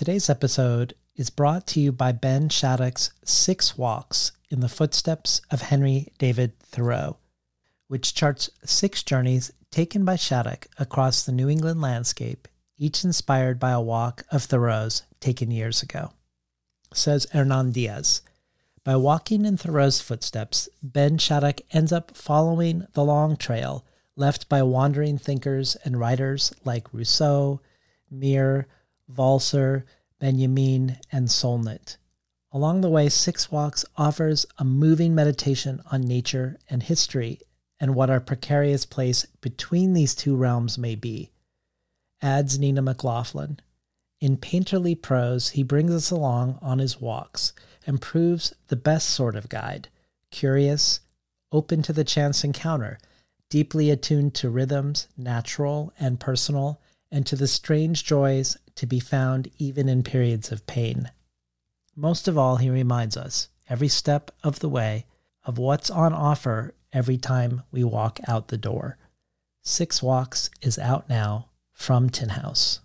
Today's episode is brought to you by Ben Shattuck's Six Walks in the Footsteps of Henry David Thoreau, which charts six journeys taken by Shattuck across the New England landscape, each inspired by a walk of Thoreau's taken years ago. Says Hernan Diaz. By walking in Thoreau's footsteps, Ben Shattuck ends up following the long trail left by wandering thinkers and writers like Rousseau, Muir, Walser, Benjamin, and Solnit. Along the way, Six Walks offers a moving meditation on nature and history and what our precarious place between these two realms may be. Adds Nina MacLaughlin. In painterly prose, he brings us along on his walks and proves the best sort of guide curious, open to the chance encounter, deeply attuned to rhythms, natural and personal, and to the strange joys to be found even in periods of pain. Most of all, he reminds us, every step of the way, of what's on offer every time we walk out the door. Six Walks is out now from Tin House.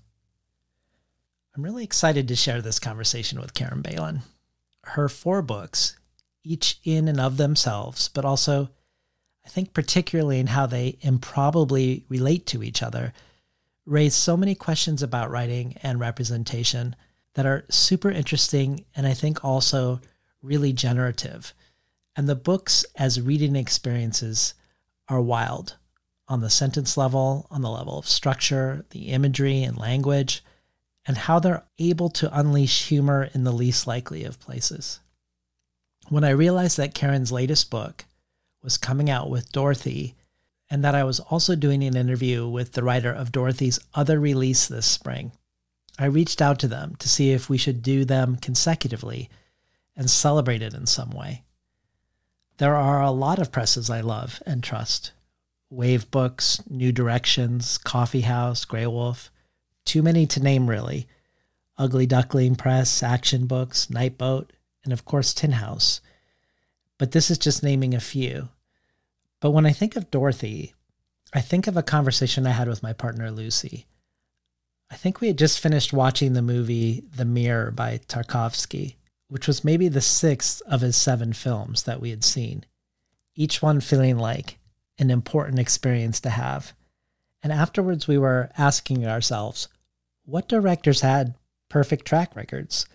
I'm really excited to share this conversation with Caren Beilin. Her four books, each in and of themselves, but also, I think, particularly in how they improbably relate to each other, raise so many questions about writing and representation that are super interesting and I think also really generative. And the books as reading experiences are wild on the sentence level, on the level of structure, the imagery and language, and how they're able to unleash humor in the least likely of places. When I realized that Caren's latest book was coming out with Dorothy and that I was also doing an interview with the writer of Dorothy's other release this spring. I reached out to them to see if we should do them consecutively and celebrate it in some way. There are a lot of presses I love and trust Wave Books, New Directions, Coffee House, Graywolf. Too many to name, really. Ugly Duckling Press, Action Books, Nightboat, and of course Tin House. But this is just naming a few. But when I think of Dorothy, I think of a conversation I had with my partner Lucy. I think we had just finished watching the movie The Mirror by Tarkovsky, which was maybe the sixth of his seven films that we had seen, each one feeling like an important experience to have. And afterwards, we were asking ourselves, what directors had perfect track records?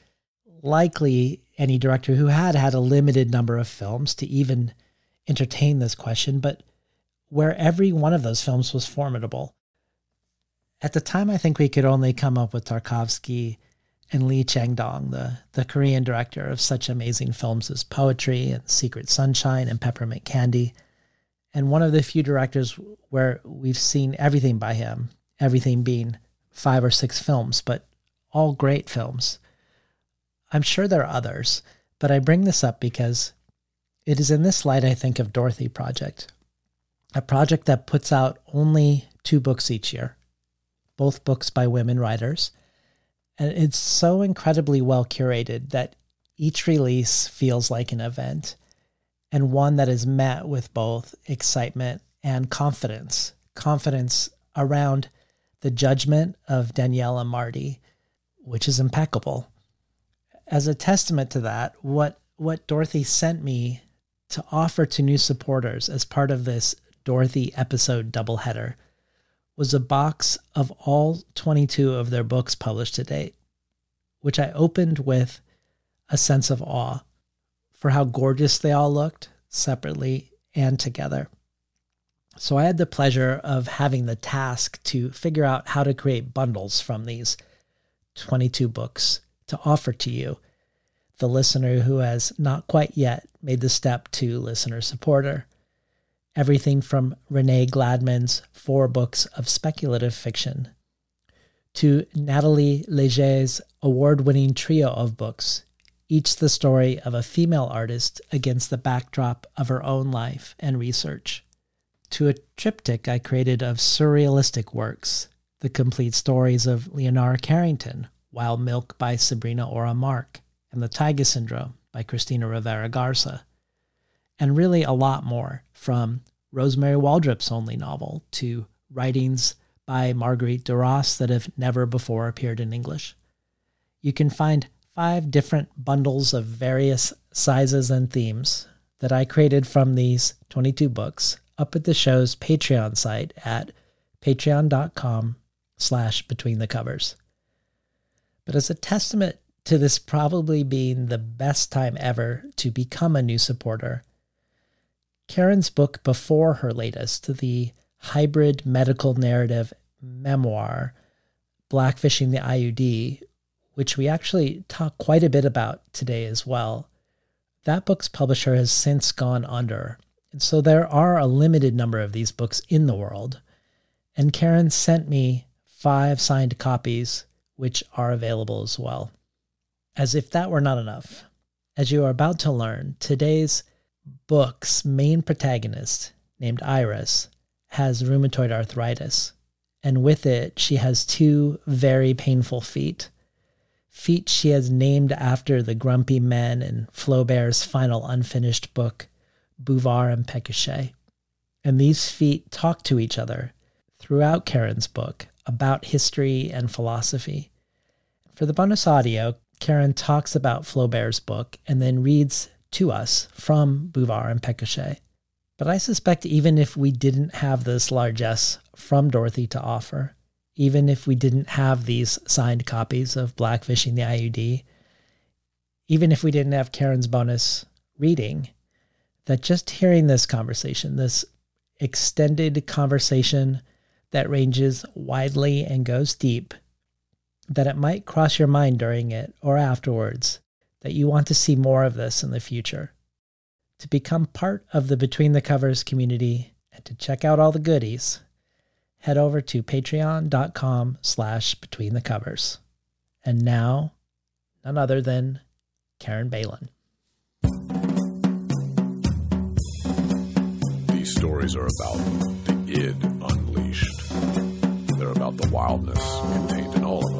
Likely any director who had had a limited number of films to even entertain this question, but where every one of those films was formidable. At the time, I think we could only come up with Tarkovsky and Lee Chang-dong, the, the Korean director of such amazing films as Poetry and Secret Sunshine and Peppermint Candy, and one of the few directors where we've seen everything by him, everything being five or six films, but all great films. I'm sure there are others, but I bring this up because it is in this light I think of Dorothy Project, a project that puts out only two books each year, both books by women writers. And it's so incredibly well curated that each release feels like an event and one that is met with both excitement and confidence. Confidence around the judgment of Daniela Marty, which is impeccable. As a testament to that, what what Dorothy sent me to offer to new supporters as part of this Dorothy episode doubleheader was a box of all 22 of their books published to date, which I opened with a sense of awe for how gorgeous they all looked separately and together. So I had the pleasure of having the task to figure out how to create bundles from these 22 books to offer to you the listener who has not quite yet made the step to listener supporter. Everything from Renee Gladman's four books of speculative fiction to Nathalie Léger's award winning trio of books, each the story of a female artist against the backdrop of her own life and research, to a triptych I created of surrealistic works, the complete stories of Leonora Carrington, Wild Milk by Sabrina Orah Mark, and the Taiga Syndrome by Cristina Rivera Garza, and really a lot more from Rosmarie Waldrop's only novel to writings by Marguerite Duras that have never before appeared in English. You can find five different bundles of various sizes and themes that I created from these 22 books up at the show's Patreon site at patreon.com slash between the covers. But as a testament to this probably being the best time ever to become a new supporter, Caren's book before her latest, the hybrid medical narrative memoir, Blackfishing the IUD, which we actually talk quite a bit about today as well, that book's publisher has since gone under. And so there are a limited number of these books in the world. And Caren sent me five signed copies, which are available as well. As if that were not enough, as you are about to learn, today's book's main protagonist, named Iris, has rheumatoid arthritis. And with it, she has two very painful feet feet she has named after the grumpy men in Flaubert's final unfinished book, Bouvard and Pécuchet. And these feet talk to each other throughout Caren's book about history and philosophy. For the bonus audio, Caren talks about Flaubert's book and then reads to us from Bouvard and Pécuchet. But I suspect even if we didn't have this largesse from Dorothy to offer, even if we didn't have these signed copies of Blackfishing the IUD, even if we didn't have Caren's bonus reading, that just hearing this conversation, this extended conversation that ranges widely and goes deep, that it might cross your mind during it or afterwards that you want to see more of this in the future. To become part of the Between the Covers community and to check out all the goodies, head over to patreon.com slash between the covers. And now, none other than Caren Beilin. These stories are about the id unleashed. They're about the wildness contained in all of us.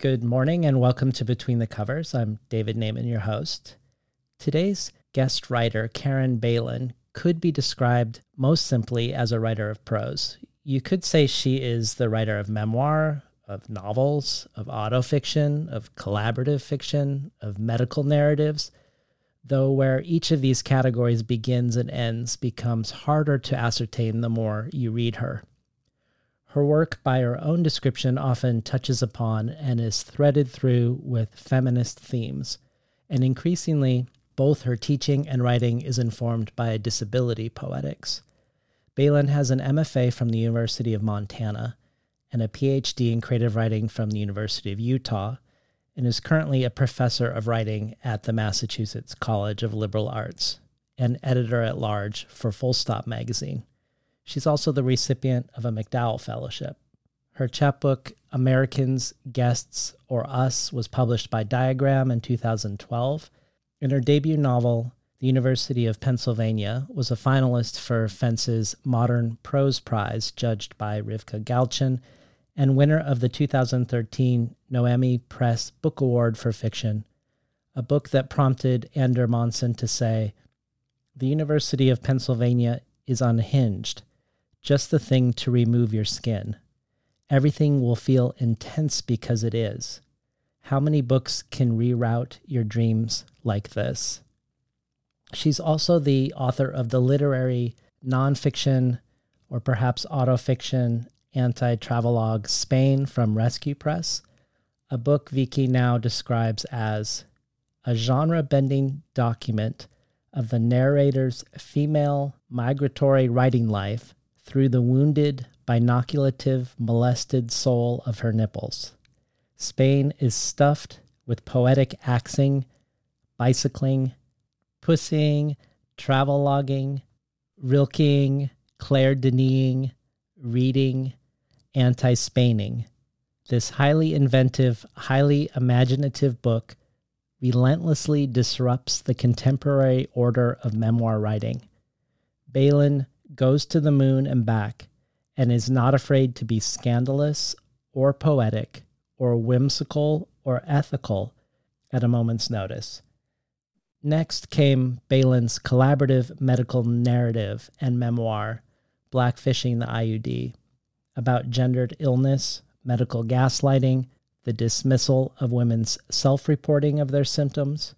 Good morning and welcome to Between the Covers. I'm David Naimon, your host. Today's guest writer, Caren Beilin, could be described most simply as a writer of prose. You could say she is the writer of memoir, of novels, of autofiction, of collaborative fiction, of medical narratives, though where each of these categories begins and ends becomes harder to ascertain the more you read her. Her work, by her own description, often touches upon and is threaded through with feminist themes. And increasingly, both her teaching and writing is informed by disability poetics. Beilin has an MFA from the University of Montana and a PhD in creative writing from the University of Utah, and is currently a professor of writing at the Massachusetts College of Liberal Arts and editor at large for Full Stop magazine. She's also the recipient of a MacDowell Fellowship. Her chapbook, Americans, Guests, or Us, was published by Diagram in 2012. And her debut novel, The University of Pennsylvania, was a finalist for Fence's Modern Prose Prize, judged by Rivka Galchen, and winner of the 2013 Noemi Press Book Award for Fiction, a book that prompted Ander Monson to say, The University of Pennsylvania is unhinged just the thing to remove your skin. Everything will feel intense because it is. How many books can reroute your dreams like this? She's also the author of the literary nonfiction or perhaps autofiction anti travelogue Spain from Rescue Press, a book Vi Khi Nao describes as a genre bending document of the narrator's female migratory writing life through the wounded, binoculative, molested soul of her nipples. Spain is stuffed with poetic axing, bicycling, pussying, travel logging, rilking, Claire Denising, reading, anti Spaining. This highly inventive, highly imaginative book relentlessly disrupts the contemporary order of memoir writing. Beilin goes to the moon and back and is not afraid to be scandalous or poetic or whimsical or ethical at a moment's notice. Next came Beilin's collaborative medical narrative and memoir, Blackfishing the IUD, about gendered illness, medical gaslighting, the dismissal of women's self reporting of their symptoms,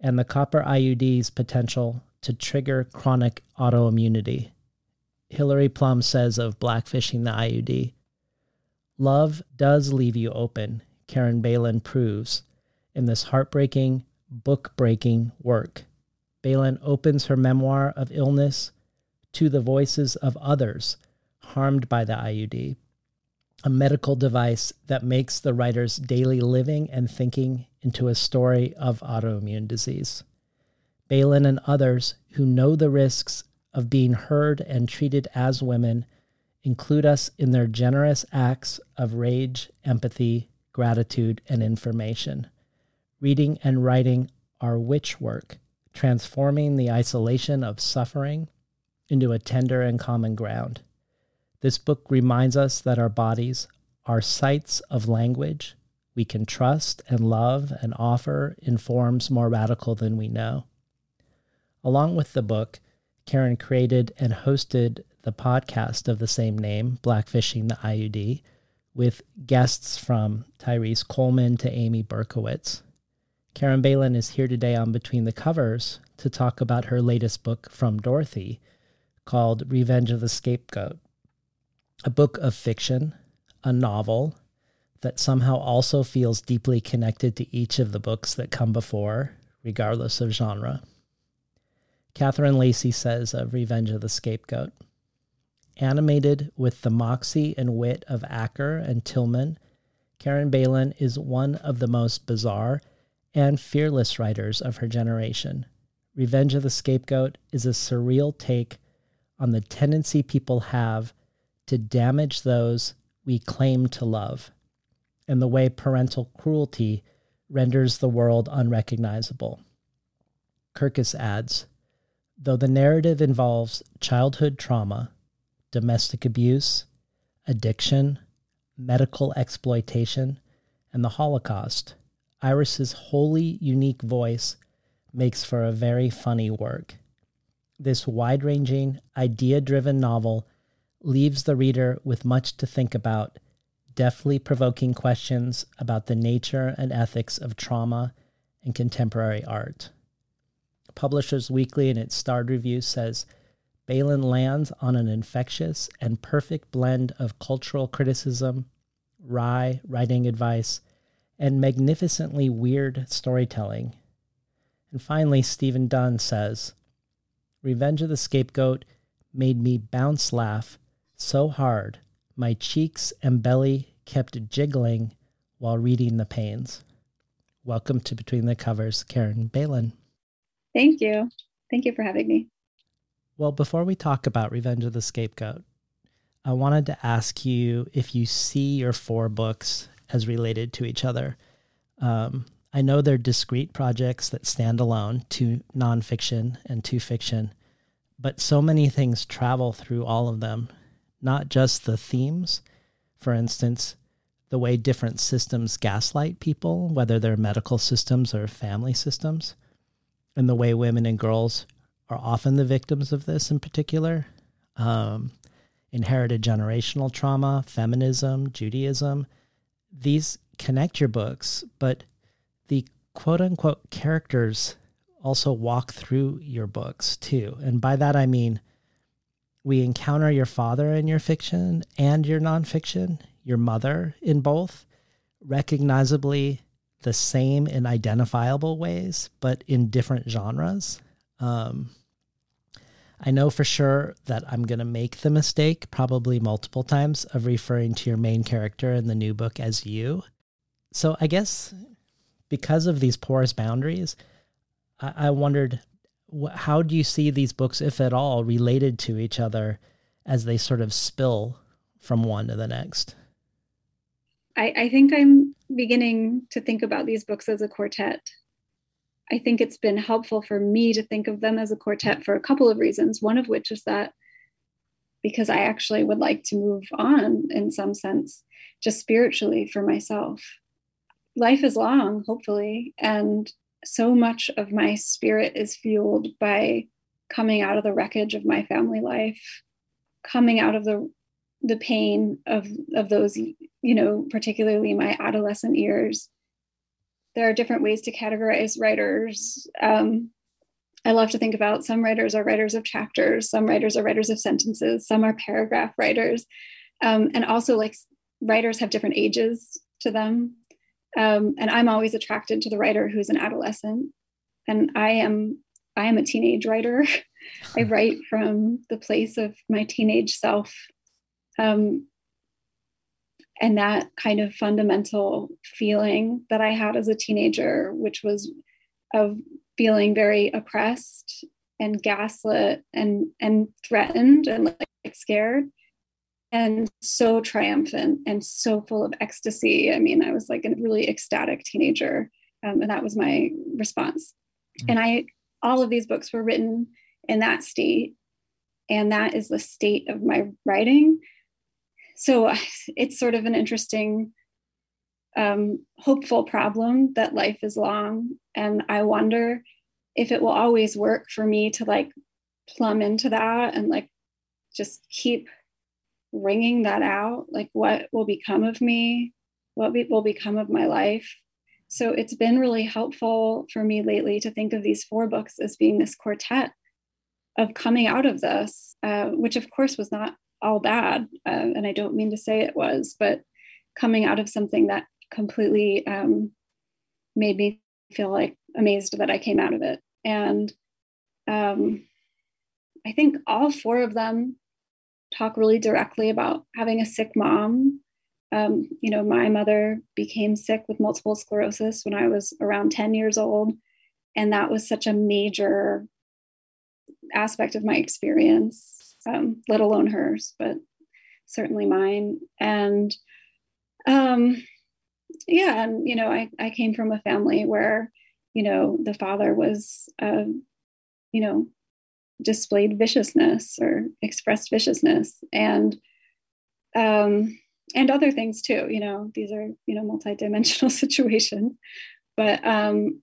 and the copper IUD's potential to trigger chronic autoimmunity. Hilary Plum says of blackfishing the IUD Love does leave you open, Caren Beilin proves in this heartbreaking, book breaking work. Beilin opens her memoir of illness to the voices of others harmed by the IUD a medical device that makes the writer's daily living and thinking into a story of autoimmune disease. Beilin and others who know the risks of being heard and treated as women include us in their generous acts of rage, empathy, gratitude, and information. Reading and writing are witch work, transforming the isolation of suffering into a tender and common ground. This book reminds us that our bodies are sites of language we can trust and love and offer in forms more radical than we know. Along with the book, Caren created and hosted the podcast of the same name, Blackfishing the IUD, with guests from Tyrese Coleman to Amy Berkowitz. Caren Beilin is here today on Between the Covers to talk about her latest book from Dorothy called Revenge of the Scapegoat a book of fiction, a novel that somehow also feels deeply connected to each of the books that come before, regardless of genre. Catherine Lacey says of Revenge of the Scapegoat Animated with the moxie and wit of Acker and Tillman, Caren Beilin is one of the most bizarre and fearless writers of her generation. Revenge of the Scapegoat is a surreal take on the tendency people have to damage those we claim to love, and the way parental cruelty renders the world unrecognizable. Kirkus adds Though the narrative involves childhood trauma, domestic abuse, addiction, medical exploitation, and the Holocaust, Iris's wholly unique voice makes for a very funny work. This wide ranging, idea driven novel leaves the reader with much to think about, deftly provoking questions about the nature and ethics of trauma and contemporary art. Publishers Weekly, in its starred review, says Beilin lands on an infectious and perfect blend of cultural criticism, wry writing advice, and magnificently weird storytelling. And finally, Stephen Dunn says Revenge of the Scapegoat made me bounce laugh so hard my cheeks and belly kept jiggling while reading the pains. Welcome to Between the Covers, Caren Beilin. Thank you. Thank you for having me. Well, before we talk about Revenge of the Scapegoat, I wanted to ask you if you see your four books as related to each other. Um, I know they're discrete projects that stand alone, two nonfiction and two fiction, but so many things travel through all of them not just the themes. For instance, the way different systems gaslight people, whether they're medical systems or family systems, and the way women and girls are often the victims of this in particular. Um, inherited generational trauma, feminism, Judaism. These connect your books, but the quote unquote characters also walk through your books too. And by that I mean we encounter your father in your fiction and your nonfiction, your mother in both. Recognizably, the same in identifiable ways, but in different genres. Um, I know for sure that I'm going to make the mistake, probably multiple times, of referring to your main character in the new book as you. So I guess because of these porous boundaries, I, I wondered wh- how do you see these books, if at all, related to each other as they sort of spill from one to the next? I, I think I'm beginning to think about these books as a quartet. I think it's been helpful for me to think of them as a quartet for a couple of reasons. One of which is that because I actually would like to move on in some sense, just spiritually for myself. Life is long, hopefully, and so much of my spirit is fueled by coming out of the wreckage of my family life, coming out of the the pain of of those you know particularly my adolescent years there are different ways to categorize writers. Um, i love to think about some writers are writers of chapters some writers are writers of sentences some are paragraph writers. Um, and also like writers have different ages to them. Um, and i'm always attracted to the writer who's an adolescent. And i am i am a teenage writer. I write from the place of my teenage self. Um, and that kind of fundamental feeling that I had as a teenager, which was of feeling very oppressed and gaslit and and threatened and like scared and so triumphant and so full of ecstasy. I mean, I was like a really ecstatic teenager, um, and that was my response. Mm-hmm. And I, all of these books were written in that state, and that is the state of my writing so it's sort of an interesting um, hopeful problem that life is long and i wonder if it will always work for me to like plumb into that and like just keep wringing that out like what will become of me what will become of my life. So it's been really helpful for me lately to think of these four books as being this quartet of coming out of this uh, which of course was not all bad. Uh, and I don't mean to say it was, but coming out of something that completely um, made me feel like amazed that I came out of it. And um, I think all four of them talk really directly about having a sick mom. Um, you know, my mother became sick with multiple sclerosis when I was around 10 years old. And that was such a major aspect of my experience um, let alone hers, but certainly mine. And um, yeah, and you know, I, I came from a family where, you know, the father was, uh, you know, displayed viciousness or expressed viciousness and um, and other things too. You know, these are you know multidimensional situations, but um,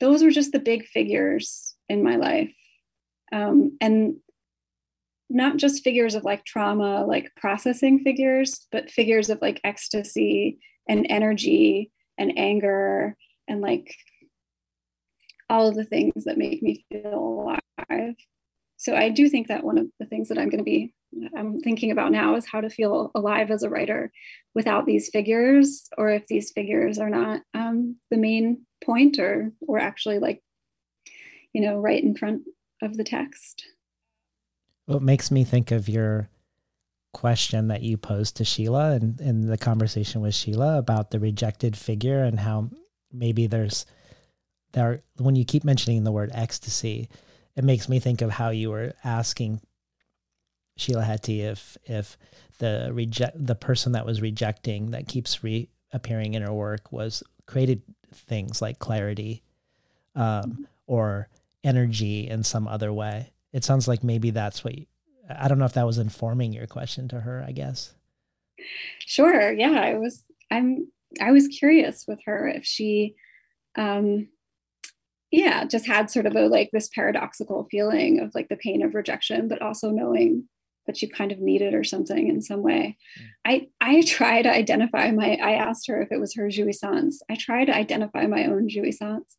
those were just the big figures in my life um, and not just figures of like trauma like processing figures but figures of like ecstasy and energy and anger and like all of the things that make me feel alive. So i do think that one of the things that i'm going to be i'm thinking about now is how to feel alive as a writer without these figures or if these figures are not um, the main point or or actually like you know right in front of the text. Well, it makes me think of your question that you posed to Sheila and in, in the conversation with Sheila about the rejected figure and how maybe there's there when you keep mentioning the word ecstasy, it makes me think of how you were asking Sheila Heti if if the reject the person that was rejecting that keeps reappearing in her work was created things like clarity um, or energy in some other way. It sounds like maybe that's what you, I don't know if that was informing your question to her, I guess. Sure. Yeah. I was, I'm, I was curious with her if she, um, yeah, just had sort of a like this paradoxical feeling of like the pain of rejection, but also knowing that you kind of needed or something in some way. Mm. I I try to identify my. I asked her if it was her jouissance. I try to identify my own jouissance,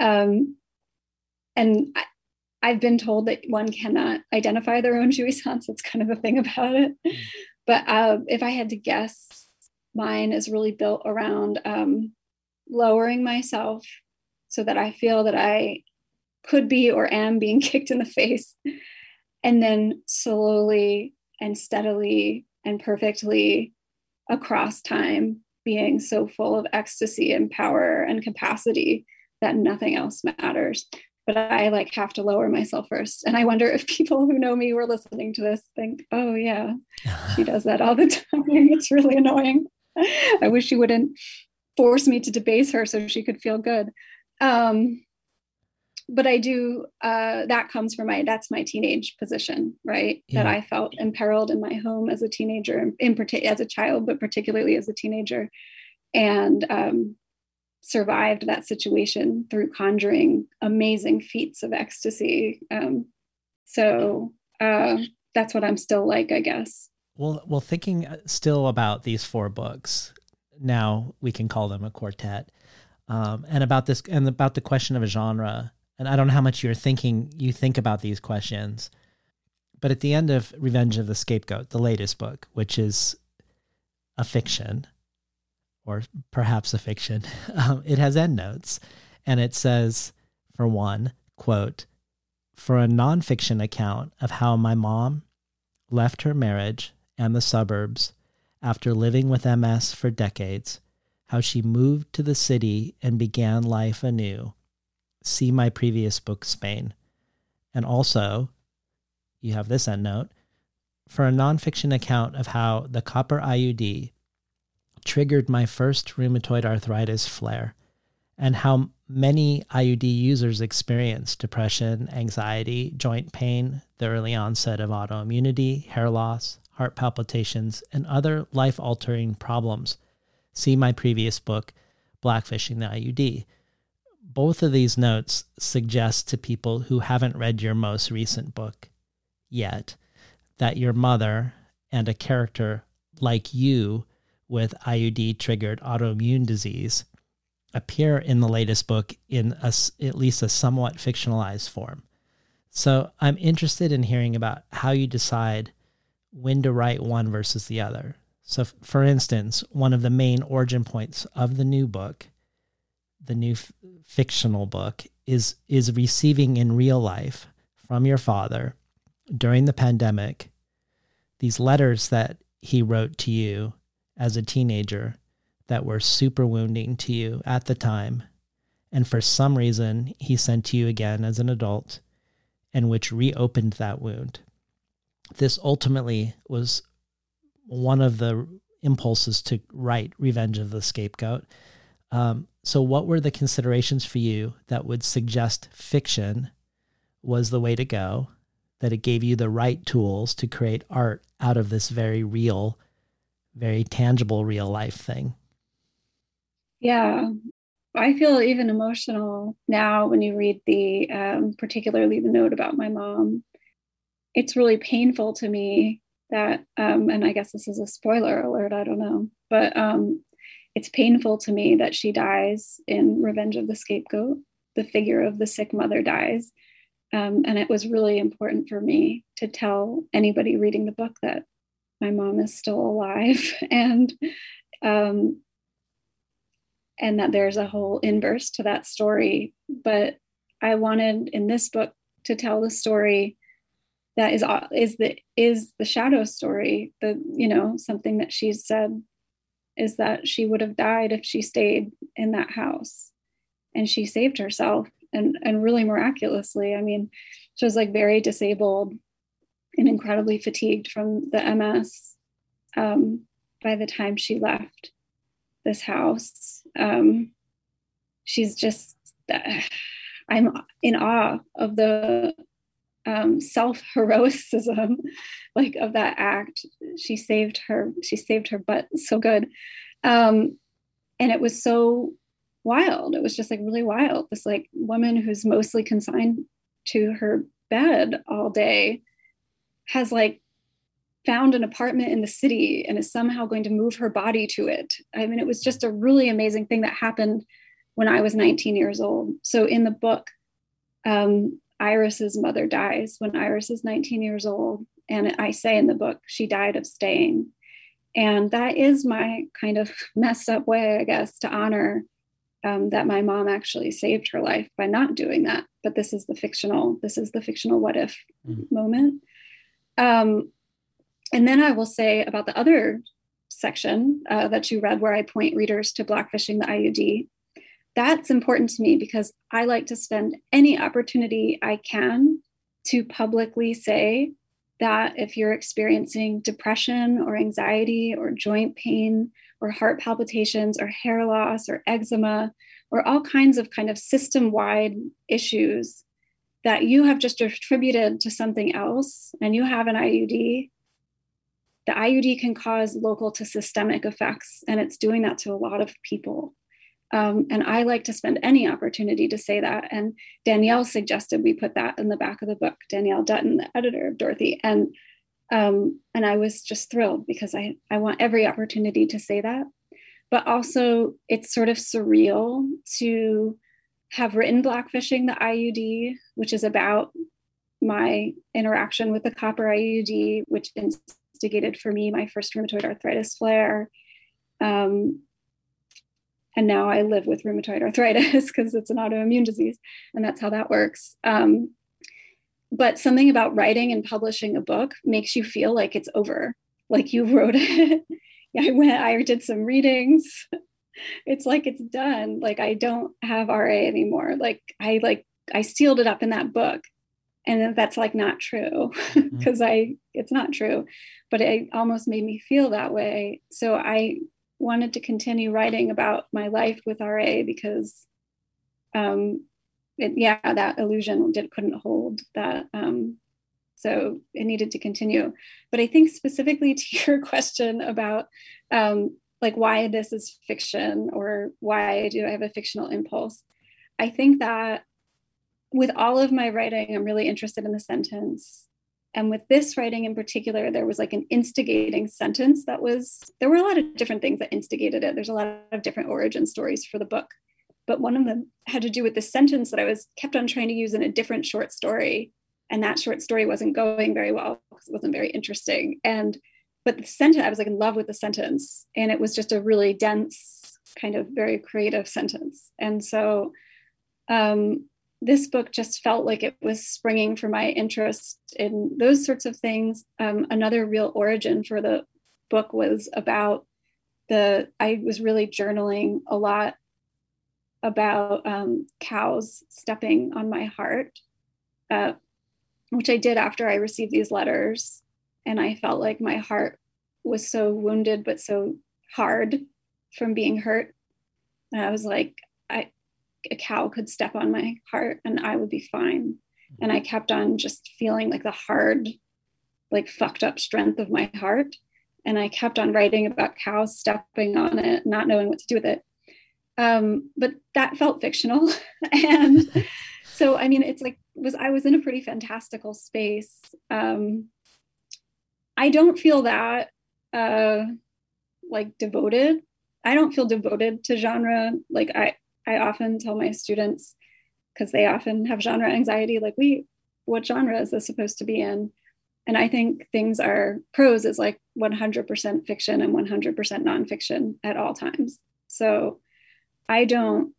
um, and I, have been told that one cannot identify their own jouissance. It's kind of a thing about it. Mm. But uh, if I had to guess, mine is really built around um, lowering myself so that I feel that I could be or am being kicked in the face. And then slowly and steadily and perfectly across time being so full of ecstasy and power and capacity that nothing else matters but i like have to lower myself first. And i wonder if people who know me who are listening to this think oh yeah she does that all the time. It's really annoying. I wish she wouldn't force me to debase her so she could feel good. Um, but I do uh, that comes from my that's my teenage position, right? Yeah. That I felt imperiled in my home as a teenager, in particular as a child, but particularly as a teenager, and um, survived that situation through conjuring amazing feats of ecstasy. Um, so uh, that's what I'm still like, I guess. Well, well, thinking uh, still about these four books, now we can call them a quartet, um, and about this and about the question of a genre and I don't know how much you're thinking you think about these questions. But at the end of Revenge of the Scapegoat, the latest book, which is a fiction, or perhaps a fiction, um, it has endnotes. And it says, for one, quote, for a nonfiction account of how my mom left her marriage and the suburbs after living with MS for decades, how she moved to the city and began life anew see my previous book, Spain. And also, you have this endnote for a nonfiction account of how the copper IUD triggered my first rheumatoid arthritis flare and how many IUD users experience depression, anxiety, joint pain, the early onset of autoimmunity, hair loss, heart palpitations, and other life altering problems. See my previous book, Blackfishing the IUD both of these notes suggest to people who haven't read your most recent book yet that your mother and a character like you with IUD triggered autoimmune disease appear in the latest book in a, at least a somewhat fictionalized form. So I'm interested in hearing about how you decide when to write one versus the other. So, for instance, one of the main origin points of the new book the new f- fictional book is is receiving in real life from your father during the pandemic these letters that he wrote to you as a teenager that were super wounding to you at the time and for some reason he sent to you again as an adult and which reopened that wound this ultimately was one of the impulses to write revenge of the scapegoat um, so, what were the considerations for you that would suggest fiction was the way to go? That it gave you the right tools to create art out of this very real, very tangible real life thing? Yeah, I feel even emotional now when you read the, um, particularly the note about my mom. It's really painful to me that, um, and I guess this is a spoiler alert, I don't know, but um, it's painful to me that she dies in Revenge of the Scapegoat. The figure of the sick mother dies. Um, and it was really important for me to tell anybody reading the book that my mom is still alive and um, and that there's a whole inverse to that story. But I wanted in this book to tell the story that is is the is the shadow story, the you know something that she's said is that she would have died if she stayed in that house and she saved herself and and really miraculously i mean she was like very disabled and incredibly fatigued from the ms um, by the time she left this house. Um, she's just i'm in awe of the um, self heroicism like of that act. She saved her she saved her butt. So good. Um, and it was so wild. It was just like really wild. This like woman who's mostly consigned to her bed all day has like found an apartment in the city and is somehow going to move her body to it i mean it was just a really amazing thing that happened when i was 19 years old so in the book um, Iris's mother dies when Iris is 19 years old. And I say in the book, she died of staying. And that is my kind of messed up way, I guess, to honor um, that my mom actually saved her life by not doing that. But this is the fictional, this is the fictional what if mm. moment. Um, and then I will say about the other section uh, that you read, where I point readers to Blackfishing the IUD. That's important to me because I like to spend any opportunity I can to publicly say that if you're experiencing depression or anxiety or joint pain or heart palpitations or hair loss or eczema or all kinds of kind of system wide issues that you have just attributed to something else and you have an IUD, the IUD can cause local to systemic effects, and it's doing that to a lot of people. Um, and I like to spend any opportunity to say that. And Danielle suggested we put that in the back of the book, Danielle Dutton, the editor of Dorothy. And um, and I was just thrilled because I, I want every opportunity to say that. But also, it's sort of surreal to have written Blackfishing the IUD, which is about my interaction with the copper IUD, which instigated for me my first rheumatoid arthritis flare. Um, and now I live with rheumatoid arthritis because it's an autoimmune disease, and that's how that works. Um, but something about writing and publishing a book makes you feel like it's over, like you wrote it. I went, I did some readings. It's like it's done. Like I don't have RA anymore. Like I like I sealed it up in that book, and that's like not true because mm-hmm. I it's not true, but it almost made me feel that way. So I wanted to continue writing about my life with RA because, um, it, yeah, that illusion did couldn't hold that. Um, so it needed to continue. But I think specifically to your question about um, like why this is fiction or why do I have a fictional impulse, I think that with all of my writing, I'm really interested in the sentence and with this writing in particular, there was like an instigating sentence that was, there were a lot of different things that instigated it. There's a lot of different origin stories for the book. But one of them had to do with the sentence that I was kept on trying to use in a different short story. And that short story wasn't going very well because it wasn't very interesting. And, but the sentence, I was like in love with the sentence. And it was just a really dense, kind of very creative sentence. And so, um, this book just felt like it was springing from my interest in those sorts of things. Um, another real origin for the book was about the, I was really journaling a lot about um, cows stepping on my heart, uh, which I did after I received these letters. And I felt like my heart was so wounded, but so hard from being hurt. And I was like, I, a cow could step on my heart and I would be fine. And I kept on just feeling like the hard, like fucked up strength of my heart. And I kept on writing about cows stepping on it, not knowing what to do with it. Um, but that felt fictional. and so, I mean, it's like, was I was in a pretty fantastical space. Um, I don't feel that uh, like devoted. I don't feel devoted to genre. Like I, I often tell my students, because they often have genre anxiety, like, we, what genre is this supposed to be in? And I think things are prose is like 100% fiction and 100% nonfiction at all times. So I don't,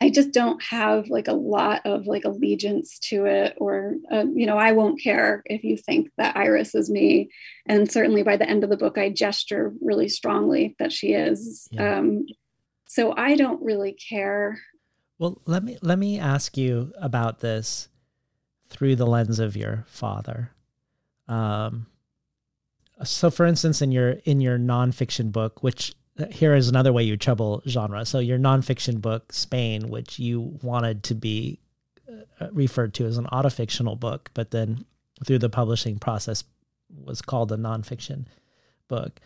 I just don't have like a lot of like allegiance to it, or, uh, you know, I won't care if you think that Iris is me. And certainly by the end of the book, I gesture really strongly that she is. Yeah. Um, so I don't really care. Well, let me let me ask you about this through the lens of your father. Um, so, for instance, in your in your nonfiction book, which here is another way you trouble genre. So, your nonfiction book, Spain, which you wanted to be uh, referred to as an autofictional book, but then through the publishing process was called a nonfiction book.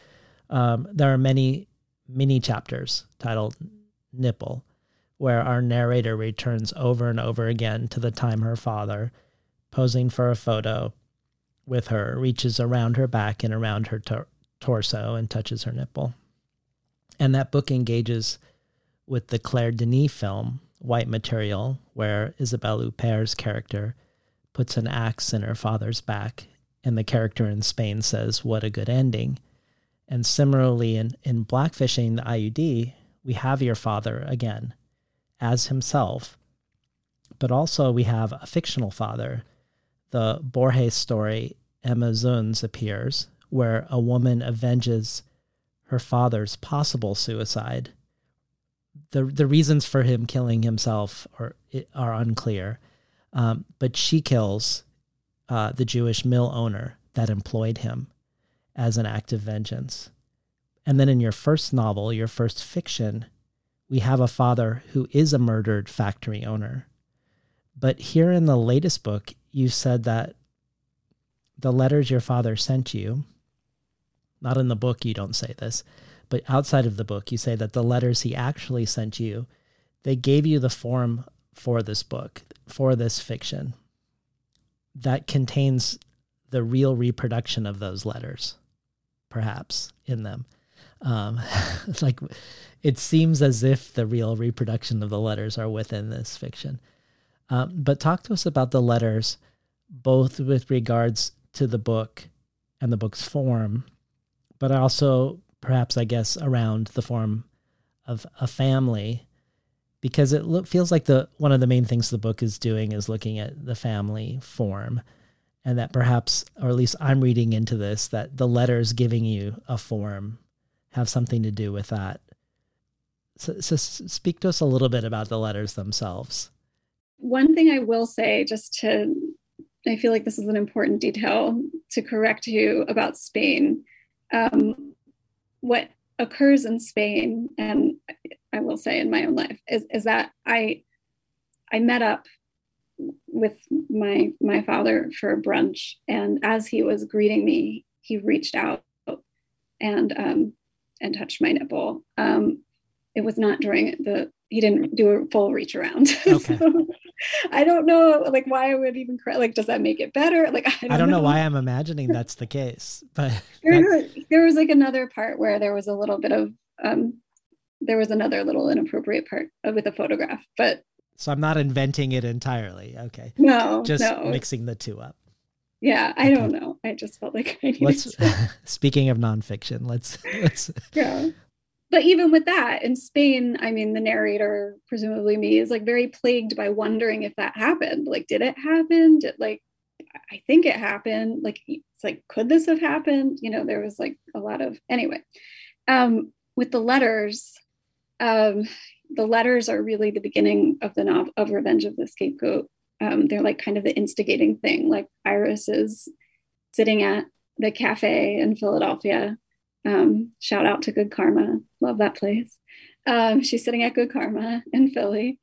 Um, there are many mini chapters titled Nipple, where our narrator returns over and over again to the time her father, posing for a photo with her, reaches around her back and around her tor- torso and touches her nipple. And that book engages with the Claire Denis film, White Material, where Isabelle Huppert's character puts an axe in her father's back, and the character in Spain says, What a good ending And similarly, in, in Blackfishing the IUD, we have your father again as himself, but also we have a fictional father. The Borges story, Emma Zunz, appears, where a woman avenges her father's possible suicide. The, the reasons for him killing himself are, are unclear, um, but she kills uh, the Jewish mill owner that employed him as an act of vengeance. And then in your first novel, your first fiction, we have a father who is a murdered factory owner. But here in the latest book, you said that the letters your father sent you, not in the book, you don't say this, but outside of the book, you say that the letters he actually sent you, they gave you the form for this book, for this fiction that contains the real reproduction of those letters, perhaps in them. Um, like it seems as if the real reproduction of the letters are within this fiction. Um, but talk to us about the letters, both with regards to the book and the book's form, but also perhaps, I guess, around the form of a family, because it lo- feels like the one of the main things the book is doing is looking at the family form and that perhaps, or at least I'm reading into this, that the letters giving you a form have something to do with that. So, so speak to us a little bit about the letters themselves. One thing I will say, just to, I feel like this is an important detail to correct you about Spain. Um, what occurs in Spain, and I will say in my own life, is, is that I I met up with my my father for a brunch, and as he was greeting me, he reached out and um, and touched my nipple. Um, it was not during the he didn't do a full reach around. Okay. so, I don't know like why I would even cry. Like, does that make it better? Like, I don't, I don't know. know. why I'm imagining that's the case, but there, there, was like another part where there was a little bit of um, there was another little inappropriate part with a photograph, but so I'm not inventing it entirely. Okay. No, just no. mixing the two up. Yeah, I okay. don't know. I just felt like I needed let's. To... speaking of nonfiction, let's let's. Yeah, but even with that, in Spain, I mean, the narrator, presumably me, is like very plagued by wondering if that happened. Like, did it happen? Did like, I think it happened. Like, it's like, could this have happened? You know, there was like a lot of anyway. Um, with the letters, um, the letters are really the beginning of the novel of Revenge of the Scapegoat. Um, they're like kind of the instigating thing. Like Iris is sitting at the cafe in Philadelphia. Um, shout out to Good Karma, love that place. Um, she's sitting at Good Karma in Philly,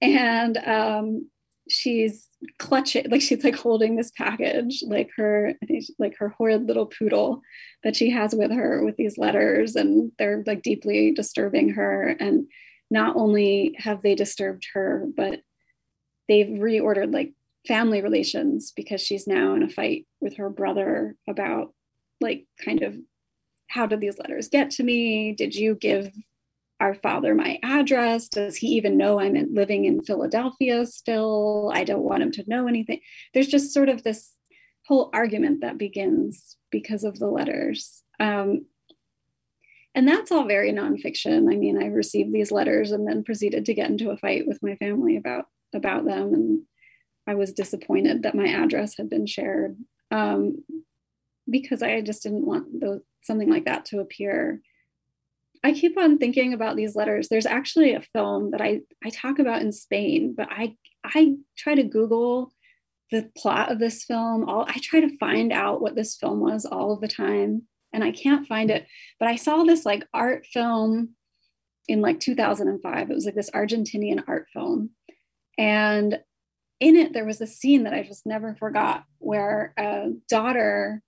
and um, she's clutching, like she's like holding this package, like her, I think like her horrid little poodle that she has with her with these letters, and they're like deeply disturbing her. And not only have they disturbed her, but they've reordered like family relations because she's now in a fight with her brother about like kind of how did these letters get to me? Did you give our father my address? Does he even know I'm in, living in Philadelphia still? I don't want him to know anything. There's just sort of this whole argument that begins because of the letters. Um, and that's all very nonfiction. I mean, I received these letters and then proceeded to get into a fight with my family about about them, and I was disappointed that my address had been shared um, because I just didn't want those, something like that to appear. I keep on thinking about these letters. There's actually a film that I I talk about in Spain, but I I try to Google the plot of this film. All I try to find out what this film was all of the time and I can't find it. But I saw this like art film in like 2005. It was like this Argentinian art film. And in it, there was a scene that I just never forgot where a daughter,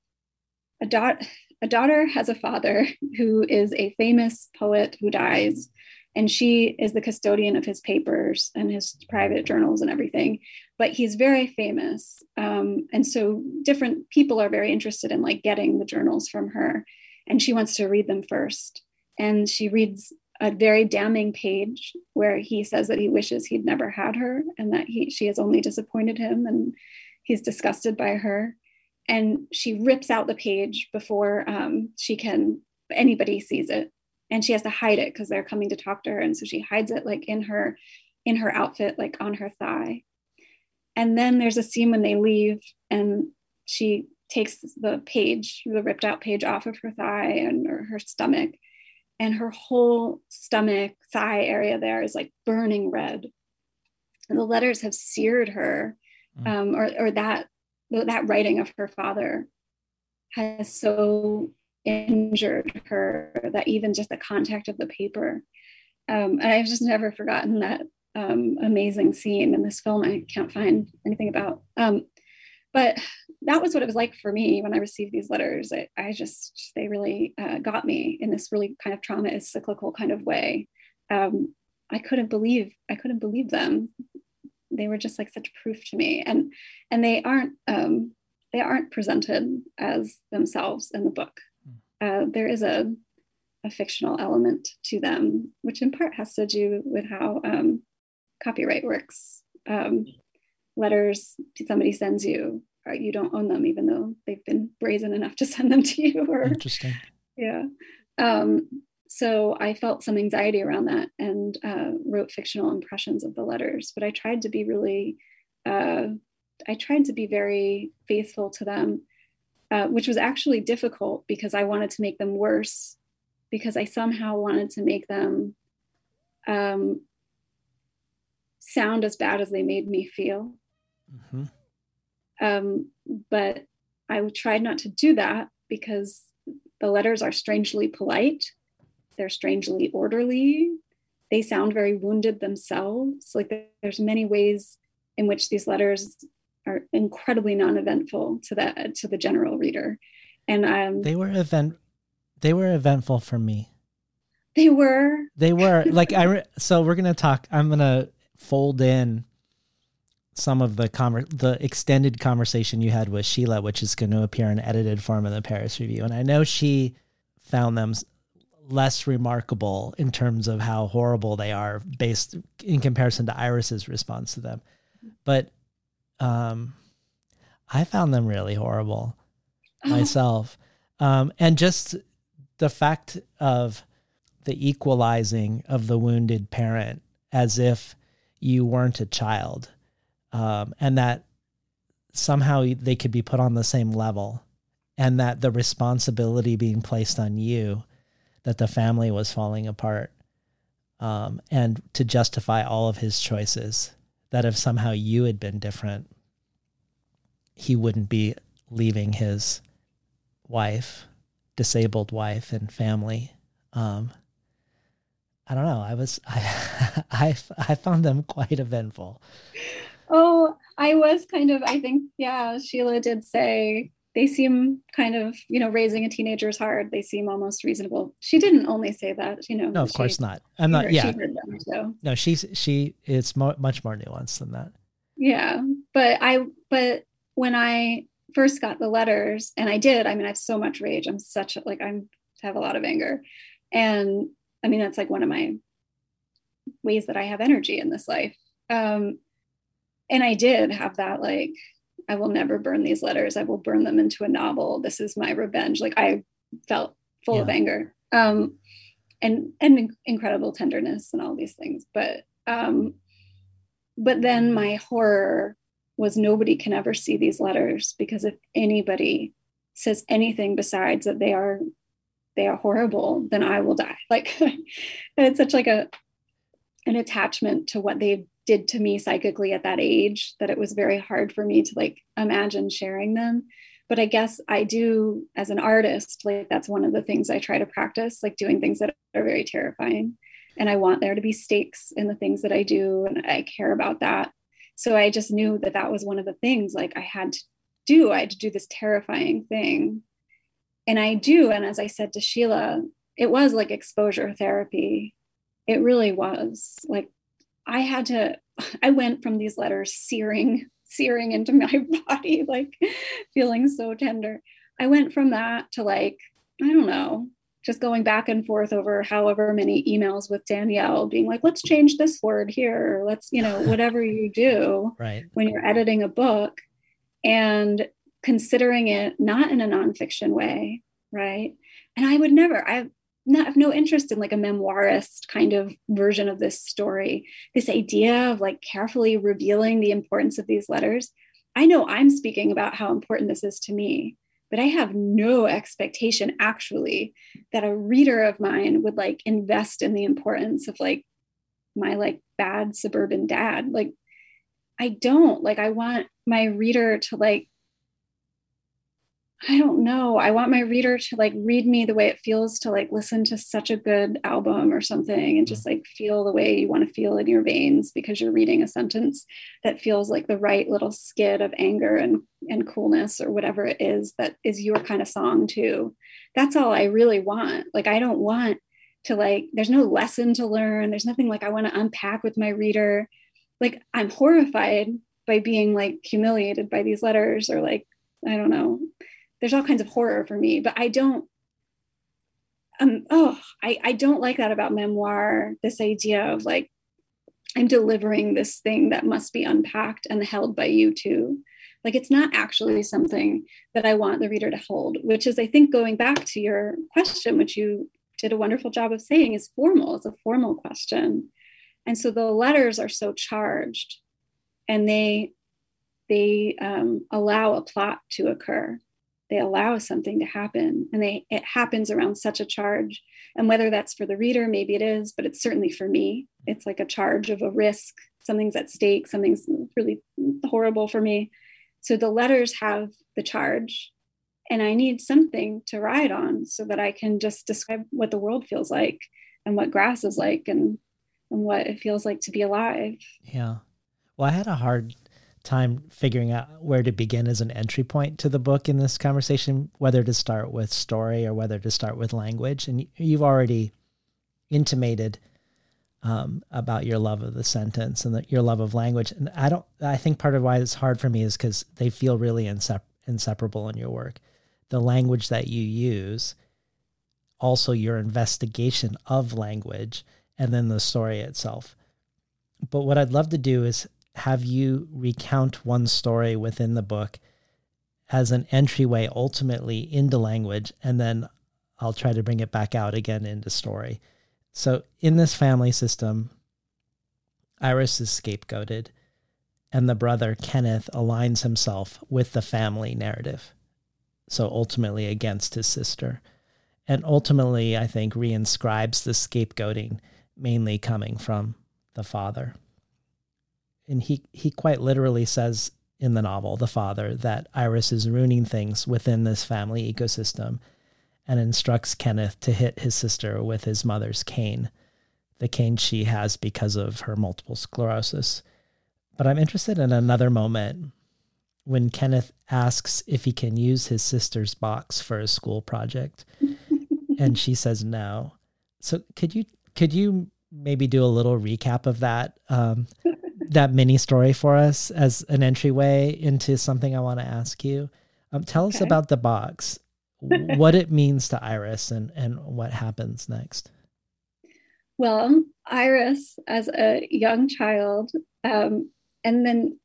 a daughter, a daughter has a father who is a famous poet who dies and she is the custodian of his papers and his private journals and everything but he's very famous um, and so different people are very interested in like getting the journals from her and she wants to read them first and she reads a very damning page where he says that he wishes he'd never had her and that he she has only disappointed him and he's disgusted by her and she rips out the page before um, she can anybody sees it. And she has to hide it because they're coming to talk to her. And so she hides it like in her in her outfit like on her thigh. And then there's a scene when they leave and she takes the page the ripped out page off of her thigh and her stomach. And her whole stomach thigh area there is like burning red. And the letters have seared her mm. um, or, or that that writing of her father has so injured her that even just the contact of the paper um, and i've just never forgotten that um, amazing scene in this film. I can't find anything about um, but that was what it was like for me when i received these letters. I, I just they really uh, got me in this really kind of trauma is cyclical kind of way. Um, i couldn't believe i couldn't believe them they were just like such proof to me and and they aren't um, they aren't presented as themselves in the book uh, there is a, a fictional element to them, which in part has to do with how um, copyright works. Um, letters somebody sends you, uh, you don't own them, even though they've been brazen enough to send them to you. Or, Interesting. Yeah. Um, so I felt some anxiety around that and uh, wrote fictional impressions of the letters. But I tried to be really, uh, I tried to be very faithful to them uh, which was actually difficult because I wanted to make them worse because I somehow wanted to make them um, sound as bad as they made me feel. Mm-hmm. Um, but I tried not to do that because the letters are strangely polite, they're strangely orderly, they sound very wounded themselves. Like there's many ways in which these letters are incredibly non-eventful to the to the general reader. And um, they were event they were eventful for me. They were? They were. Like i re- so we're gonna talk i'm gonna fold in some of the conver- the extended conversation you had with sheila which is going to appear in edited form in the paris review. And i know she found them less remarkable in terms of how horrible they are based in comparison to iris's response to them but um, I found them really horrible myself. Um, and just the fact of the equalizing of the wounded parent as if you weren't a child um, and that somehow they could be put on the same level and that the responsibility being placed on you that the family was falling apart um, and to justify all of his choices that if somehow you had been different, he wouldn't be leaving his wife, disabled wife, and family. Um, I don't know. I was I I I found them quite eventful. Oh, I was kind of. I think yeah. Sheila did say they seem kind of you know raising a teenager is hard. They seem almost reasonable. She didn't only say that, you know. No, of course not. I'm not. Yeah. Them, so. No, she's she. It's mo- much more nuanced than that. Yeah, but I but when I first got the letters, and I did. I mean, I have so much rage. I'm such a, like I'm have a lot of anger, and I mean that's like one of my ways that I have energy in this life. Um, and I did have that like I will never burn these letters. I will burn them into a novel. This is my revenge. Like I felt full yeah. of anger. Um, and and incredible tenderness and all these things. But um, but then my horror was nobody can ever see these letters because if anybody says anything besides that they are they are horrible, then I will die. Like it's such like a an attachment to what they did to me psychically at that age that it was very hard for me to like imagine sharing them. But i guess i do as an artist like that's one of the things i try to practice like doing things that are very terrifying. And i want there to be stakes in the things that i do and i care about that. So i just knew that that was one of the things like i had to do. I had to do this terrifying thing. And i do and as i said to sheila it was like exposure therapy. It really was like I had to, I went from these letters searing, searing into my body, like feeling so tender. I went from that to like, I don't know, just going back and forth over however many emails with Danielle being like, let's change this word here, let's, you know, whatever you do right. when you're editing a book and considering it not in a nonfiction way, right? and I would never, I not have no interest in like a memoirist kind of version of this story. This idea of like carefully revealing the importance of these letters. I know I'm speaking about how important this is to me, but I have no expectation actually that a reader of mine would like invest in the importance of like my like bad suburban dad. Like I don't like I want my reader to like I don't know. I want my reader to like read me the way it feels to like listen to such a good album or something and just mm-hmm. like feel the way you want to feel in your veins because you're reading a sentence that feels like the right little skid of anger and and coolness or whatever it is that is your kind of song too. That's all I really want. Like I don't want to like there's no lesson to learn. There's nothing like I want to unpack with my reader. Like I'm horrified by being like humiliated by these letters or like I don't know there's all kinds of horror for me, but I don't um oh I, I don't like that about memoir, this idea of like I'm delivering this thing that must be unpacked and held by you too. Like it's not actually something that I want the reader to hold, which is I think going back to your question, which you did a wonderful job of saying is formal. It's a formal question. And so the letters are so charged and they they um, allow a plot to occur they allow something to happen and they it happens around such a charge. And whether that's for the reader maybe it is but it's certainly for me. It's like a charge of a risk. Something's at stake. Something's really horrible for me. So the letters have the charge and i need something to ride on so that i can just describe what the world feels like and what grass is like and and what it feels like to be alive. Yeah. Well i had a hard time figuring out where to begin as an entry point to the book in this conversation, whether to start with story or whether to start with language. And you've already intimated um, about your love of the sentence and the, your love of language. And I don't, I think part of why it's hard for me is because they feel really insep- inseparable in your work. The language that you use, also your investigation of language, and then the story itself. But what I'd love to do is have you recount one story within the book as an entryway ultimately into language, and then I'll try to bring it back out again into story. So, in this family system, Iris is scapegoated, and the brother Kenneth aligns himself with the family narrative. So, ultimately, against his sister. And ultimately, I think, reinscribes the scapegoating mainly coming from the father and he he quite literally says in the novel, the father, that Iris is ruining things within this family ecosystem and instructs Kenneth to hit his sister with his mother's cane, the cane she has because of her multiple sclerosis. But I'm interested in another moment when Kenneth asks if he can use his sister's box for a school project and she says no. So could you could you maybe do a little recap of that um, that mini story for us as an entryway into something I want to ask you. Um, tell okay. us about the box, what it means to Iris, and and what happens next. Well, Iris, as a young child, um, and then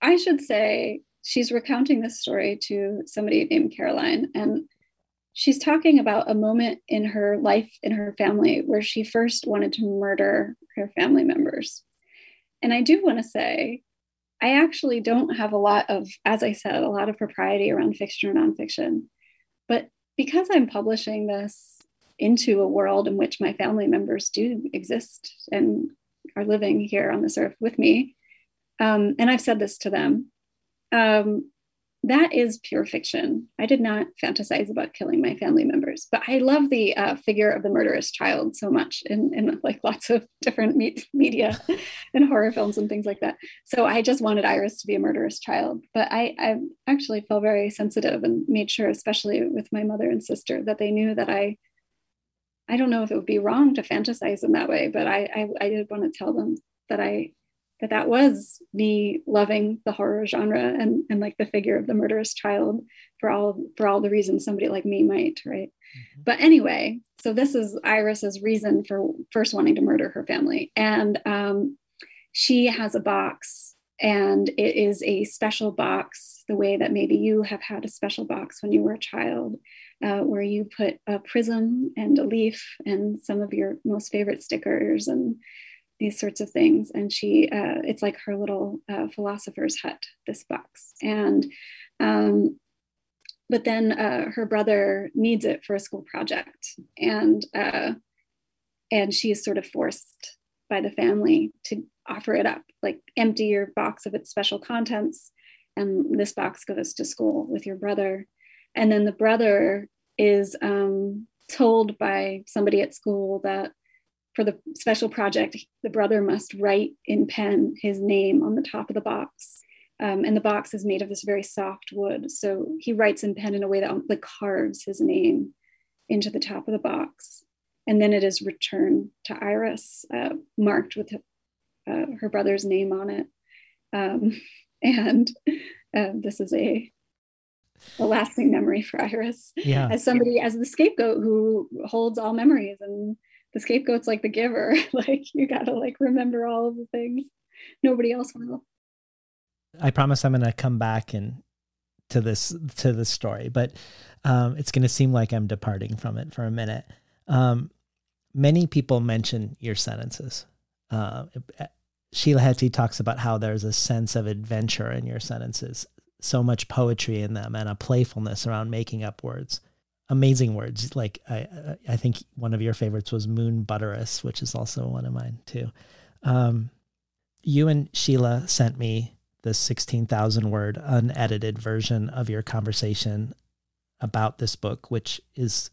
I should say she's recounting this story to somebody named Caroline, and she's talking about a moment in her life in her family where she first wanted to murder her family members and I do want to say, I actually don't have a lot of, as I said, a lot of propriety around fiction or nonfiction. But because I'm publishing this into a world in which my family members do exist and are living here on this earth with me, um, and I've said this to them, um, that is pure fiction. I did not fantasize about killing my family members, but I love the uh, figure of the murderous child so much in, in like lots of different me- media and horror films and things like that. So I just wanted Iris to be a murderous child, but I, I actually felt very sensitive and made sure, especially with my mother and sister, that they knew that I. I don't know if it would be wrong to fantasize in that way, but I, I, I did want to tell them that I that that was me loving the horror genre and, and like the figure of the murderous child for all for all the reasons somebody like me might right mm-hmm. but anyway so this is iris's reason for first wanting to murder her family and um, she has a box and it is a special box the way that maybe you have had a special box when you were a child uh, where you put a prism and a leaf and some of your most favorite stickers and these sorts of things. And she, uh, it's like her little uh, philosopher's hut, this box. And, um, but then uh, her brother needs it for a school project. And, uh, and she is sort of forced by the family to offer it up, like empty your box of its special contents. And this box goes to school with your brother. And then the brother is um, told by somebody at school that for the special project, the brother must write in pen his name on the top of the box. Um, and the box is made of this very soft wood. So he writes in pen in a way that like carves his name into the top of the box. And then it is returned to Iris, uh, marked with uh, her brother's name on it. Um, and uh, this is a a lasting memory for Iris. Yeah. As somebody, as the scapegoat who holds all memories and the scapegoat's like the giver. like you gotta like remember all of the things. Nobody else will. I promise I'm gonna come back and to this to this story, but um, it's gonna seem like I'm departing from it for a minute. Um, many people mention your sentences. Uh, Sheila Heti talks about how there's a sense of adventure in your sentences so much poetry in them and a playfulness around making up words. Amazing words. Like I, I think one of your favorites was Moon butterus, which is also one of mine too. Um, you and Sheila sent me the 16,000 word unedited version of your conversation about this book, which is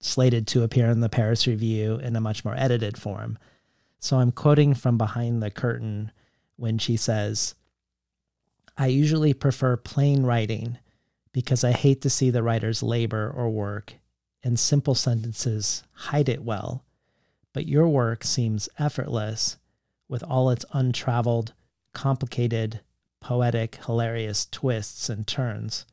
slated to appear in the Paris Review in a much more edited form. So I'm quoting from behind the curtain when she says, I usually prefer plain writing because I hate to see the writer's labor or work, and simple sentences hide it well. But your work seems effortless with all its untraveled, complicated, poetic, hilarious twists and turns.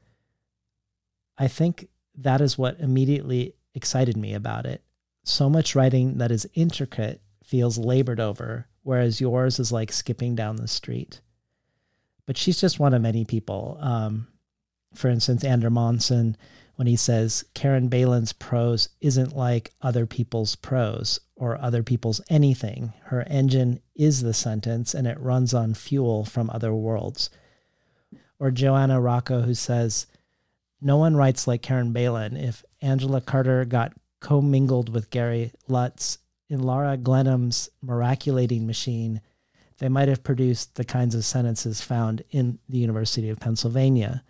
I think that is what immediately excited me about it. So much writing that is intricate feels labored over, whereas yours is like skipping down the street but she's just one of many people. Um, for instance, Ander Monson, when he says Caren Beilin's prose isn't like other people's prose or other people's anything. Her engine is the sentence and it runs on fuel from other worlds. Or Joanna Ruocco, who says, No one writes like Karen Baylan. If Angela Carter got commingled with Gary Lutz in Lara Glenum's miraculating machine, they might have produced the kinds of sentences found in the University of Pennsylvania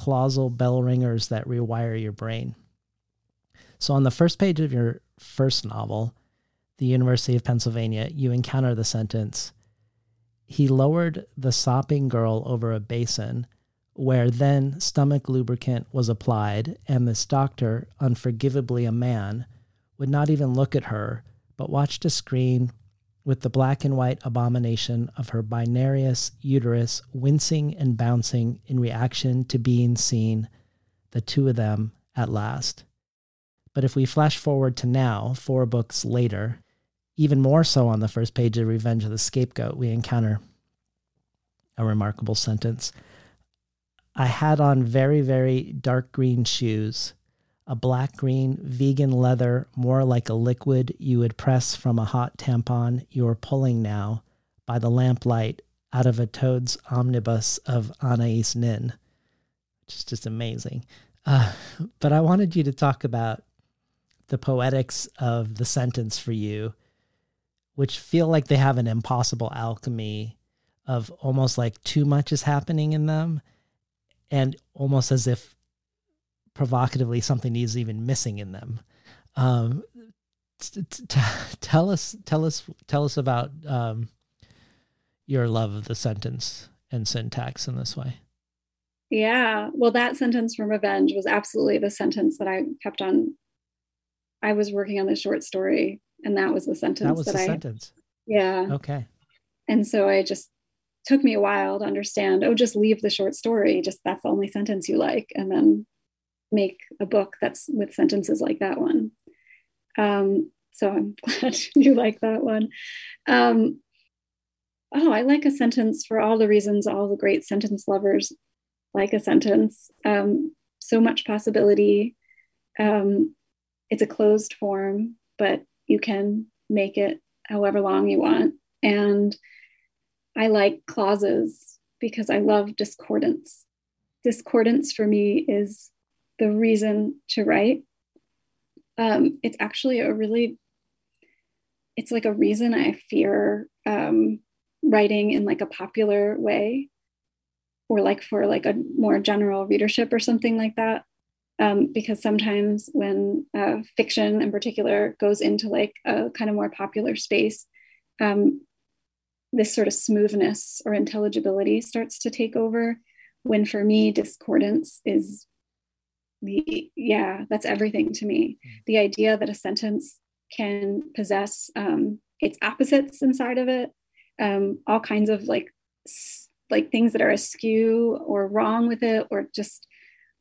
clausal bell ringers that rewire your brain. So, on the first page of your first novel, The University of Pennsylvania, you encounter the sentence He lowered the sopping girl over a basin where then stomach lubricant was applied, and this doctor, unforgivably a man, would not even look at her, but watched a screen with the black and white abomination of her binarious uterus wincing and bouncing in reaction to being seen, the two of them at last. But if we flash forward to now, four books later, even more so on the first page of Revenge of the Scapegoat, we encounter a remarkable sentence. I had on very, very dark green shoes a black green vegan leather, more like a liquid you would press from a hot tampon you are pulling now by the lamplight out of a toad's omnibus of Anais Nin, which is just amazing. Uh, but I wanted you to talk about the poetics of the sentence for you, which feel like they have an impossible alchemy of almost like too much is happening in them and almost as if provocatively something is even missing in them. Um, t- t- tell us, tell us, tell us about um, your love of the sentence and syntax in this way. Yeah, well, that sentence from Revenge was absolutely the sentence that I kept on. I was working on the short story, and that was the sentence that was that the I. Sentence. Yeah. Okay. And so I just took me a while to understand. Oh, just leave the short story. Just that's the only sentence you like, and then make a book that's with sentences like that one. Um, so I'm glad you like that one. Um, oh, I like a sentence for all the reasons all the great sentence lovers like a sentence. Um, so much possibility, Um, it's a closed form, but you can make it however long you want. And I like clauses because I love discordance. Discordance for me is the reason to write. Um, it's actually a really, it's like a reason I fear um, writing in like a popular way or like for like a more general readership or something like that. Um, because sometimes when uh, fiction in particular goes into like a kind of more popular space, um, this sort of smoothness or intelligibility starts to take over. When for me, discordance is the, yeah, that's everything to me. Mm. The idea that a sentence can possess um, its opposites inside of it, um, all kinds of like, like things that are askew or wrong with it, or just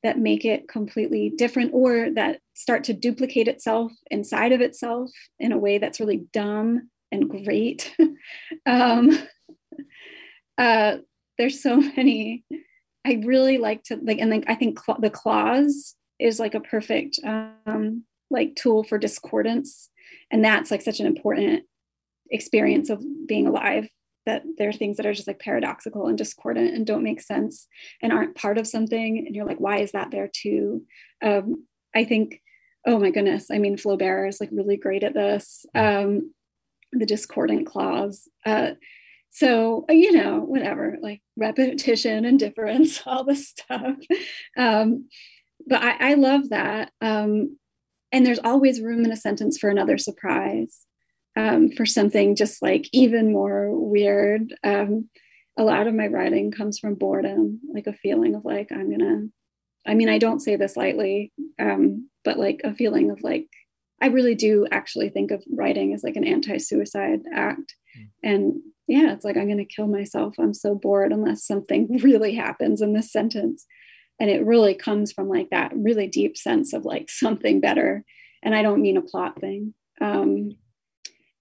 that make it completely different or that start to duplicate itself inside of itself in a way that's really dumb and great. um, uh, there's so many. I really like to like, and then I think cl- the clause is like a perfect um, like tool for discordance, and that's like such an important experience of being alive. That there are things that are just like paradoxical and discordant and don't make sense and aren't part of something, and you're like, why is that there too? Um, I think oh my goodness i mean flaubert is like really great at this um, the discordant clause. Uh, so uh, you know, whatever, like repetition, and difference all this stuff. Um, but I, I, love that. Um, and there's always room in a sentence for another surprise, um, for something just like even more weird. Um, a lot of my writing comes from boredom, like a feeling of like I'm gonna. I mean, I don't say this lightly, um, but like a feeling of like I really do actually think of writing as like an anti-suicide act. Mm. And yeah, it's like I'm going to kill myself. I'm so bored unless something really happens in this sentence. And it really comes from like that really deep sense of like something better. And I don't mean a plot thing. Um,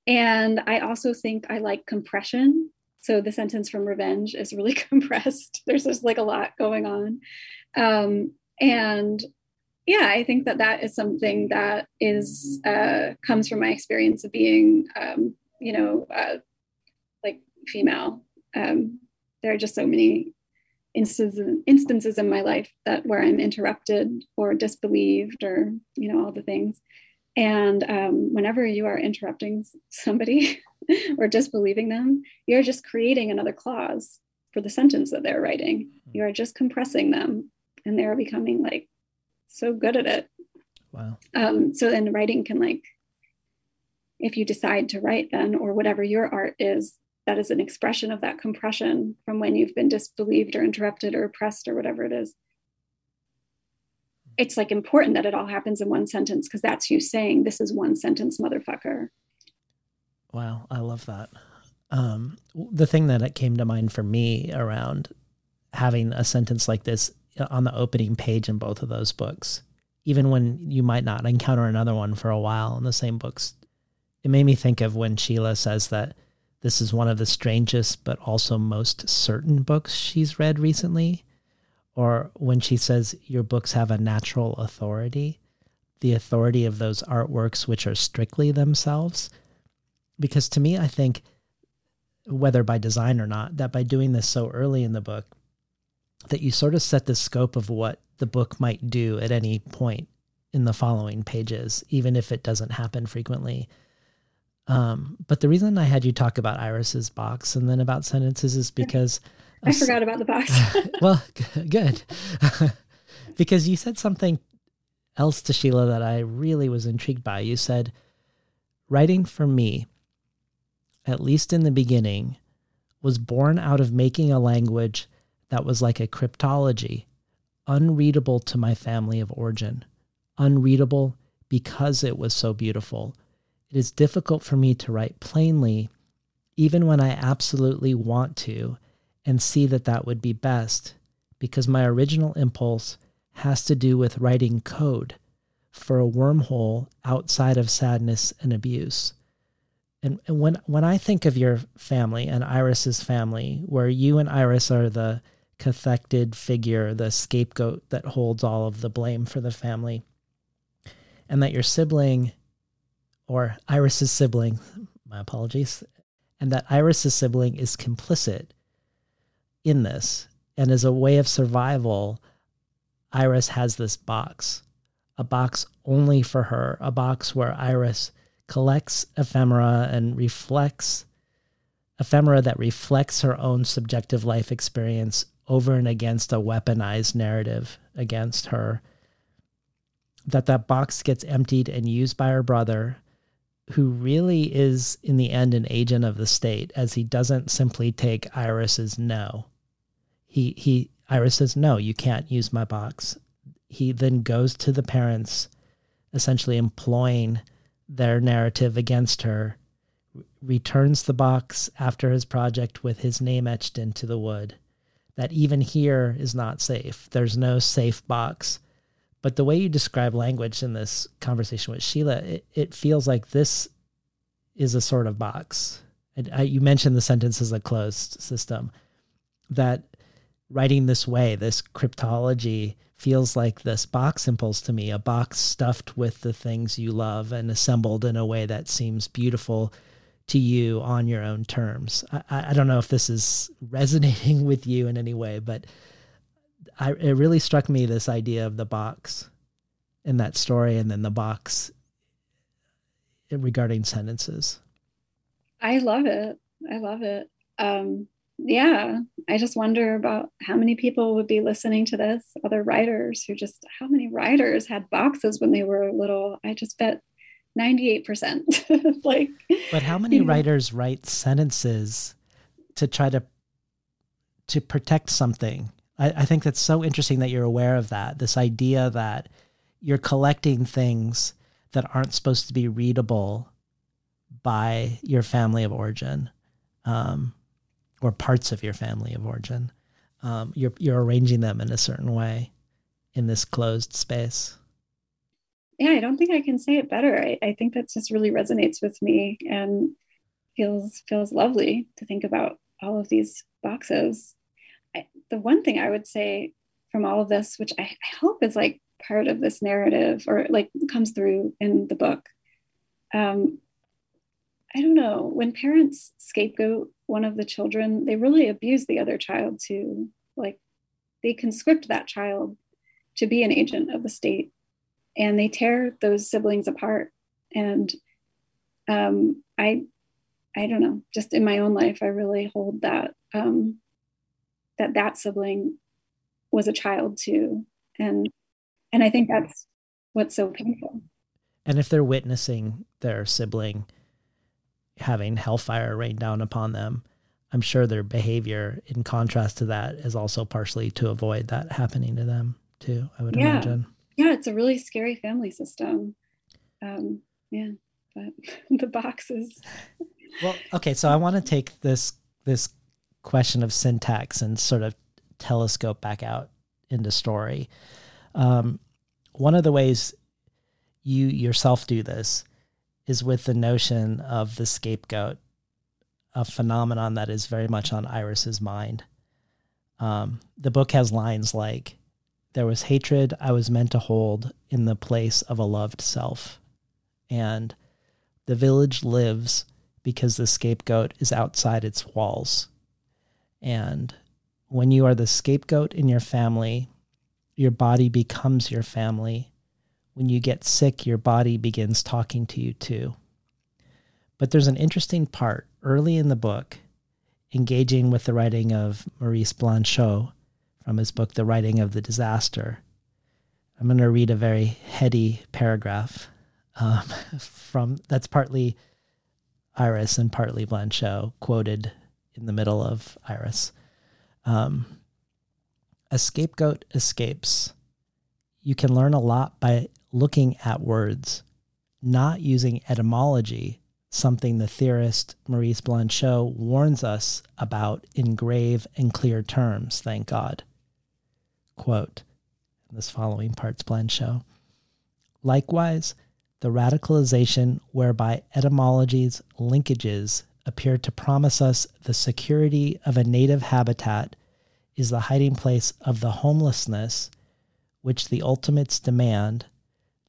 and I also think I like compression. So the sentence from Revenge is really compressed. There's just like a lot going on. Um, and yeah, I think that that is something that is uh, comes from my experience of being, um, you know, uh, female. Um, there are just so many instances instances in my life that where I'm interrupted or disbelieved or you know all the things. And um, whenever you are interrupting somebody or disbelieving them, you're just creating another clause for the sentence that they're writing. You are just compressing them, and they're becoming like so good at it. Wow. Um, so then writing can like, if you decide to write then, or whatever your art is, that is an expression of that compression from when you've been disbelieved or interrupted or oppressed or whatever it is. It's like important that it all happens in one sentence because that's you saying, this is one sentence, motherfucker. Wow, I love that. Um, the thing that came to mind for me around having a sentence like this on the opening page in both of those books, even when you might not encounter another one for a while in the same books. It made me think of when Sheila says that this is one of the strangest but also most certain books she's read recently, or when she says your books have a natural authority, the authority of those artworks which are strictly themselves. Because to me, I think, whether by design or not, that by doing this so early in the book, that you sort of set the scope of what the book might do at any point in the following pages, even if it doesn't happen frequently. Um, but the reason I had you talk about Iris's box and then about sentences is because I forgot about the box. well, good. because you said something else to Sheila that I really was intrigued by. You said, writing for me, at least in the beginning, was born out of making a language that was like a cryptology, unreadable to my family of origin, unreadable because it was so beautiful. It is difficult for me to write plainly, even when I absolutely want to and see that that would be best, because my original impulse has to do with writing code for a wormhole outside of sadness and abuse. And, when when I think of your family and Iris's family, where you and Iris are the cathected figure, the scapegoat that holds all of the blame for the family. and that your sibling, or Iris's sibling, my apologies, and that Iris's sibling is complicit in this. And as a way of survival, Iris has this box, a box only for her, a box where Iris collects ephemera and reflects ephemera that reflects her own subjective life experience over and against a weaponized narrative against her that that box gets emptied and used by her brother who really is in the end an agent of the state as he doesn't simply take iris's no. He he iris says no you can't use my box. He then goes to the parents essentially employing their narrative against her returns the box after his project with his name etched into the wood. That even here is not safe. There's no safe box but the way you describe language in this conversation with Sheila, it, it feels like this is a sort of box. And I, you mentioned the sentence is a closed system. That writing this way, this cryptology, feels like this box impulse to me, a box stuffed with the things you love and assembled in a way that seems beautiful to you on your own terms. I, I don't know if this is resonating with you in any way, but I, it really struck me this idea of the box in that story and then the box regarding sentences. I love it. I love it. Um, yeah, I just wonder about how many people would be listening to this, other writers who just, how many writers had boxes when they were little? I just bet 98%. like, but how many writers write sentences to try to to protect something I, I think that's so interesting that you're aware of that. This idea that you're collecting things that aren't supposed to be readable by your family of origin, um, or parts of your family of origin. Um, you're you're arranging them in a certain way in this closed space. Yeah, I don't think I can say it better. I, I think that just really resonates with me and feels feels lovely to think about all of these boxes the one thing I would say from all of this, which I, I hope is like part of this narrative or like comes through in the book. Um, I don't know, when parents scapegoat one of the children, they really abuse the other child too. Like they conscript that child to be an agent of the state and they tear those siblings apart. And um, I, I don't know, just in my own life, I really hold that um, that that sibling was a child too. And and i think that's what's so painful. And if they're witnessing their sibling having hellfire rain down upon them i'm sure their behavior in contrast to that is also partially to avoid that happening to them too i would yeah. imagine. Yeah it's a really scary family system. Um yeah but the boxes. Well okay so i want to take this this question of syntax and sort of telescope back out into story. Um, one of the ways you yourself do this is with the notion of the scapegoat, a phenomenon that is very much on Iris's mind. Um, the book has lines like, There was hatred I was meant to hold in the place of a loved self. And the village lives because the scapegoat is outside its walls. And when you are the scapegoat in your family, your body becomes your family. When you get sick, your body begins talking to you too. But there's an interesting part early in the book, engaging with the writing of Maurice Blanchot from his book, The Writing of the Disaster. I'm going to read a very heady paragraph um, from that's partly Iris and partly Blanchot quoted in the middle of Iris. Um, a scapegoat escapes. You can learn a lot by looking at words, not using etymology, something the theorist Maurice Blanchot warns us about in grave and clear terms, thank God. Quote, this following part's Blanchot. Likewise, the radicalization whereby etymology's linkages appear to promise us the security of a native habitat is the hiding place of the homelessness which the ultimates demand,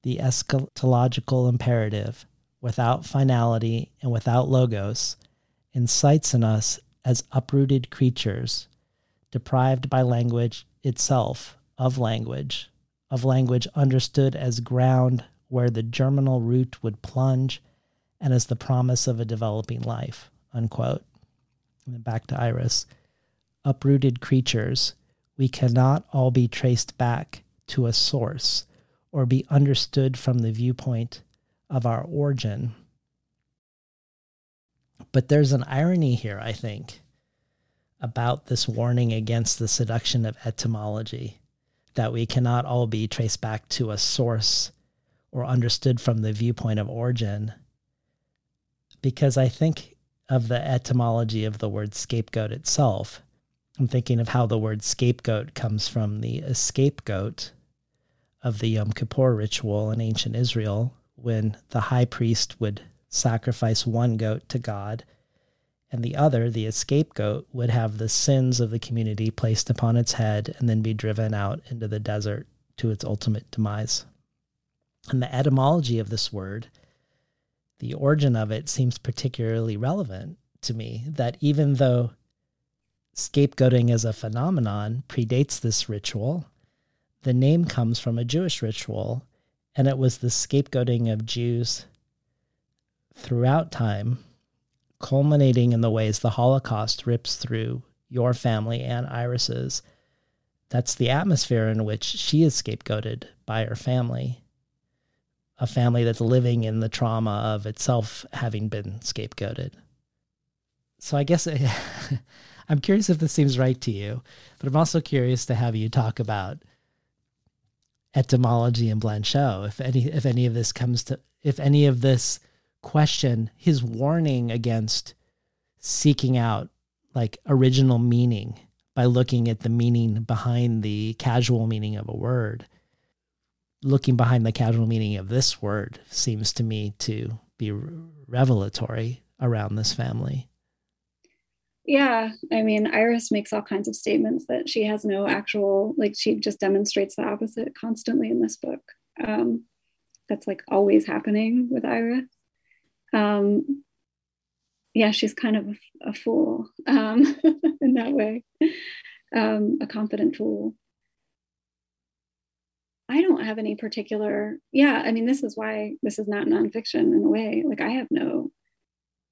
the eschatological imperative, without finality and without logos, incites in us as uprooted creatures, deprived by language itself of language, of language understood as ground where the germinal root would plunge and as the promise of a developing life. Unquote. And then back to Iris. Uprooted creatures, we cannot all be traced back to a source or be understood from the viewpoint of our origin. But there's an irony here, I think, about this warning against the seduction of etymology that we cannot all be traced back to a source or understood from the viewpoint of origin. Because I think of the etymology of the word scapegoat itself. I'm thinking of how the word scapegoat comes from the scapegoat of the Yom Kippur ritual in ancient Israel, when the high priest would sacrifice one goat to God, and the other, the scapegoat, would have the sins of the community placed upon its head and then be driven out into the desert to its ultimate demise. And the etymology of this word, the origin of it, seems particularly relevant to me. That even though scapegoating as a phenomenon predates this ritual, the name comes from a Jewish ritual, and it was the scapegoating of Jews throughout time, culminating in the ways the Holocaust rips through your family and Iris's. That's the atmosphere in which she is scapegoated by her family. A family that's living in the trauma of itself having been scapegoated. So I guess I'm curious if this seems right to you, but I'm also curious to have you talk about etymology and Blanchot. If any if any of this comes to if any of this question, his warning against seeking out like original meaning by looking at the meaning behind the casual meaning of a word. Looking behind the casual meaning of this word seems to me to be revelatory around this family. Yeah, I mean, Iris makes all kinds of statements that she has no actual, like, she just demonstrates the opposite constantly in this book. Um, that's like always happening with Iris. Um, yeah, she's kind of a, a fool um, in that way, um, a confident fool. I don't have any particular, yeah, I mean, this is why this is not nonfiction in a way. Like, I have no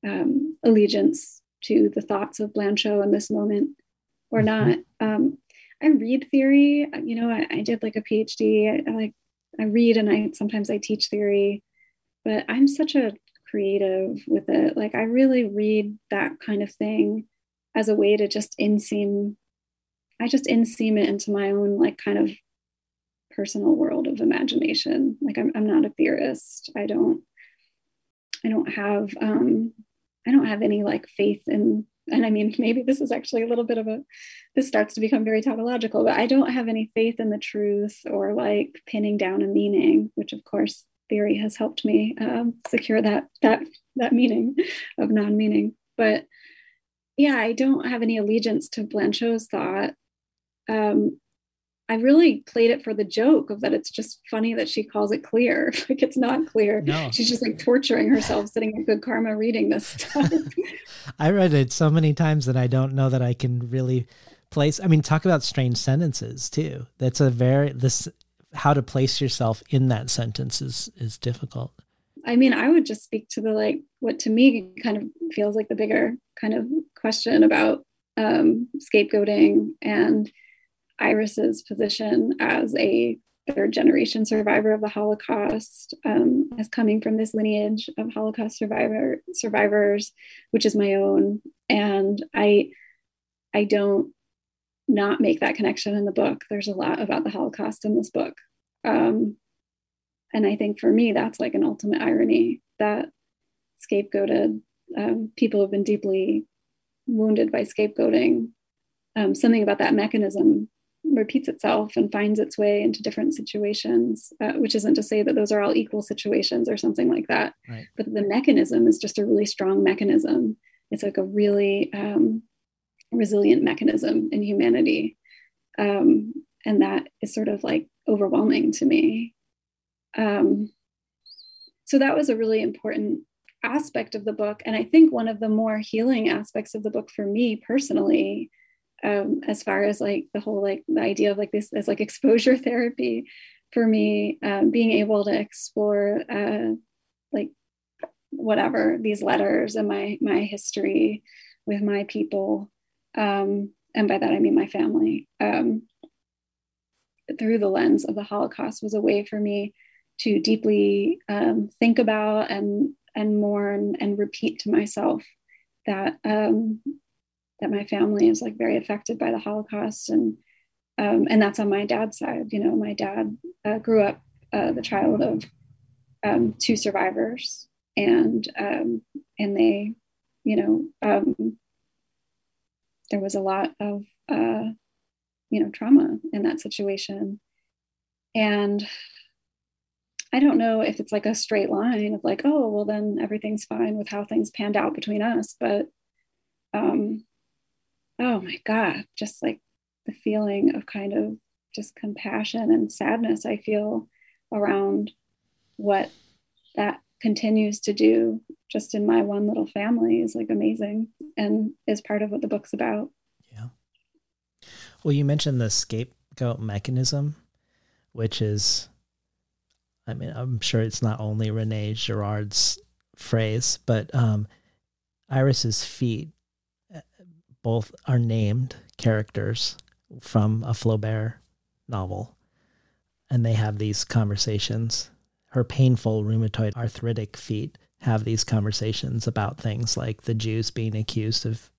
um, allegiance to the thoughts of Blanchot in this moment or mm-hmm. not. Um, I read theory. You know, I, I did like a PhD. I, I, like I read and I sometimes I teach theory, but I'm such a creative with it. Like I really read that kind of thing as a way to just inseam. I just inseam it into my own like kind of personal world of imagination. Like I'm, I'm not a theorist. I don't. I don't have um, I don't have any like faith in, and I mean, maybe this is actually a little bit of a, this starts to become very tautological, but I don't have any faith in the truth or like pinning down a meaning, which of course theory has helped me um, secure that that that meaning of non-meaning. But yeah, I don't have any allegiance to Blanchot's thought. Um, I really played it for the joke of that it's just funny that she calls it clear. like it's not clear. No. She's just like torturing herself sitting at good karma reading this stuff. I read it so many times that I don't know that I can really place I mean talk about strange sentences too. That's a very this how to place yourself in that sentence is is difficult. I mean, I would just speak to the like what to me kind of feels like the bigger kind of question about um scapegoating and Iris's position as a third generation survivor of the Holocaust, um, as coming from this lineage of Holocaust survivor survivors, which is my own, and I I don't not make that connection in the book. There's a lot about the Holocaust in this book, um, and I think for me that's like an ultimate irony that scapegoated um, people have been deeply wounded by scapegoating. Um, something about that mechanism repeats itself and finds its way into different situations, uh, which isn't to say that those are all equal situations or something like that. Right. But the mechanism is just a really strong mechanism. It's like a really um, resilient mechanism in humanity. Um, and that is sort of like overwhelming to me. um, so that was a really important aspect of the book and i think one of the more healing aspects of the book for me personally um, as far as like the whole like the idea of like this as like exposure therapy for me um, being able to explore uh, like whatever these letters and my my history with my people um, and by that i mean my family um, through the lens of the holocaust was a way for me to deeply um, think about and and mourn and repeat to myself that um, that my family is like very affected by the Holocaust and um, and that's on my dad's side. You know, my dad uh, grew up uh, the child of um, two survivors, and um, and they, you know, um, there was a lot of uh, you know trauma in that situation, and I don't know if it's like a straight line of like, oh, well, then everything's fine with how things panned out between us. But, um, oh my God, just like the feeling of kind of just compassion and sadness I feel around what that continues to do just in my one little family is like amazing and is part of what the book's about. Yeah. Well, you mentioned the scapegoat mechanism, which is I mean, I'm sure it's not only Rene Girard's phrase, but um, Iris's feet both are named characters from a Flaubert novel, and they have these conversations. Her painful rheumatoid arthritic feet have these conversations about things like the Jews being accused of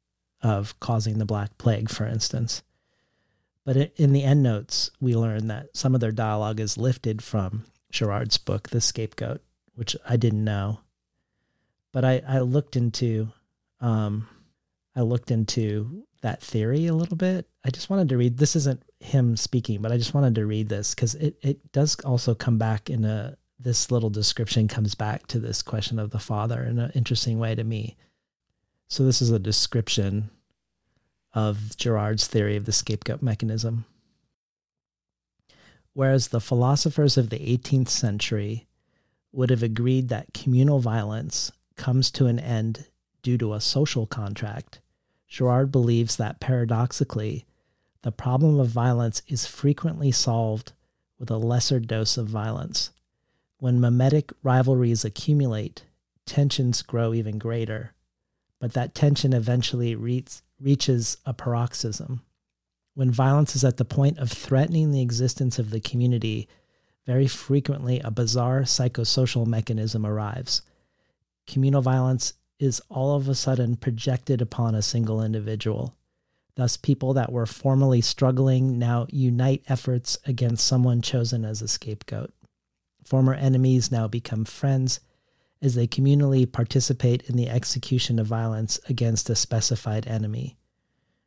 of causing the Black Plague, for instance. But in the endnotes, we learn that some of their dialogue is lifted from Girard's book, The Scapegoat, which I didn't know. But I, I looked into um, I looked into that theory a little bit. I just wanted to read this isn't him speaking, but I just wanted to read this because it, it does also come back in a this little description comes back to this question of the father in an interesting way to me. So this is a description of Girard's theory of the scapegoat mechanism whereas the philosophers of the 18th century would have agreed that communal violence comes to an end due to a social contract, Girard believes that paradoxically, the problem of violence is frequently solved with a lesser dose of violence. When mimetic rivalries accumulate, tensions grow even greater, but that tension eventually reach, reaches a paroxysm. When violence is at the point of threatening the existence of the community, very frequently a bizarre psychosocial mechanism arrives. Communal violence is all of a sudden projected upon a single individual. Thus, people that were formerly struggling now unite efforts against someone chosen as a scapegoat. Former enemies now become friends as they communally participate in the execution of violence against a specified enemy.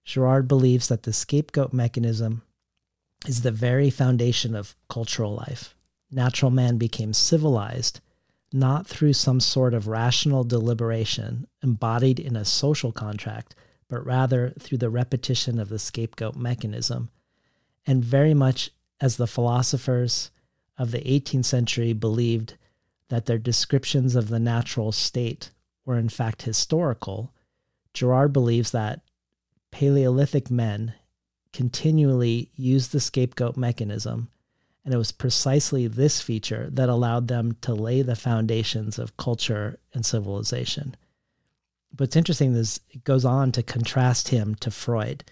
Girard believes that the scapegoat mechanism is the very foundation of cultural life. Natural man became civilized not through some sort of rational deliberation embodied in a social contract, but rather through the repetition of the scapegoat mechanism. And very much as the philosophers of the 18th century believed that their descriptions of the natural state were in fact historical, Girard believes that Paleolithic men continually used the scapegoat mechanism, and it was precisely this feature that allowed them to lay the foundations of culture and civilization. What's interesting is it goes on to contrast him to Freud,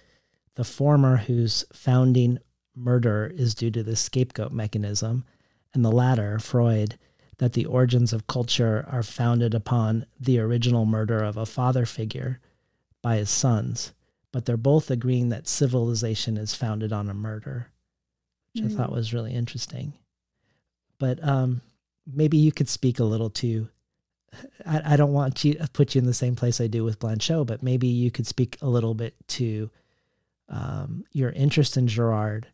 the former whose founding murder is due to the scapegoat mechanism, and the latter, Freud, that the origins of culture are founded upon the original murder of a father figure by his sons but they're both agreeing that civilization is founded on a murder, which mm. I thought mm. was really interesting. But um, maybe you could speak a little to. I, I don't want to put you in the same place I do with Blanchot, but maybe you could speak a little bit to um, your interest in Girard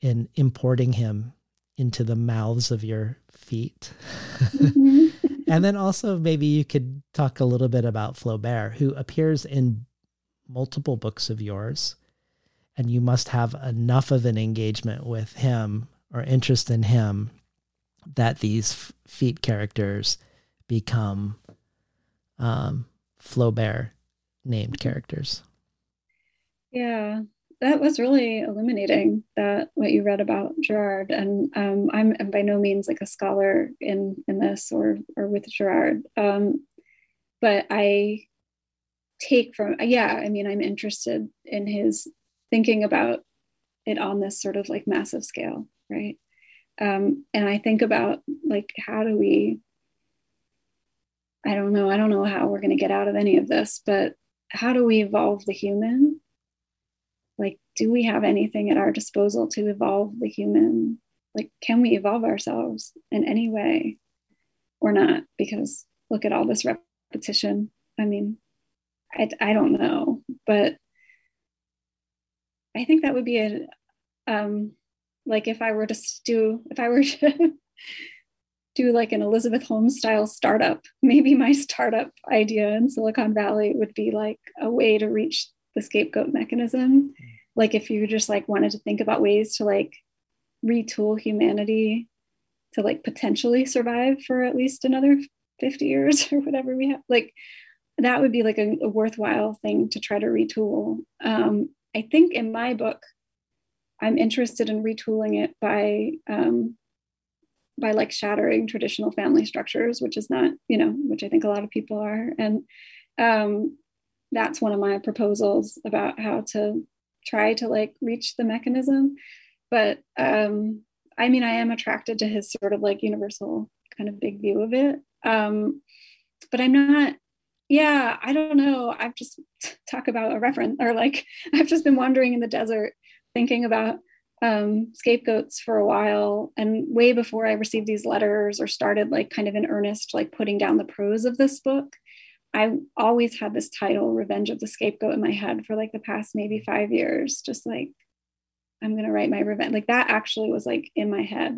in importing him into the mouths of your feet. Mm-hmm. and then also maybe you could talk a little bit about Flaubert, who appears in multiple books of yours, and you must have enough of an engagement with him or interest in him that these feet characters become um, Flaubert named characters. Yeah, that was really illuminating. That what you read about Girard. and um, I'm, I'm, by no means like a scholar in in this or or with Girard, um, but I take from yeah. I mean, I'm interested in his thinking about it on this sort of like massive scale, right? Um, and I think about like how do we I don't know. I don't know how we're going to get out of any of this, but how do we evolve the human? Like, do we have anything at our disposal to evolve the human? Like, can we evolve ourselves in any way or not? Because look at all this repetition. I mean, I, I don't know, but I think that would be a, um, like if I were to do, if I were to do like an Elizabeth Holmes style startup. Maybe my startup idea in Silicon Valley would be like a way to reach the scapegoat mechanism. Like if you just like wanted to think about ways to like retool humanity to like potentially survive for at least another 50 years or whatever we have, like that would be like a, a worthwhile thing to try to retool. Um, I think in my book, I'm interested in retooling it by um, by like shattering traditional family structures, which is not, you know, which I think a lot of people are. And um, that's one of my proposals about how to try to like reach the mechanism. But um, I mean, I am attracted to his sort of like universal kind of big view of it. Um, but I'm not, yeah, I don't know. I've just talk about a reference or like I've just been wandering in the desert thinking about um, scapegoats for a while and way before i received these letters or started like kind of in earnest like putting down the prose of this book i always had this title revenge of the scapegoat in my head for like the past maybe five years just like i'm going to write my revenge like that actually was like in my head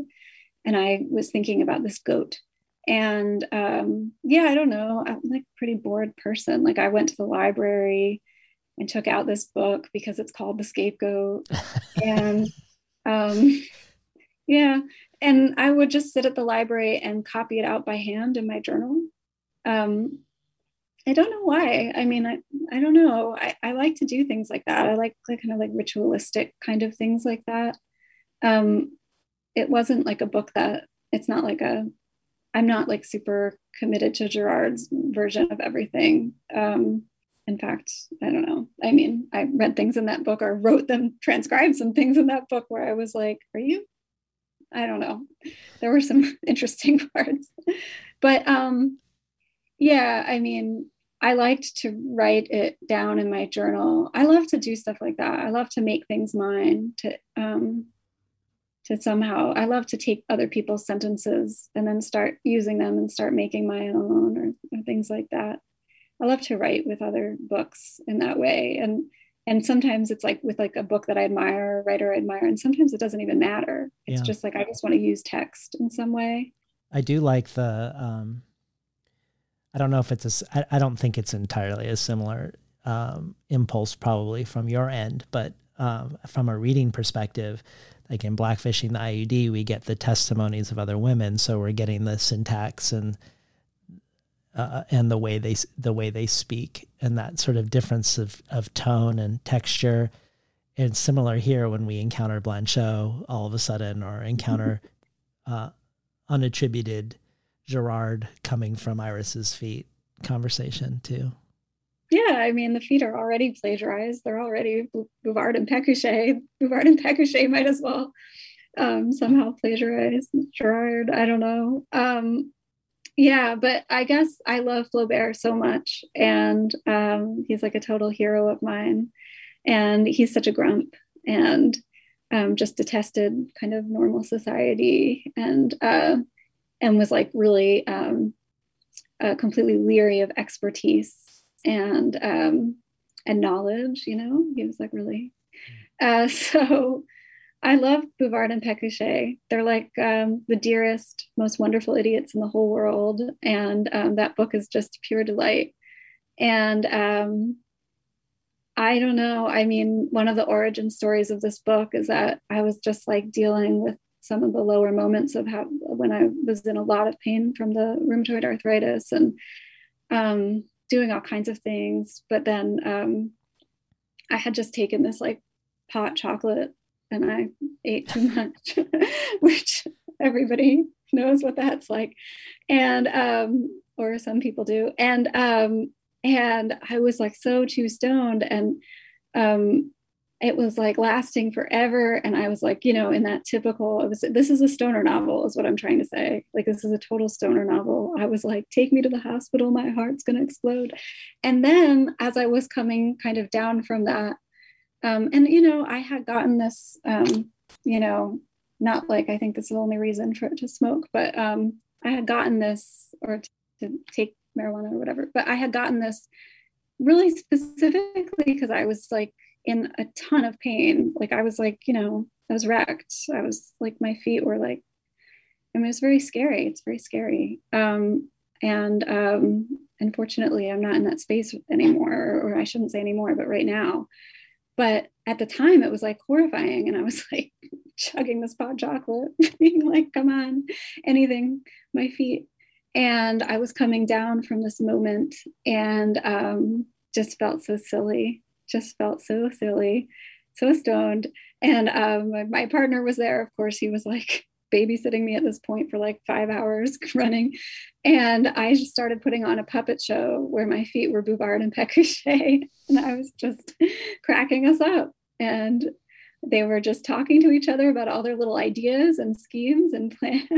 and i was thinking about this goat and um, yeah i don't know i'm like pretty bored person like i went to the library and took out this book because it's called the scapegoat and um, yeah. And I would just sit at the library and copy it out by hand in my journal. Um, I don't know why. I mean, I, I don't know. I, I like to do things like that. I like, like kind of like ritualistic kind of things like that. Um, it wasn't like a book that it's not like a, I'm not like super committed to Girard's version of everything. Um, in fact, I don't know. I mean, I read things in that book or wrote them, transcribed some things in that book where I was like, are you? I don't know. There were some interesting parts. But um yeah, I mean, I liked to write it down in my journal. I love to do stuff like that. I love to make things mine to um to somehow I love to take other people's sentences and then start using them and start making my own or, or things like that. I love to write with other books in that way. And and sometimes it's like with like a book that I admire, a writer I admire, and sometimes it doesn't even matter. It's yeah. just like I just want to use text in some way. I do like the um I don't know if it's a I, I don't think it's entirely a similar um impulse probably from your end, but um from a reading perspective, like in Blackfishing the IUD, we get the testimonies of other women, so we're getting the syntax and uh, and the way they the way they speak and that sort of difference of, of tone and texture. And similar here when we encounter Blanchot all of a sudden or encounter uh, unattributed Girard coming from Iris's feet conversation too. Yeah, I mean the feet are already plagiarized. They're already Bouvard and Pécuchet. Bouvard and Pécuchet might as well um, somehow plagiarize Girard. I don't know. Um, yeah, but I guess I love Flaubert so much, and um, he's like a total hero of mine. And he's such a grump and um, just detested kind of normal society, and uh, and was like really uh, completely leery of expertise and um, and knowledge. You know, he was like really. Uh, so I love Bouvard and Pécuchet. They're like um, the dearest, most wonderful idiots in the whole world. And um, that book is just pure delight. And um, I don't know. I mean, one of the origin stories of this book is that I was just like dealing with some of the lower moments of how when I was in a lot of pain from the rheumatoid arthritis and um, doing all kinds of things. But then um, I had just taken this like pot chocolate and I ate too much, which everybody knows what that's like. And um, or some people do. And um, and I was like so too stoned and um it was like lasting forever and i was like you know in that typical it was this is a stoner novel is what i'm trying to say. Like this is a total stoner novel. I was like take me to the hospital my heart's going to explode. And then as i was coming kind of down from that um, and you know i had gotten this um, you know not like i think this is the only reason for it to smoke but um, i had gotten this or to take marijuana or whatever but i had gotten this really specifically because i was like in a ton of pain. Like I was like, you know, I was wrecked. I was like, my feet were like, I mean, it was very scary. It's very scary. Um, and um, unfortunately, I'm not in that space anymore, or I shouldn't say anymore, but right now. But at the time, it was like horrifying. And I was like chugging this pot chocolate, being like, come on, anything, my feet. And I was coming down from this moment and um, just felt so silly just felt so silly, so stoned. And um, my, partner was there. Of course, he was like babysitting me at this point for like five hours running. And I just started putting on a puppet show where my feet were Bouvard and Pécuchet. And I was just cracking us up. And they were just talking to each other about all their little ideas and schemes and plans.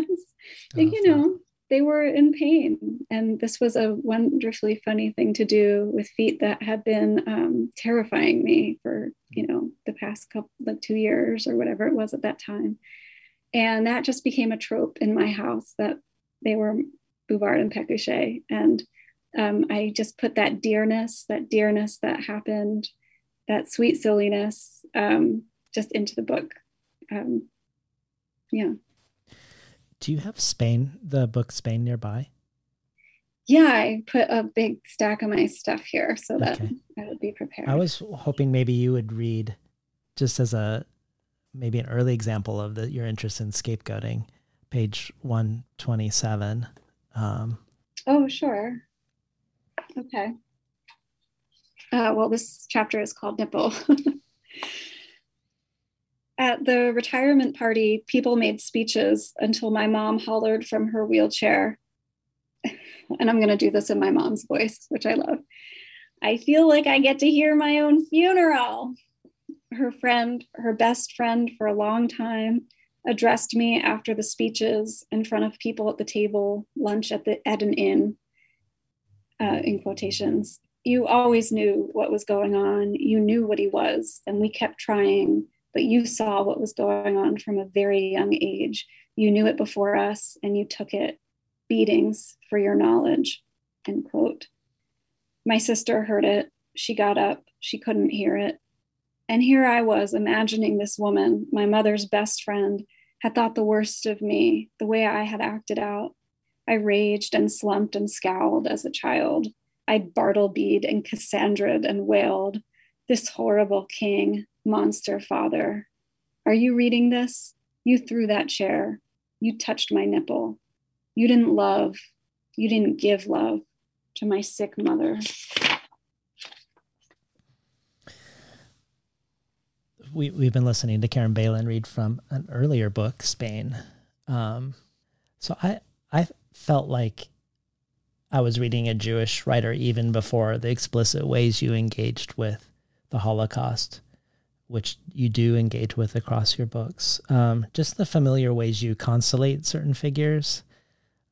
And, you know, they were in pain. And this was a wonderfully funny thing to do with feet that had been um, terrifying me for, you know, the past couple, like two years or whatever it was at that time. And that just became a trope in my house that they were Bouvard and Pécuchet. And um, I just put that dearness, that dearness that happened, that sweet silliness um, just into the book. Um, yeah. Do you have Spain, the book Spain nearby? Yeah, I put a big stack of my stuff here so that okay. I would be prepared. I was hoping maybe you would read just as a maybe an early example of the, your interest in scapegoating, page 127. Um, oh, sure. Okay. Uh, well, this chapter is called Nipple. At the retirement party, people made speeches until my mom hollered from her wheelchair. And I'm going to do this in my mom's voice, which I love. I feel like I get to hear my own funeral. Her friend, her best friend for a long time, addressed me after the speeches in front of people at the table, lunch at the at an inn, uh, in quotations. You always knew what was going on. You knew what he was, and we kept trying but you saw what was going on from a very young age. You knew it before us and you took it. Beatings for your knowledge. End quote. My sister heard it. She got up. She couldn't hear it. And here I was imagining this woman, my mother's best friend, had thought the worst of me, the way I had acted out. I raged and slumped and scowled as a child. I'd Bartleby'd and Cassandra'd and wailed. This horrible king, monster father. Are you reading this? You threw that chair. You touched my nipple. You didn't love. You didn't give love to my sick mother. We, we've been listening to Caren Beilin read from an earlier book, Spain. Um, so I, I felt like I was reading a Jewish writer even before the explicit ways you engaged with the Holocaust which you do engage with across your books. Um, just the familiar ways you constellate certain figures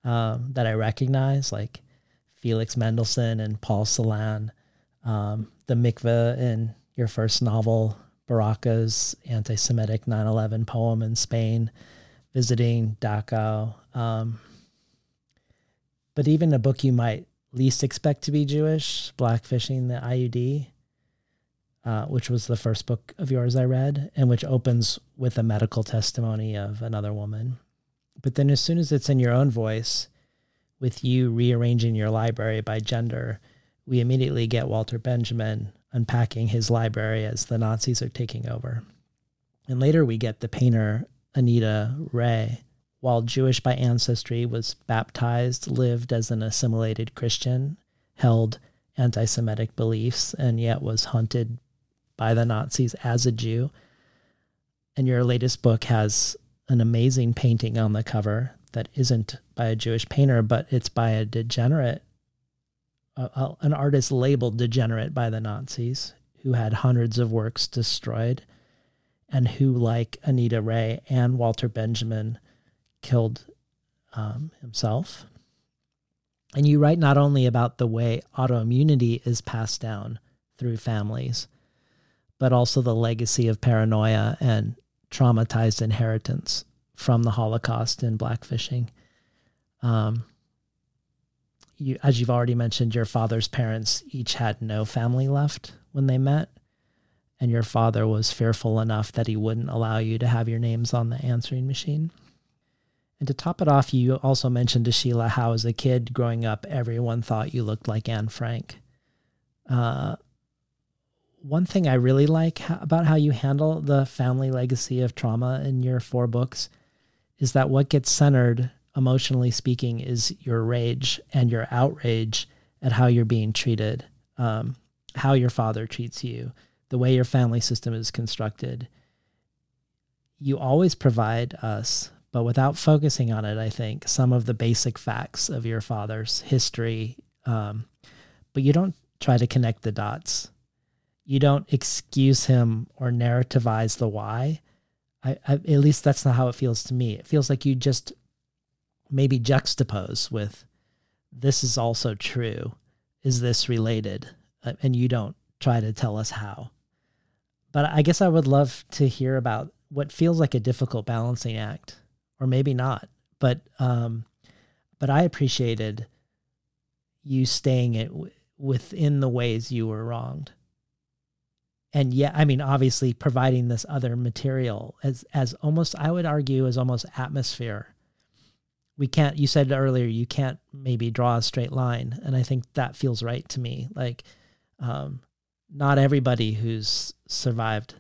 um, that I recognize, like Felix Mendelssohn and Paul Celan, um, the mikveh in your first novel, Baraka's anti Semitic 9 11 poem in Spain, visiting Dachau. Um, but even a book you might least expect to be Jewish, Blackfishing the IUD, uh, which was the first book of yours I read, and which opens with a medical testimony of another woman. But then, as soon as it's in your own voice, with you rearranging your library by gender, we immediately get Walter Benjamin unpacking his library as the Nazis are taking over. And later, we get the painter Anita Rée, while Jewish by ancestry, was baptized, lived as an assimilated Christian, held anti Semitic beliefs, and yet was hunted by the Nazis as a Jew. And your latest book has an amazing painting on the cover that isn't by a Jewish painter, but it's by a degenerate, an artist labeled degenerate by the Nazis who had hundreds of works destroyed and who, like Anita Rée and Walter Benjamin, killed um, himself. And you write not only about the way autoimmunity is passed down through families, but also the legacy of paranoia and traumatized inheritance from the Holocaust in blackfishing. Um, you, as you've already mentioned, your father's parents each had no family left when they met, and your father was fearful enough that he wouldn't allow you to have your names on the answering machine. And to top it off, you also mentioned to Sheila how, as a kid growing up, everyone thought you looked like Anne Frank. Uh, one thing I really like about how you handle the family legacy of trauma in your four books is that what gets centered, emotionally speaking, is your rage and your outrage at how you're being treated, um, how your father treats you, the way your family system is constructed. You always provide us, but without focusing on it, I think, some of the basic facts of your father's history. Um, but you don't try to connect the dots you don't excuse him or narrativize the why. I, I, at least that's not how it feels to me. It feels like you just maybe juxtapose with this is also true. Is this related? Uh, and you don't try to tell us how. But I guess I would love to hear about what feels like a difficult balancing act, or maybe not. But um, but I appreciated you staying it w- within the ways you were wronged and yeah i mean obviously providing this other material as as almost i would argue as almost atmosphere. We can't you said earlier you can't maybe draw a straight line. And i think that feels right to me. Like um, not everybody who's survived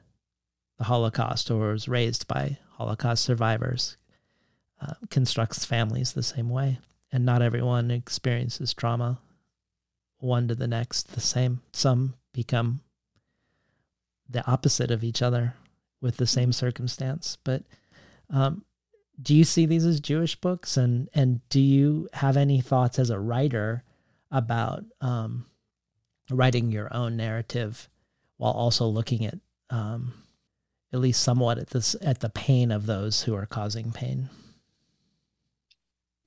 the holocaust or was raised by holocaust survivors uh, constructs families the same way. And not everyone experiences trauma one to the next the same. Some become the opposite of each other with the same circumstance. But um, do you see these as Jewish books, and and do you have any thoughts as a writer about um, writing your own narrative while also looking at um, at least somewhat at this at the pain of those who are causing pain?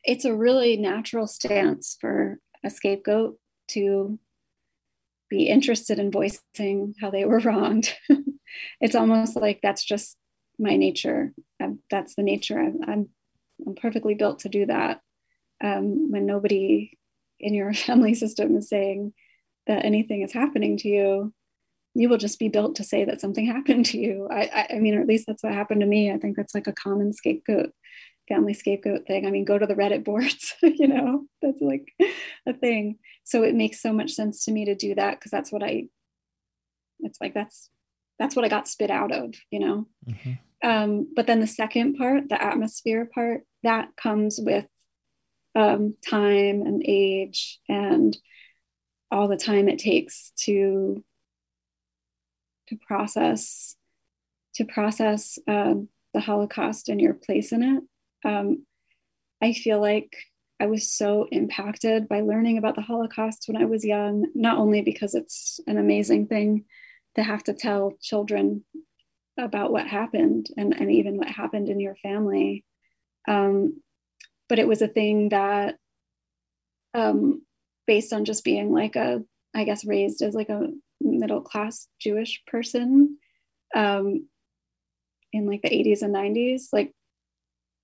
It's a really natural stance for a scapegoat to be interested in voicing how they were wronged. it's almost like that's just my nature. I'm, that's the nature. I'm, I'm, I'm perfectly built to do that. Um, when nobody in your family system is saying that anything is happening to you, you will just be built to say that something happened to you. I, I, I mean, or at least that's what happened to me. I think that's like a common scapegoat, family scapegoat thing. I mean, go to the Reddit boards, you know, that's like a thing so it makes so much sense to me to do that because that's what i it's like that's that's what i got spit out of you know mm-hmm. um, but then the second part the atmosphere part that comes with um, time and age and all the time it takes to to process to process um, the holocaust and your place in it um, i feel like I was so impacted by learning about the Holocaust when I was young, not only because it's an amazing thing to have to tell children about what happened and, and even what happened in your family, um, but it was a thing that, um, based on just being like a, I guess, raised as like a middle class Jewish person um, in like the 80s and 90s, like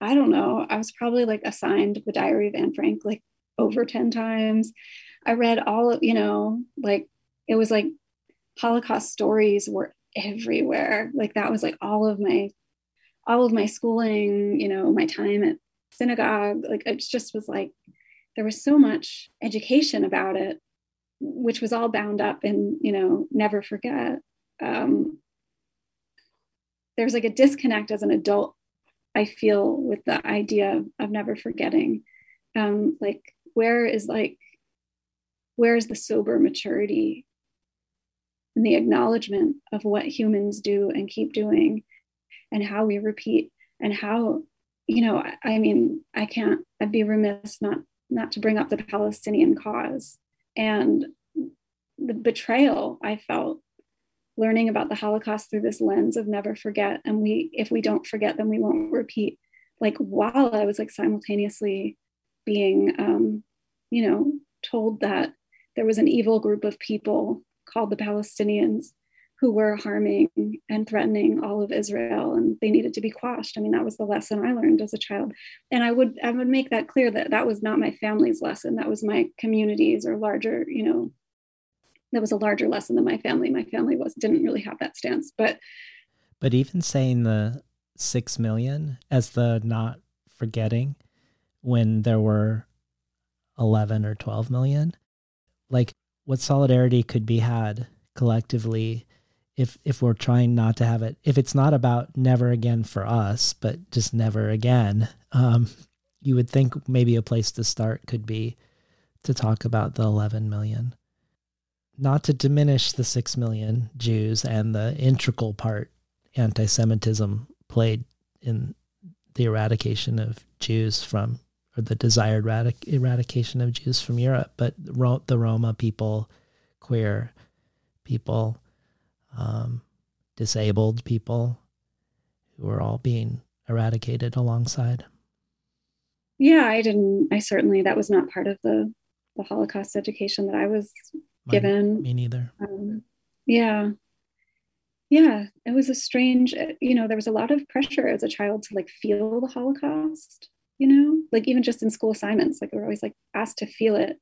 I don't know, I was probably like assigned the Diary of Anne Frank like over 10 times. I read all of, you know, like it was like Holocaust stories were everywhere. Like that was like all of my all of my schooling, you know, my time at synagogue. Like it just was like there was so much education about it, which was all bound up in, you know, never forget. Um, there's like a disconnect as an adult I feel with the idea of never forgetting. Um, like, where is like, where is the sober maturity and the acknowledgement of what humans do and keep doing and how we repeat and how, you know, I, I mean, I can't, I'd be remiss not not to bring up the Palestinian cause and the betrayal I felt learning about the Holocaust through this lens of never forget. And we, if we don't forget, then we won't repeat. Like while I was like simultaneously being, um, you know, told that there was an evil group of people called the Palestinians who were harming and threatening all of Israel and they needed to be quashed. I mean, that was the lesson I learned as a child. And I would I would make that clear that that was not my family's lesson. That was my community's or larger, you know, that was a larger lesson than my family. My family was didn't really have that stance. But but even saying the 6 million as the not forgetting when there were 11 or 12 million, like what solidarity could be had collectively if if we're trying not to have it if it's not about never again for us but just never again um you would think maybe a place to start could be to talk about the 11 million not to diminish the 6 million Jews and the integral part anti Semitism played in the eradication of Jews from, or the desired radic- eradication of Jews from Europe, but the Roma people, queer people, um, disabled people who were all being eradicated alongside. Yeah, I didn't, I certainly, that was not part of the, the Holocaust education that I was given. Me neither. Um, yeah. Yeah, it was a strange, you know, there was a lot of pressure as a child to like feel the Holocaust, you know, like even just in school assignments, like we were always like asked to feel it.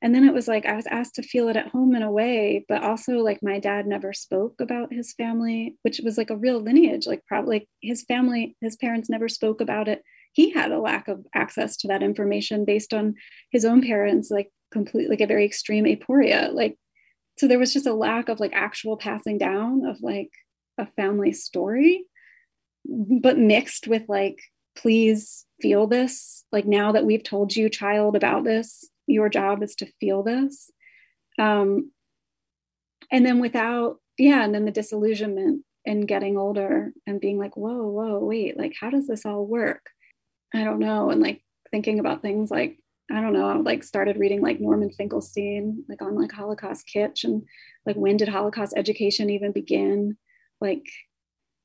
And then it was like I was asked to feel it at home in a way, but also like my dad never spoke about his family, which was like a real lineage. Like probably like his family, his parents never spoke about it. He had a lack of access to that information based on his own parents, like complete like a very extreme aporia like so there was just a lack of like actual passing down of like a family story but mixed with like please feel this. Like now that we've told you child about this your job is to feel this. Um and then without yeah and then the disillusionment and getting older and being like whoa whoa wait like how does this all work? I don't know. And like thinking about things like I don't know, like started reading like Norman Finkelstein, like on like Holocaust Kitsch and like when did Holocaust education even begin? Like,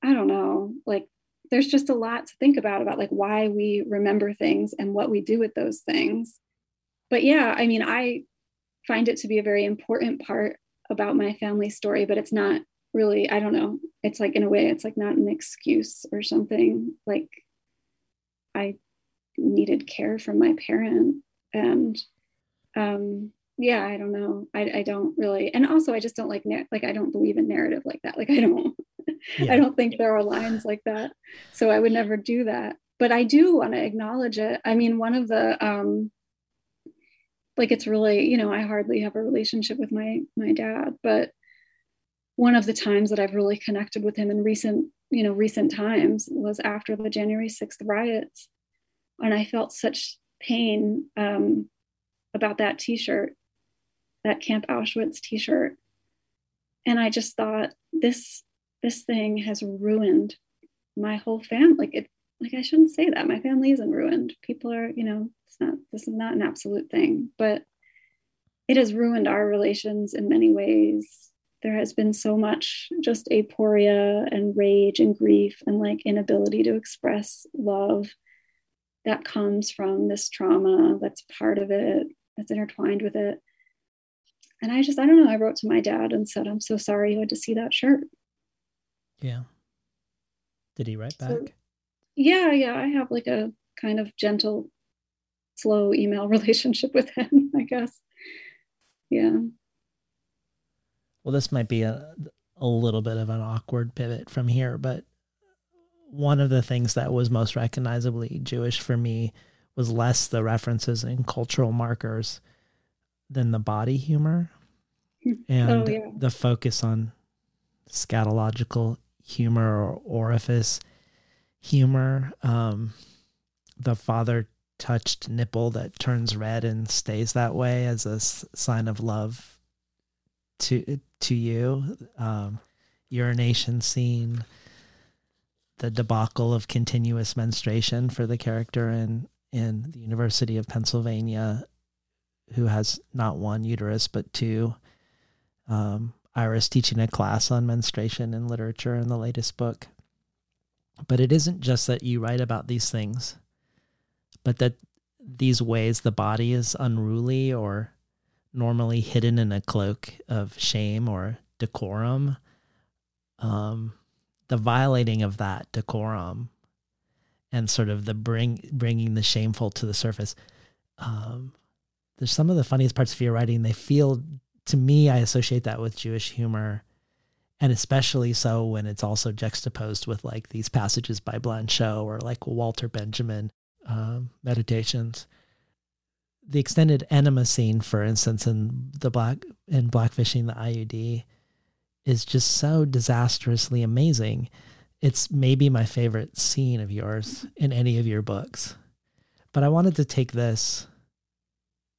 I don't know, like there's just a lot to think about about like why we remember things and what we do with those things. But yeah, I mean, I find it to be a very important part about my family story, but it's not really, I don't know, it's like in a way, it's like not an excuse or something. Like I needed care from my parent and um yeah i don't know. I, I don't really and also i just don't like like i don't believe in narrative like that. Like i don't yeah. i don't think there are lines like that. So i would never do that. But i do want to acknowledge it. I mean one of the um like it's really you know i hardly have a relationship with my my dad but one of the times that i've really connected with him in recent you know recent times was after the january 6th riots. And i felt such pain um, about that t-shirt that camp auschwitz t-shirt. And i just thought this this thing has ruined my whole family like it like i shouldn't say that. My family isn't ruined. People are you know it's not this is not an absolute thing. But it has ruined our relations in many ways. There has been so much just aporia and rage and grief and like inability to express love that comes from this trauma that's part of it that's intertwined with it. And i just i don't know i wrote to my dad and said i'm so sorry you had to see that shirt. Yeah. Did he write back? so, yeah yeah i have like a kind of gentle slow email relationship with him i guess. Yeah. Well this might be a a little bit of an awkward pivot from here but one of the things that was most recognizably Jewish for me was less the references and cultural markers than the body humor oh, and oh, yeah. the focus on scatological humor or orifice humor. Um, the father touched nipple that turns red and stays that way as a s- sign of love to to you. Um, urination scene, the debacle of continuous menstruation for the character in in the University of Pennsylvania, who has not one uterus but two. Um, Iris teaching a class on menstruation and literature in the latest book. But it isn't just that you write about these things, but that these ways the body is unruly or normally hidden in a cloak of shame or decorum. Um, the violating of that decorum and sort of the bring bringing the shameful to the surface. Um, there's some of the funniest parts of your writing. They feel to me, I associate that with Jewish humor, and especially so when it's also juxtaposed with like these passages by Blanchot or like Walter Benjamin um, meditations. The extended enema scene, for instance, in the black in blackfishing the IUD, is just so disastrously amazing. It's maybe my favorite scene of yours in any of your books. But I wanted to take this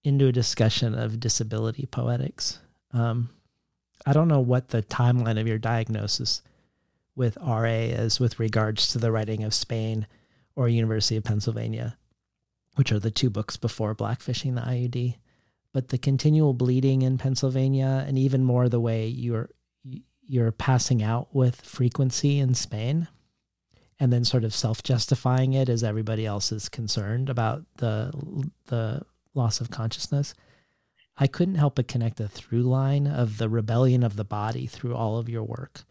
into a discussion of disability poetics. Um, I don't know what the timeline of your diagnosis with RA is with regards to the writing of Spain or University of Pennsylvania, which are the two books before Blackfishing the IUD. But the continual bleeding in Pennsylvania, and even more the way you're you're passing out with frequency in Spain, and then sort of self-justifying it as everybody else is concerned about the the loss of consciousness. I couldn't help but connect a through line of the rebellion of the body through all of your work,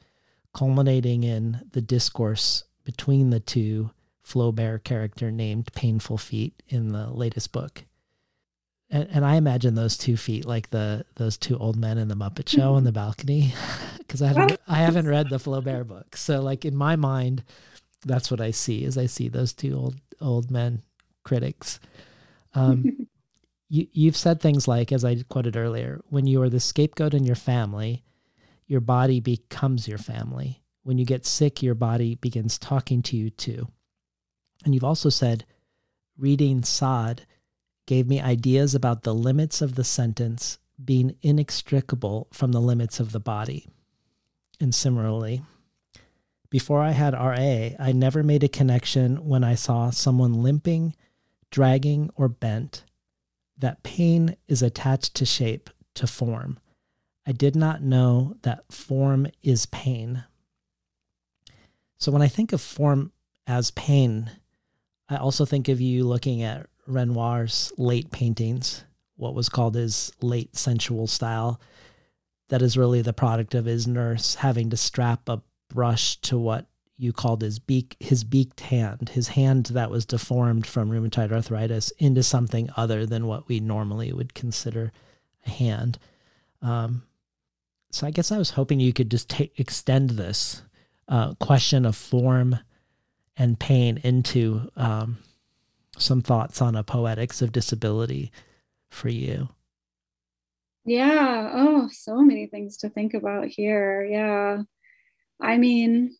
culminating in the discourse between the two Flaubert character named Painful Feet in the latest book. And, and I imagine those two feet like the those two old men in the Muppet Show on the balcony, because I haven't I haven't read the Flaubert book. So like in my mind, that's what I see is I see those two old old men critics. Um, you, you've said things like, as I quoted earlier, when you are the scapegoat in your family, your body becomes your family. When you get sick, your body begins talking to you too. And you've also said, reading Sade gave me ideas about the limits of the sentence being inextricable from the limits of the body. And similarly, before I had RA, I never made a connection when I saw someone limping, dragging, or bent that pain is attached to shape, to form. I did not know that form is pain. So when I think of form as pain, I also think of you looking at Renoir's late paintings, what was called his late sensual style, that is really the product of his nurse having to strap a brush to what you called his beak his beaked hand his hand that was deformed from rheumatoid arthritis into something other than what we normally would consider a hand. Um, so i guess i was hoping you could just take, extend this uh, question of form and pain into um, some thoughts on a poetics of disability for you yeah oh so many things to think about here yeah i mean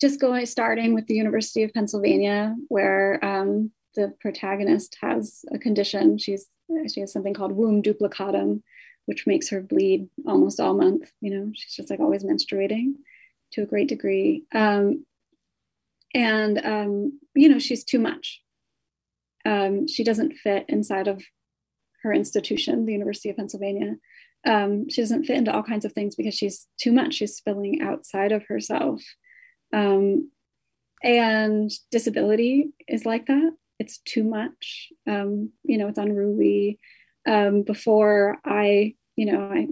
just going starting with the University of Pennsylvania, where um, the protagonist has a condition. She's she has something called womb duplicatum, which makes her bleed almost all month. You know, she's just like always menstruating to a great degree. Um, and um, you know, she's too much. Um, she doesn't fit inside of her institution, the University of Pennsylvania. Um, she doesn't fit into all kinds of things because she's too much. She's spilling outside of herself. Um, and disability is like that. It's too much. Um, you know, it's unruly. Um, before I, you know, I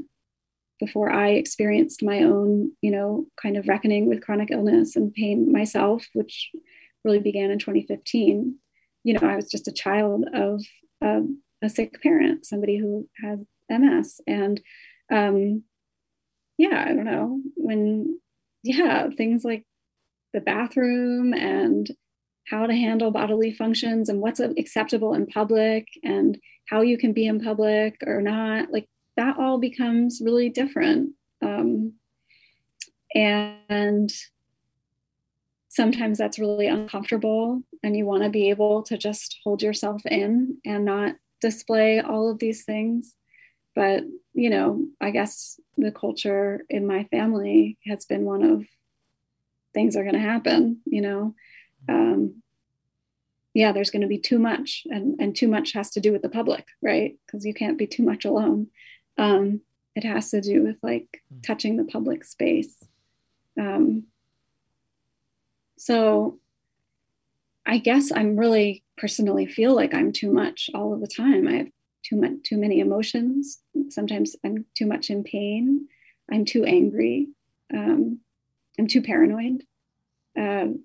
before I experienced my own, you know, kind of reckoning with chronic illness and pain myself, which really began in 2015. You know, I was just a child of a sick parent, somebody who had MS, and um, yeah, I don't know when, yeah, things like the bathroom and how to handle bodily functions and what's acceptable in public and how you can be in public or not like that all becomes really different. Um, and sometimes that's really uncomfortable and you want to be able to just hold yourself in and not display all of these things. But you know i guess the culture in my family has been one of things are going to happen you know? Um, yeah there's going to be too much and and too much has to do with the public right? Because you can't be too much alone. Um, it has to do with like touching the public space. Um, so I guess I'm really personally feel like I'm too much all of the time. I have too much, too many emotions. Sometimes I'm too much in pain. I'm too angry. Um, I'm too paranoid. Um,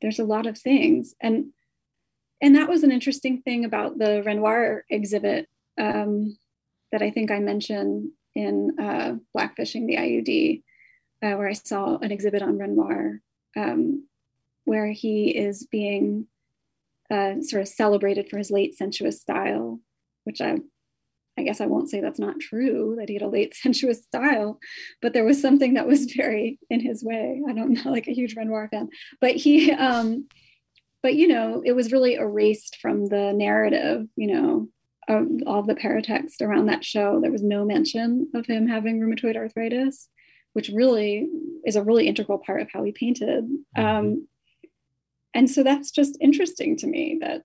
there's a lot of things, and and that was an interesting thing about the Renoir exhibit um, that I think I mentioned in uh, Blackfishing the IUD, uh, where I saw an exhibit on Renoir um, where he is being uh, sort of celebrated for his late sensuous style, which I, I guess I won't say that's not true that he had a late sensuous style, but there was something that was very in his way. I don't know, like a huge Renoir fan, but he, um, but you know, it was really erased from the narrative, you know, of all the paratext around that show. There was no mention of him having rheumatoid arthritis which really is a really integral part of how he painted. Mm-hmm. Um, and so that's just interesting to me that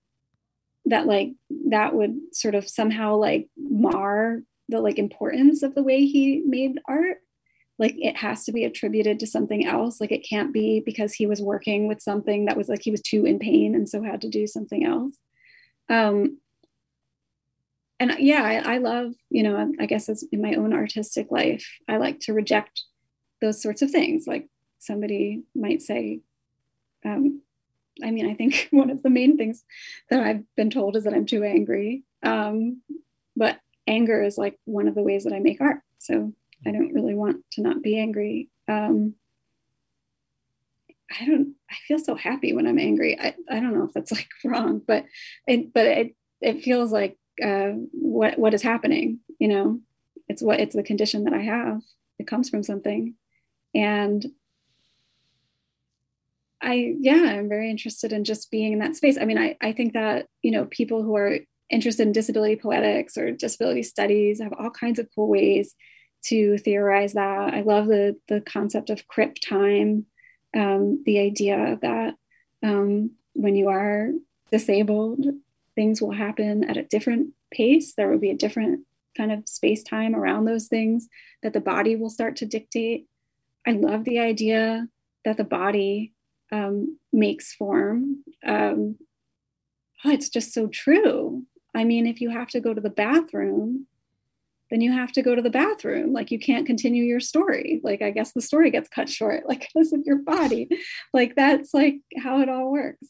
that like that would sort of somehow like mar the like importance of the way he made art like it has to be attributed to something else like it can't be because he was working with something that was like he was too in pain and so had to do something else um and yeah I, I love you know i guess as in my own artistic life i like to reject those sorts of things. Like somebody might say, um, I mean, I think one of the main things that I've been told is that I'm too angry. Um, but anger is like one of the ways that I make art. So I don't really want to not be angry. Um, I don't, I feel so happy when I'm angry. I, I don't know if that's like wrong, but it, but it, it feels like uh, what, what is happening, you know, it's what, it's the condition that I have. It comes from something and I, yeah, I'm very interested in just being in that space. I mean, I, I think that, you know, people who are interested in disability poetics or disability studies have all kinds of cool ways to theorize that. I love the, the concept of crip time, um, the idea that um, when you are disabled, things will happen at a different pace. There will be a different kind of space time around those things that the body will start to dictate. I love the idea that the body um, makes form. Um, oh, it's just so true. I mean, if you have to go to the bathroom, then you have to go to the bathroom. Like you can't continue your story. Like I guess the story gets cut short, like because of your body. like that's like how it all works.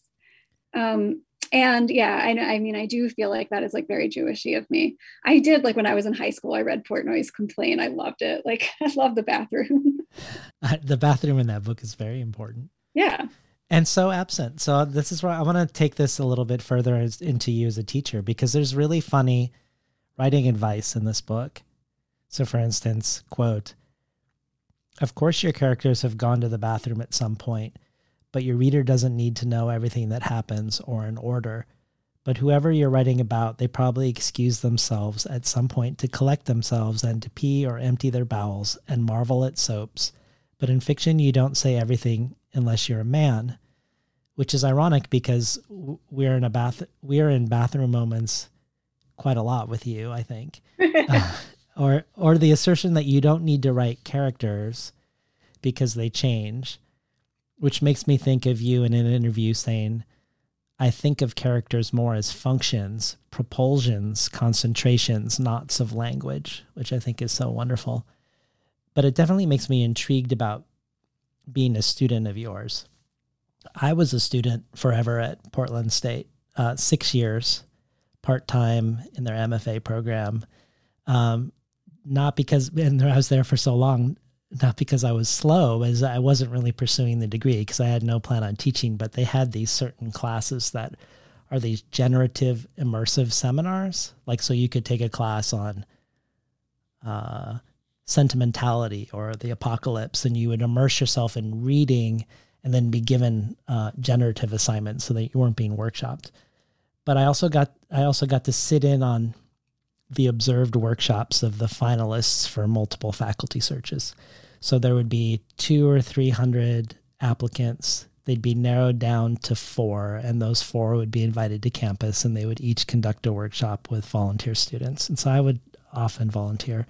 Um, and yeah I, I mean i do feel like that is like very jewishy of me. I did like when i was in high school i read portnoy's complaint. I loved it. Like i love the bathroom. Uh, the bathroom in that book is very important. Yeah. And so absent. So this is where i want to take this a little bit further as, into you as a teacher because there's really funny writing advice in this book. So for instance quote of course your characters have gone to the bathroom at some point but your reader doesn't need to know everything that happens or in order. But whoever you're writing about, they probably excuse themselves at some point to collect themselves and to pee or empty their bowels and marvel at soaps. But in fiction, you don't say everything unless you're a man, which is ironic because we're in a bath, we're in bathroom moments quite a lot with you, I think. uh, or or the assertion that you don't need to write characters because they change which makes me think of you in an interview saying, I think of characters more as functions, propulsions, concentrations, knots of language, which I think is so wonderful. But it definitely makes me intrigued about being a student of yours. I was a student forever at Portland State, uh, six years, part time in their MFA program. Um, not because, and I was there for so long, not because I was slow, as I wasn't really pursuing the degree because I had no plan on teaching, but they had these certain classes that are these generative immersive seminars. Like, so you could take a class on uh, sentimentality or the apocalypse, and you would immerse yourself in reading and then be given uh, generative assignments so that you weren't being workshopped. But I also got I also got to sit in on the observed workshops of the finalists for multiple faculty searches. So there would be two or three hundred applicants. They'd be narrowed down to four, and those four would be invited to campus, and they would each conduct a workshop with volunteer students. And so I would often volunteer.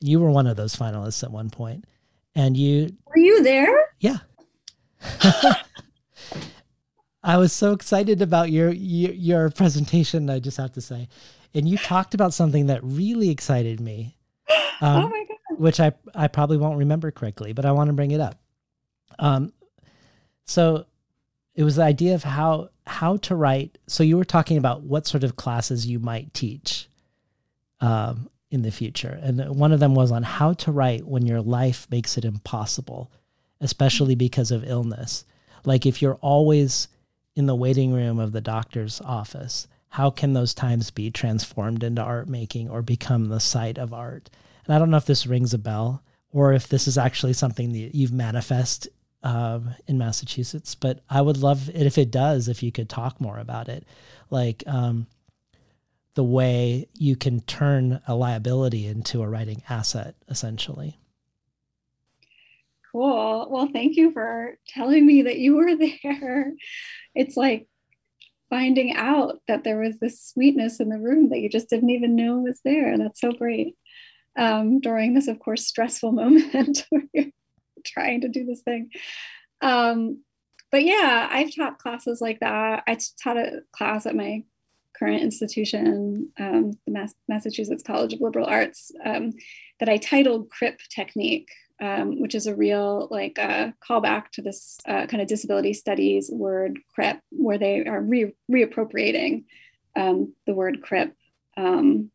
You were one of those finalists at one point, and you were you there? Yeah. I was so excited about your, your your presentation. I just have to say, and you talked about something that really excited me. Um, oh my god! Which I I probably won't remember correctly, but I want to bring it up. Um, so it was the idea of how how to write. So you were talking about what sort of classes you might teach, um, in the future, and one of them was on how to write when your life makes it impossible, especially because of illness. Like if you're always in the waiting room of the doctor's office, how can those times be transformed into art making or become the site of art? And I don't know if this rings a bell or if this is actually something that you've manifest um, in Massachusetts, but I would love it if it does, if you could talk more about it. Like um, the way you can turn a liability into a writing asset, essentially. Cool. Well, thank you for telling me that you were there. It's like finding out that there was this sweetness in the room that you just didn't even know was there. And that's so great. Um, during this, of course, stressful moment where you're trying to do this thing. Um, but yeah, I've taught classes like that. I taught a class at my current institution, um, the Mass- Massachusetts College of Liberal Arts, um, that I titled CRIP Technique, um, which is a real like uh, callback to this uh, kind of disability studies word CRIP, where they are re- reappropriating um, the word CRIP, um,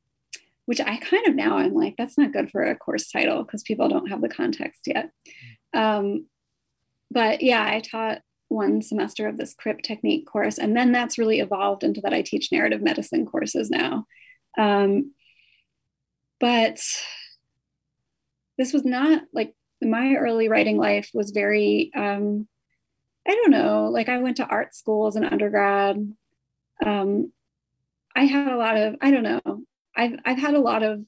which I kind of now I'm like, that's not good for a course title because people don't have the context yet. Um, but yeah, I taught one semester of this CRIP technique course, and then that's really evolved into that I teach narrative medicine courses now. Um, but this was not like my early writing life was very um, i don't know like i went to art school as an undergrad. Um, i had a lot of i don't know i've i've had a lot of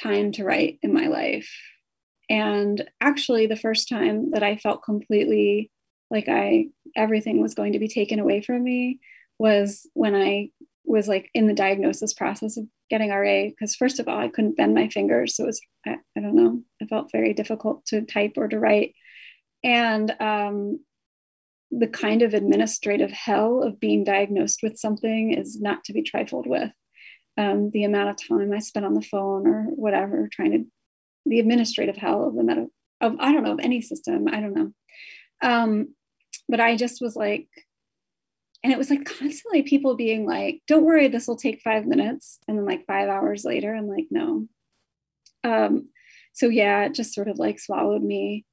time to write in my life. And actually the first time that i felt completely like i everything was going to be taken away from me was when i was like in the diagnosis process of getting RA because first of all I couldn't bend my fingers. So it was I, I don't know. It felt very difficult to type or to write. And um, the kind of administrative hell of being diagnosed with something is not to be trifled with. Um, the amount of time I spent on the phone or whatever trying to the administrative hell of the meta of I don't know of any system. I don't know. Um, but I just was like and it was like constantly people being like don't worry this will take five minutes. And then like five hours later i'm like no. Um so yeah it just sort of like swallowed me.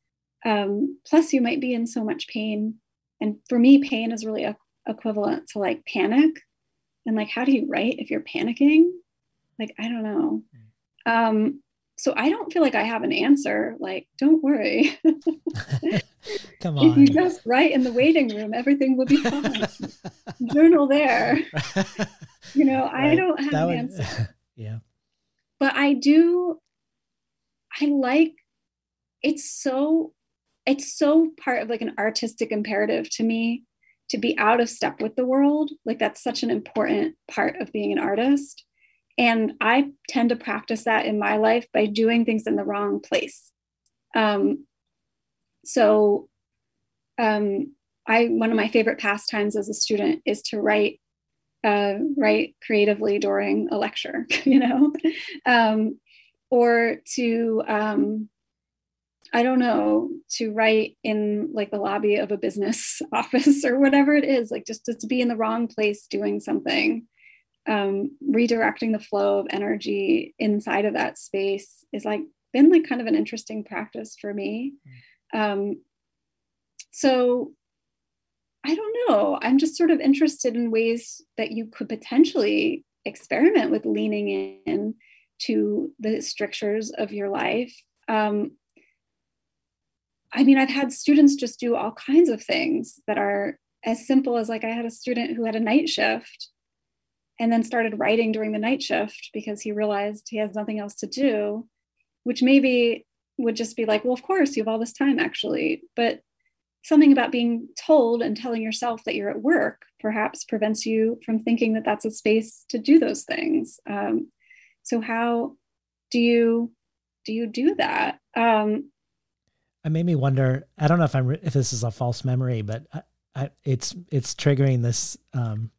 Um plus you might be in so much pain. And for me pain is really a- equivalent to like panic. And like how do you write if you're panicking? Like i don't know. Um so I don't feel like I have an answer. Like, don't worry. Come on. If you just write in the waiting room, everything will be fine. Journal there. You know, right. I don't have that an would, answer. yeah. But I do, I like it's so it's so part of like an artistic imperative to me to be out of step with the world. Like that's such an important part of being an artist and I tend to practice that in my life by doing things in the wrong place. Um, so, um, I one of my favorite pastimes as a student is to write, uh, write creatively during a lecture, you know, um, or to um, I don't know, to write in like the lobby of a business office or whatever it is, like just, just to be in the wrong place doing something. Um, redirecting the flow of energy inside of that space is like been like kind of an interesting practice for me. Um, so I don't know. I'm just sort of interested in ways that you could potentially experiment with leaning in to the strictures of your life. Um, I mean, I've had students just do all kinds of things that are as simple as like I had a student who had a night shift and then started writing during the night shift because he realized he has nothing else to do, which maybe would just be like, well, of course, you have all this time actually. But something about being told and telling yourself that you're at work perhaps prevents you from thinking that that's a space to do those things. Um, so how do you do you do that? Um, it made me wonder. I don't know if I'm if this is a false memory, but I, I, it's it's triggering this um,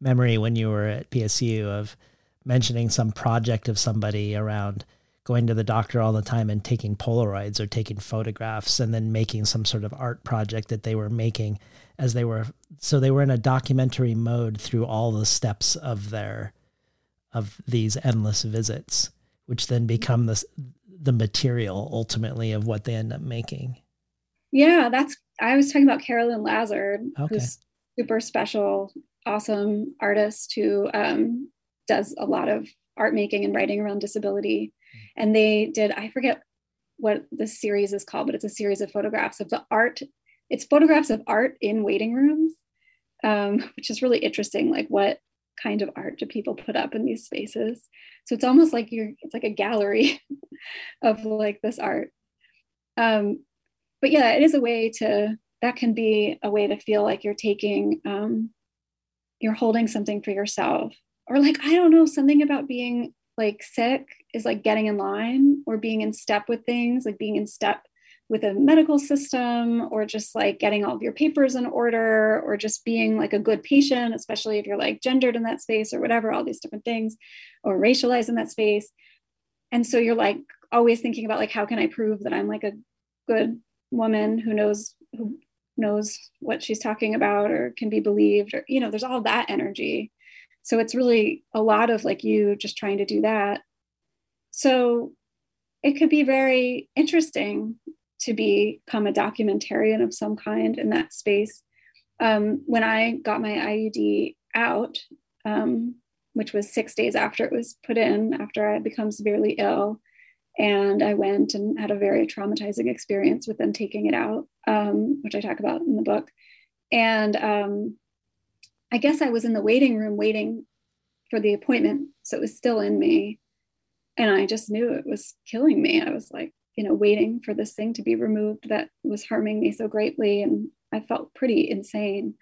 memory when you were at PSU of mentioning some project of somebody around going to the doctor all the time and taking Polaroids or taking photographs and then making some sort of art project that they were making as they were so they were in a documentary mode through all the steps of their of these endless visits which then become this the material ultimately of what they end up making yeah that's i was talking about carolyn lazard okay. who's super special awesome artist who um, does a lot of art making and writing around disability and they did i forget what the series is called but it's a series of photographs of the art. It's photographs of art in waiting rooms um, which is really interesting like what kind of art do people put up in these spaces? So it's almost like you're it's like a gallery of like this art. Um, but yeah it is a way to that can be a way to feel like you're taking um, you're holding something for yourself. Or like i don't know something about being like sick is like getting in line or being in step with things, like being in step with a medical system or just like getting all of your papers in order or just being like a good patient, especially if you're like gendered in that space or whatever, all these different things, or racialized in that space. And so you're like always thinking about like how can I prove that I'm like a good woman who knows who knows what she's talking about or can be believed or you know there's all that energy so it's really a lot of like you just trying to do that. So it could be very interesting to become a documentarian of some kind in that space. Um, when I got my IUD out, um, which was six days after it was put in, after I had become severely ill, and I went and had a very traumatizing experience with them taking it out, um, which I talk about in the book. And um, I guess I was in the waiting room waiting for the appointment. So it was still in me. And I just knew it was killing me. I was like, you know, waiting for this thing to be removed that was harming me so greatly. And I felt pretty insane.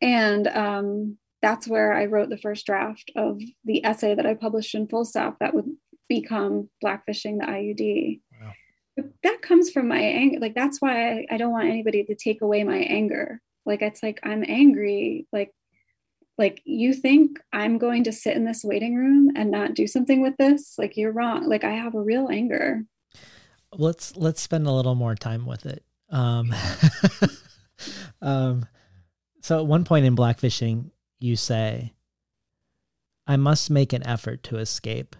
And um, that's where I wrote the first draft of the essay that I published in Full Stop that would become Blackfishing the IUD. Wow. That comes from my anger. Like, that's why I, I don't want anybody to take away my anger. Like, it's like I'm angry. Like, like you think i'm going to sit in this waiting room and not do something with this? Like you're wrong. Like i have a real anger. Let's let's spend a little more time with it. Um um so at one point in blackfishing you say i must make an effort to escape.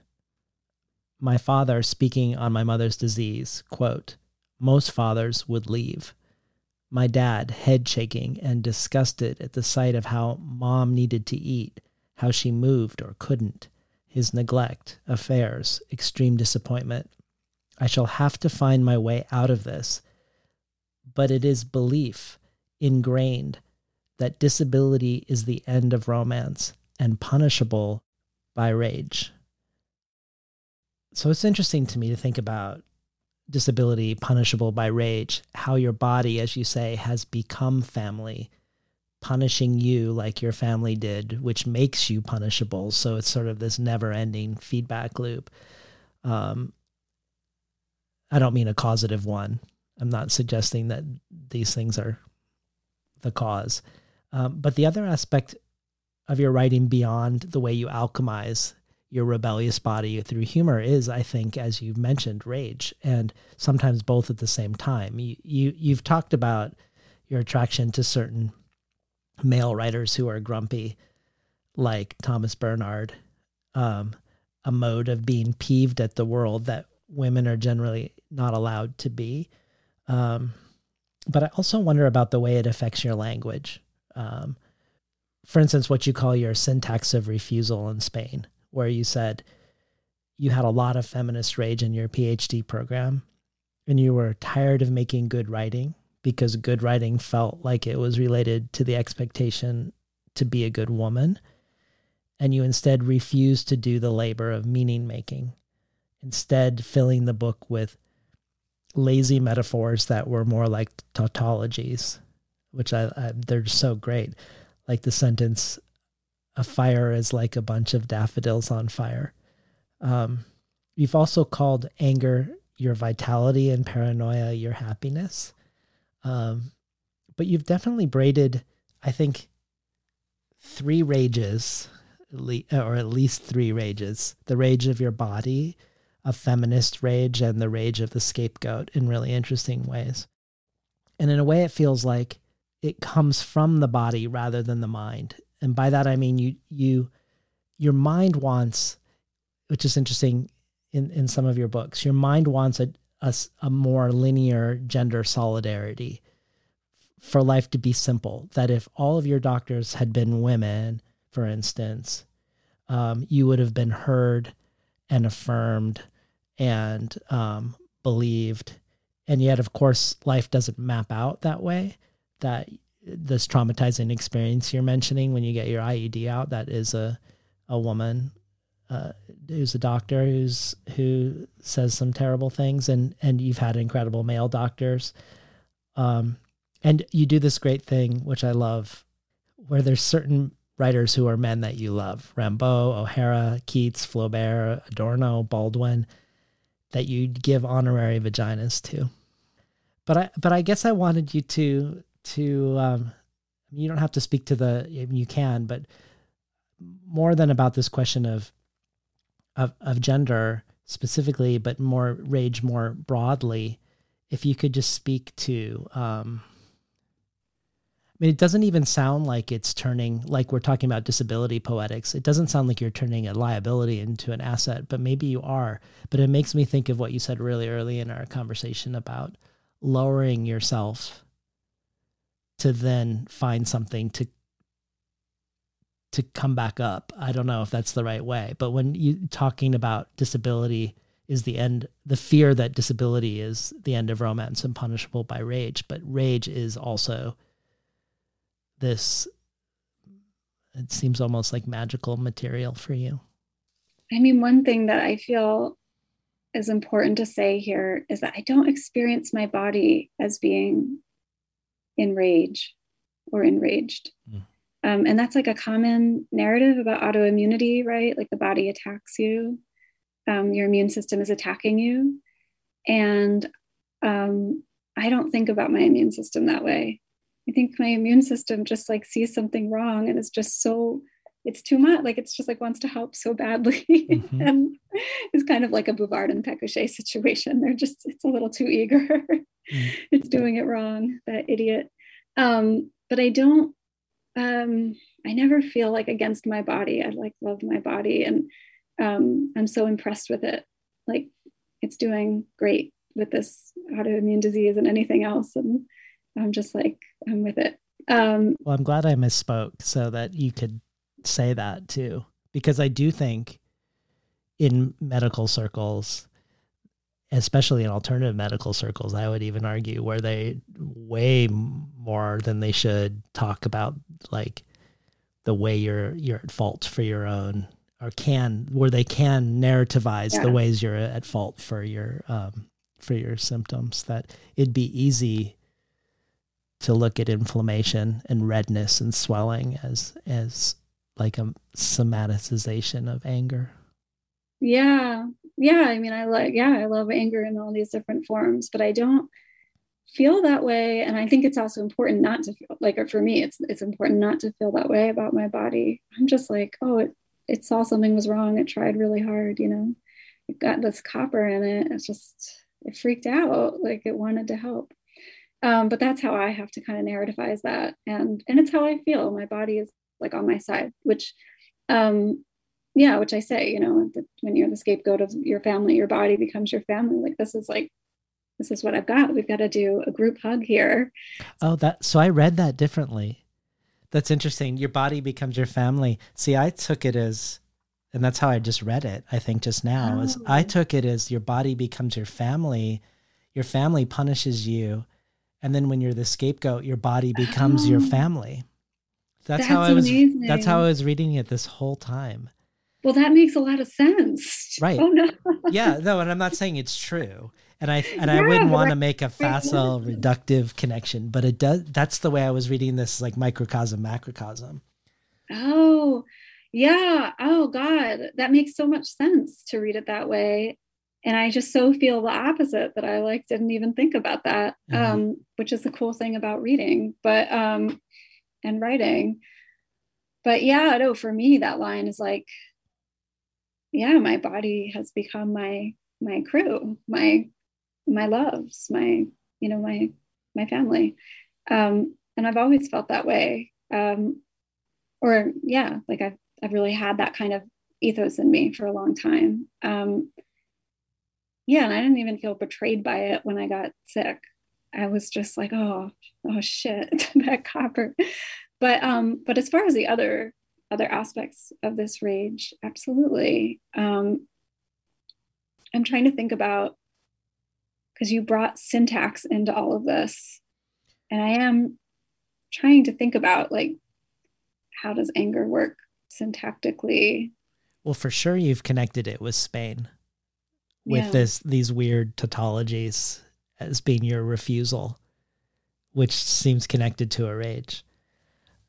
My father speaking on my mother's disease quote most fathers would leave my dad, head shaking and disgusted at the sight of how mom needed to eat, how she moved or couldn't, his neglect, affairs, extreme disappointment. I shall have to find my way out of this. But it is belief, ingrained, that disability is the end of romance and punishable by rage. So it's interesting to me to think about disability punishable by rage, how your body, as you say, has become family, punishing you like your family did, which makes you punishable. So it's sort of this never ending feedback loop. Um, I don't mean a causative one. I'm not suggesting that these things are the cause. Um, but the other aspect of your writing beyond the way you alchemize your rebellious body through humor is, I think, as you've mentioned, rage, and sometimes both at the same time. You, you you've talked about your attraction to certain male writers who are grumpy, like Thomas Bernhard, um, a mode of being peeved at the world that women are generally not allowed to be. Um, but I also wonder about the way it affects your language. Um, for instance, what you call your syntax of refusal in Spain where you said you had a lot of feminist rage in your PhD program and you were tired of making good writing because good writing felt like it was related to the expectation to be a good woman. And you instead refused to do the labor of meaning making, instead, filling the book with lazy metaphors that were more like tautologies, which I, I they're so great. Like the sentence, "A fire is like a bunch of daffodils on fire." Um, you've also called anger your vitality and paranoia your happiness. Um, but you've definitely braided, I think, three rages, or at least three rages the rage of your body, a feminist rage, and the rage of the scapegoat in really interesting ways. And in a way, it feels like it comes from the body rather than the mind. And by that, I mean you, you, your mind wants, which is interesting in, in some of your books, your mind wants a, a, a more linear gender solidarity for life to be simple. That if all of your doctors had been women, for instance, um, you would have been heard and affirmed and um, believed. And yet, of course, life doesn't map out that way. That this traumatizing experience you're mentioning when you get your IUD out, that is a a woman uh, who's a doctor who's who says some terrible things, and and you've had incredible male doctors. Um, and you do this great thing, which I love, where there's certain writers who are men that you love Rimbaud, O'Hara, Keats, Flaubert, Adorno, Baldwin that you'd give honorary vaginas to. But I but I guess I wanted you to to um, you don't have to speak to the you can, but more than about this question of of of gender specifically, but more rage more broadly. If you could just speak to um, I mean, it doesn't even sound like it's turning, like we're talking about disability poetics. It doesn't sound like you're turning a liability into an asset, but maybe you are. But it makes me think of what you said really early in our conversation about lowering yourself to then find something to to come back up. I don't know if that's the right way, but when you talking about disability is the end the fear that disability is the end of romance and punishable by rage, but rage is also this it seems almost like magical material for you i mean one thing that i feel is important to say here is that i don't experience my body as being in rage or enraged. Mm. um, and that's like a common narrative about autoimmunity right? Like the body attacks you um, your immune system is attacking you. And um, i don't think about my immune system that way. I think my immune system just like sees something wrong and is just so it's too much. Like it's just like wants to help so badly. Mm-hmm. and it's kind of like a Bouvard and Pécuchet situation. They're just it's a little too eager. mm-hmm. It's doing it wrong, that idiot. Um, but I don't um I never feel like against my body. I like love my body and um I'm so impressed with it. Like it's doing great with this autoimmune disease and anything else. And I'm just like, I'm with it. Um, well, I'm glad I misspoke so that you could say that too, because I do think in medical circles, especially in alternative medical circles, I would even argue where they way more than they should talk about like the way you're you're at fault for your own or can where they can narrativize yeah. the ways you're at fault for your um, for your symptoms that it'd be easy to look at inflammation and redness and swelling as as like a somaticization of anger. Yeah. Yeah, I mean I like yeah, I love anger in all these different forms, but I don't feel that way and I think it's also important not to feel like for me it's it's important not to feel that way about my body. I'm just like, oh, it it saw something was wrong. It tried really hard, you know. It got this copper in it. It's just it freaked out like it wanted to help um, but that's how i have to kind of narrativize that and and it's how i feel my body is like on my side which um yeah which i say you know when you're the scapegoat of your family your body becomes your family. Like this is like this is what i've got. We've got to do a group hug here. Oh that so i read that differently. That's interesting. Your body becomes your family. See i took it as and that's how i just read it i think just now oh. is i took it as your body becomes your family. Your family punishes you. And then when you're the scapegoat your body becomes your Oh. family that's, That's how i was amazing. that's how i was reading it this whole time Well, that makes a lot of sense. Right. Oh no. yeah no and i'm not saying it's true and i and i wouldn't want to make a facile reductive connection but it does that's the way i was reading this like microcosm macrocosm Oh, yeah. Oh God, that makes so much sense to read it that way. And I just so feel the opposite that I like didn't even think about that. Mhm. Um, which is the cool thing about reading, but um and writing. But yeah, no, for me that line is like, yeah, my body has become my my crew, my my loves, my, you know, my my family. Um, and I've always felt that way. Um, or yeah, like I've I've really had that kind of ethos in me for a long time. Um, yeah, and I didn't even feel betrayed by it when I got sick. I was just like, oh, oh shit, that copper. But um, but as far as the other other aspects of this rage, absolutely. Um, I'm trying to think about because you brought syntax into all of this, and I am trying to think about like how does anger work syntactically well for sure you've connected it with spain with Yeah. this these weird tautologies as being your refusal which seems connected to a rage.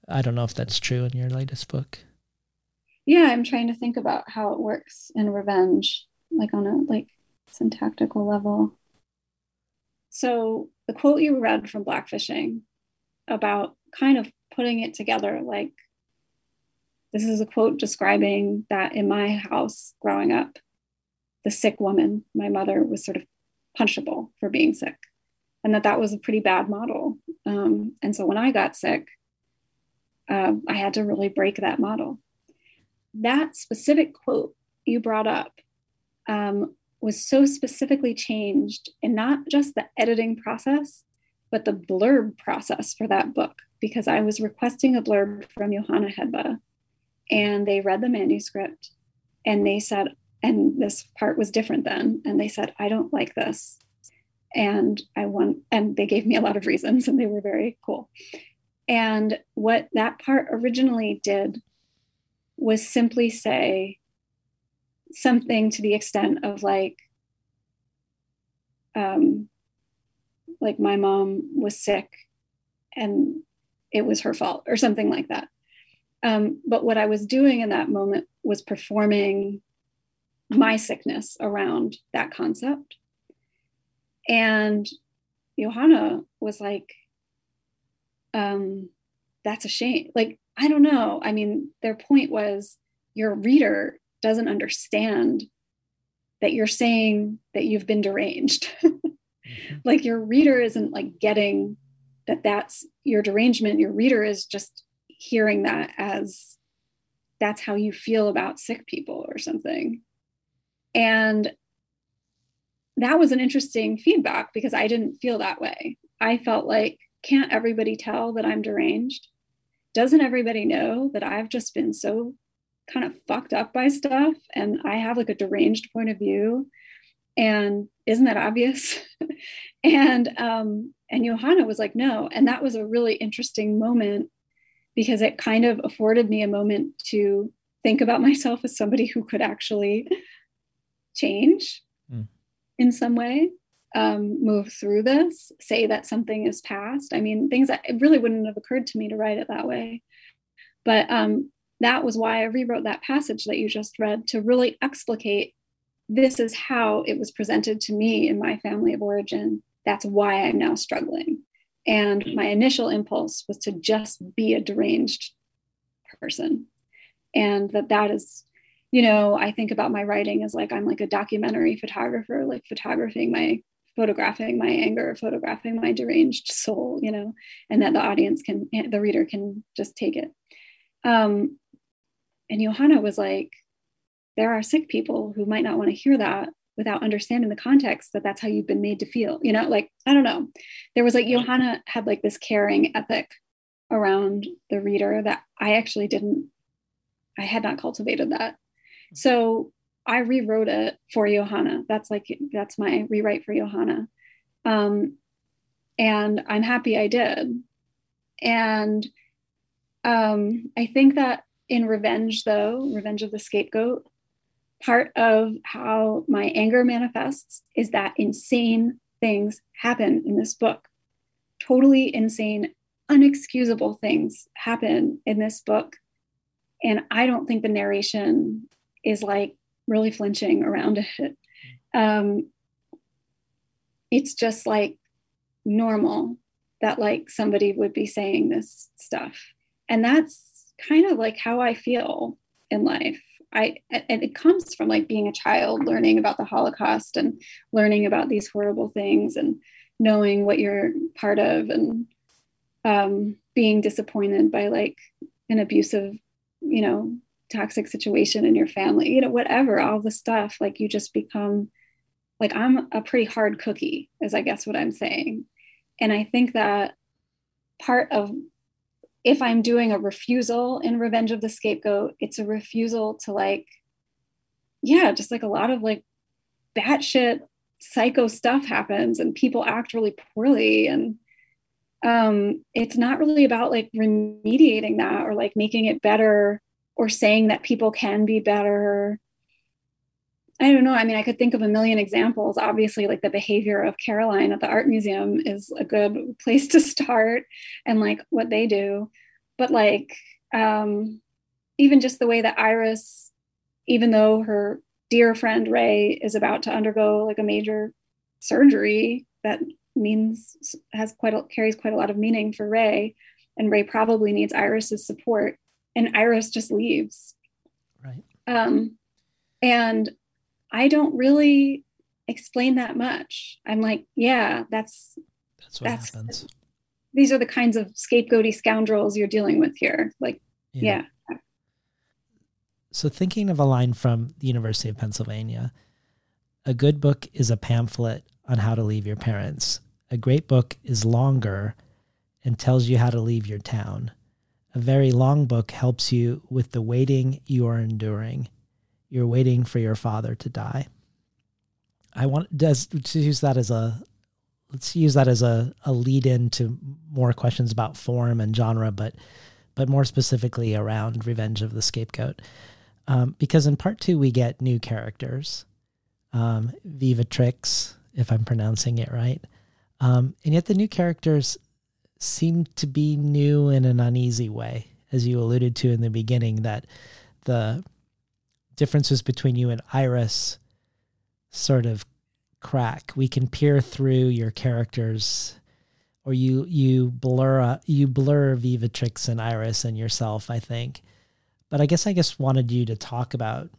I don't know if that's true in your latest book. Yeah i'm trying to think about how it works in revenge like on a like syntactical level. So the quote you read from blackfishing about kind of putting it together like this is a quote describing that in my house growing up the sick woman my mother was sort of punishable for being sick and that that was a pretty bad model. Um, and so when i got sick uh, i had to really break that model. That specific quote you brought up um, was so specifically changed in not just the editing process, but the blurb process for that book, because I was requesting a blurb from Johanna Hedva, and they read the manuscript and they said, and this part was different then, and they said, I don't like this. And I want, and they gave me a lot of reasons, and they were very cool. And what that part originally did was simply say something to the extent of like um like my mom was sick and it was her fault or something like that um but what i was doing in that moment was performing my sickness around that concept. And johanna was like um that's a shame. Like i don't know. I mean their point was your reader doesn't understand that you're saying that you've been deranged. Like your reader isn't like getting that that's your derangement. Your reader is just hearing that as that's how you feel about sick people or something and that was an interesting feedback because i didn't feel that way i felt like can't everybody tell that i'm deranged doesn't everybody know that i've just been so kind of fucked up by stuff and I have like a deranged point of view. And isn't that obvious? and um and Johanna was like, no. And that was a really interesting moment because it kind of afforded me a moment to think about myself as somebody who could actually change Mm. in some way, um, move through this, say that something is past. I mean, things that it really wouldn't have occurred to me to write it that way. But um, that was why I rewrote that passage that you just read to really explicate this is how it was presented to me in my family of origin. That's why I'm now struggling. And my initial impulse was to just be a deranged person. And that that is, you know, I think about my writing as like I'm like a documentary photographer, like photographing my photographing my anger, photographing my deranged soul, you know, and that the audience can the reader can just take it. Um, and Johanna was like, there are sick people who might not want to hear that without understanding the context that that's how you've been made to feel. You know, like, I don't know. There was like, Johanna had like this caring ethic around the reader that I actually didn't, I had not cultivated that. So I rewrote it for Johanna. That's like, that's my rewrite for Johanna. Um, and I'm happy I did. And um, I think that in Revenge, though, Revenge of the Scapegoat, part of how my anger manifests is that insane things happen in this book. Totally insane, unexcusable things happen in this book. And I don't think the narration is like really flinching around it. Um, it's just like normal that like somebody would be saying this stuff. And that's kind of like how I feel in life. I and it comes from like being a child learning about the Holocaust and learning about these horrible things and knowing what you're part of and um, being disappointed by like an abusive, you know, toxic situation in your family, you know, whatever, all the stuff, like you just become like I'm a pretty hard cookie, is I guess what I'm saying. And I think that part of if I'm doing a refusal in Revenge of the Scapegoat, it's a refusal to like, yeah, just like a lot of like batshit psycho stuff happens and people act really poorly. And um, it's not really about like remediating that or like making it better or saying that people can be better I don't know. I mean, I could think of a million examples. Obviously, like the behavior of Caroline at the art museum is a good place to start and like what they do. But like, um, even just the way that Iris, even though her dear friend Ray is about to undergo like a major surgery that means has quite a, carries quite a lot of meaning for Ray, and Ray probably needs Iris's support, and Iris just leaves. Right. Um, and I don't really explain that much. I'm like, yeah, that's that's what that's, happens. These are the kinds of scapegoaty scoundrels you're dealing with here. Like, yeah. yeah. So thinking of a line from the University of Pennsylvania, a good book is a pamphlet on how to leave your parents. A great book is longer and tells you how to leave your town. Very long book helps you with the waiting you are enduring you're waiting for your father to die. I want does to use that as a let's use that as a, a lead in to more questions about form and genre, but but more specifically around Revenge of the Scapegoat. Um, because in part two we get new characters. Um, Vivatrix, if I'm pronouncing it right. Um, and yet the new characters seem to be new in an uneasy way, as you alluded to in the beginning, that the differences between you and Iris sort of crack. We can peer through your characters or you you blur you blur Vivatrix and Iris and yourself, I think. But I guess I just wanted you to talk about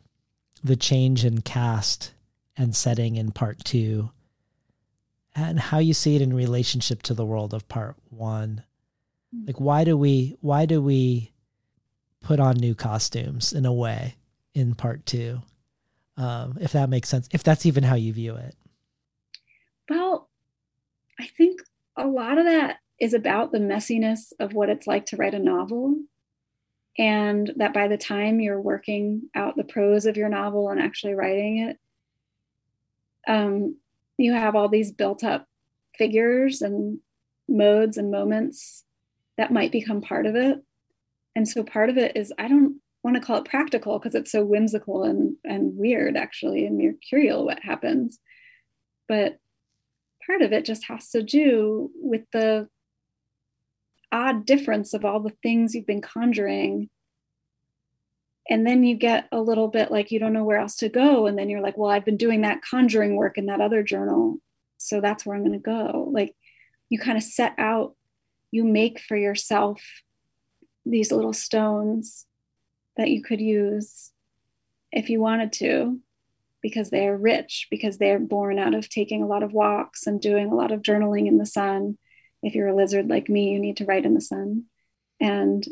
the change in cast and setting in part 2 and how you see it in relationship to the world of part 1. Like why do we why do we put on new costumes in a way? in part two, um, if that makes sense, if that's even how you view it. Well, I think a lot of that is about the messiness of what it's like to write a novel. And that by the time you're working out the prose of your novel and actually writing it, um, you have all these built up figures and modes and moments that might become part of it. And so part of it is I don't want to call it practical because it's so whimsical and, and weird actually and mercurial what happens but part of it just has to do with the odd difference of all the things you've been conjuring and then you get a little bit like you don't know where else to go. And then you're like well i've been doing that conjuring work in that other journal. So that's where i'm going to go. Like you kind of set out you make for yourself these little stones that you could use if you wanted to because they're rich because they're born out of taking a lot of walks and doing a lot of journaling in the sun. If you're a lizard like me you need to write in the sun. And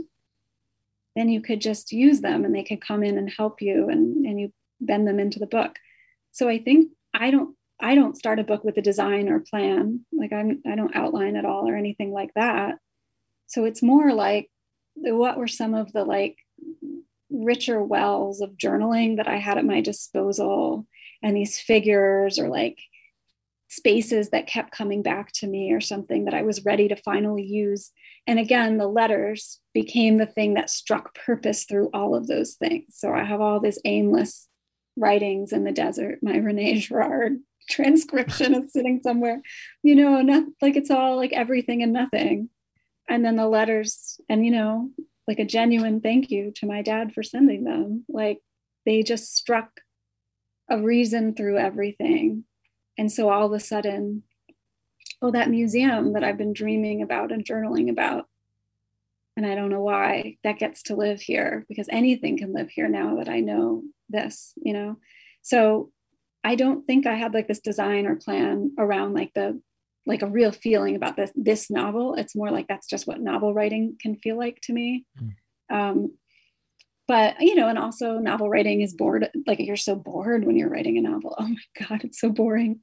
then you could just use them and they could come in and help you and, and you bend them into the book. So i think i don't i don't start a book with a design or plan. Like i'm i don't outline at all or anything like that. So it's more like what were some of the like richer wells of journaling that I had at my disposal. And these figures or like spaces that kept coming back to me or something that I was ready to finally use. And again, the letters became the thing that struck purpose through all of those things. So I have all this aimless writings in the desert. My Rene Girard transcription is sitting somewhere, you know, not like it's all like everything and nothing. And then the letters, and you know, like a genuine thank you to my dad for sending them. Like they just struck a reason through everything. And so all of a sudden, oh, that museum that I've been dreaming about and journaling about. And I don't know why that gets to live here because anything can live here now that I know this, you know? So I don't think I had like this design or plan around like the like a real feeling about this this novel. It's more like that's just what novel writing can feel like to me. Mm. Um, but you know, and also novel writing is bored. Like you're so bored when you're writing a novel. Oh my god, it's so boring.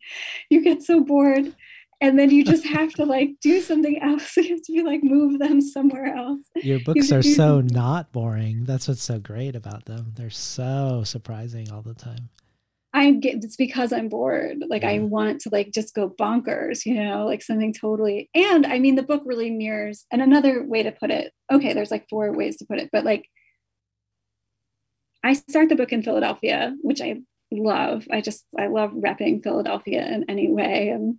You get so bored, and then you just have to like do something else. You have to be like move them somewhere else. Your books are so something. not boring. That's what's so great about them. They're so surprising all the time. I get it's because I'm bored. Like yeah. I want to like just go bonkers, you know, like something totally. And I mean, the book really mirrors. And another way to put it, okay, there's like four ways to put it, but like I start the book in Philadelphia, which I love. I just I love repping Philadelphia in any way, and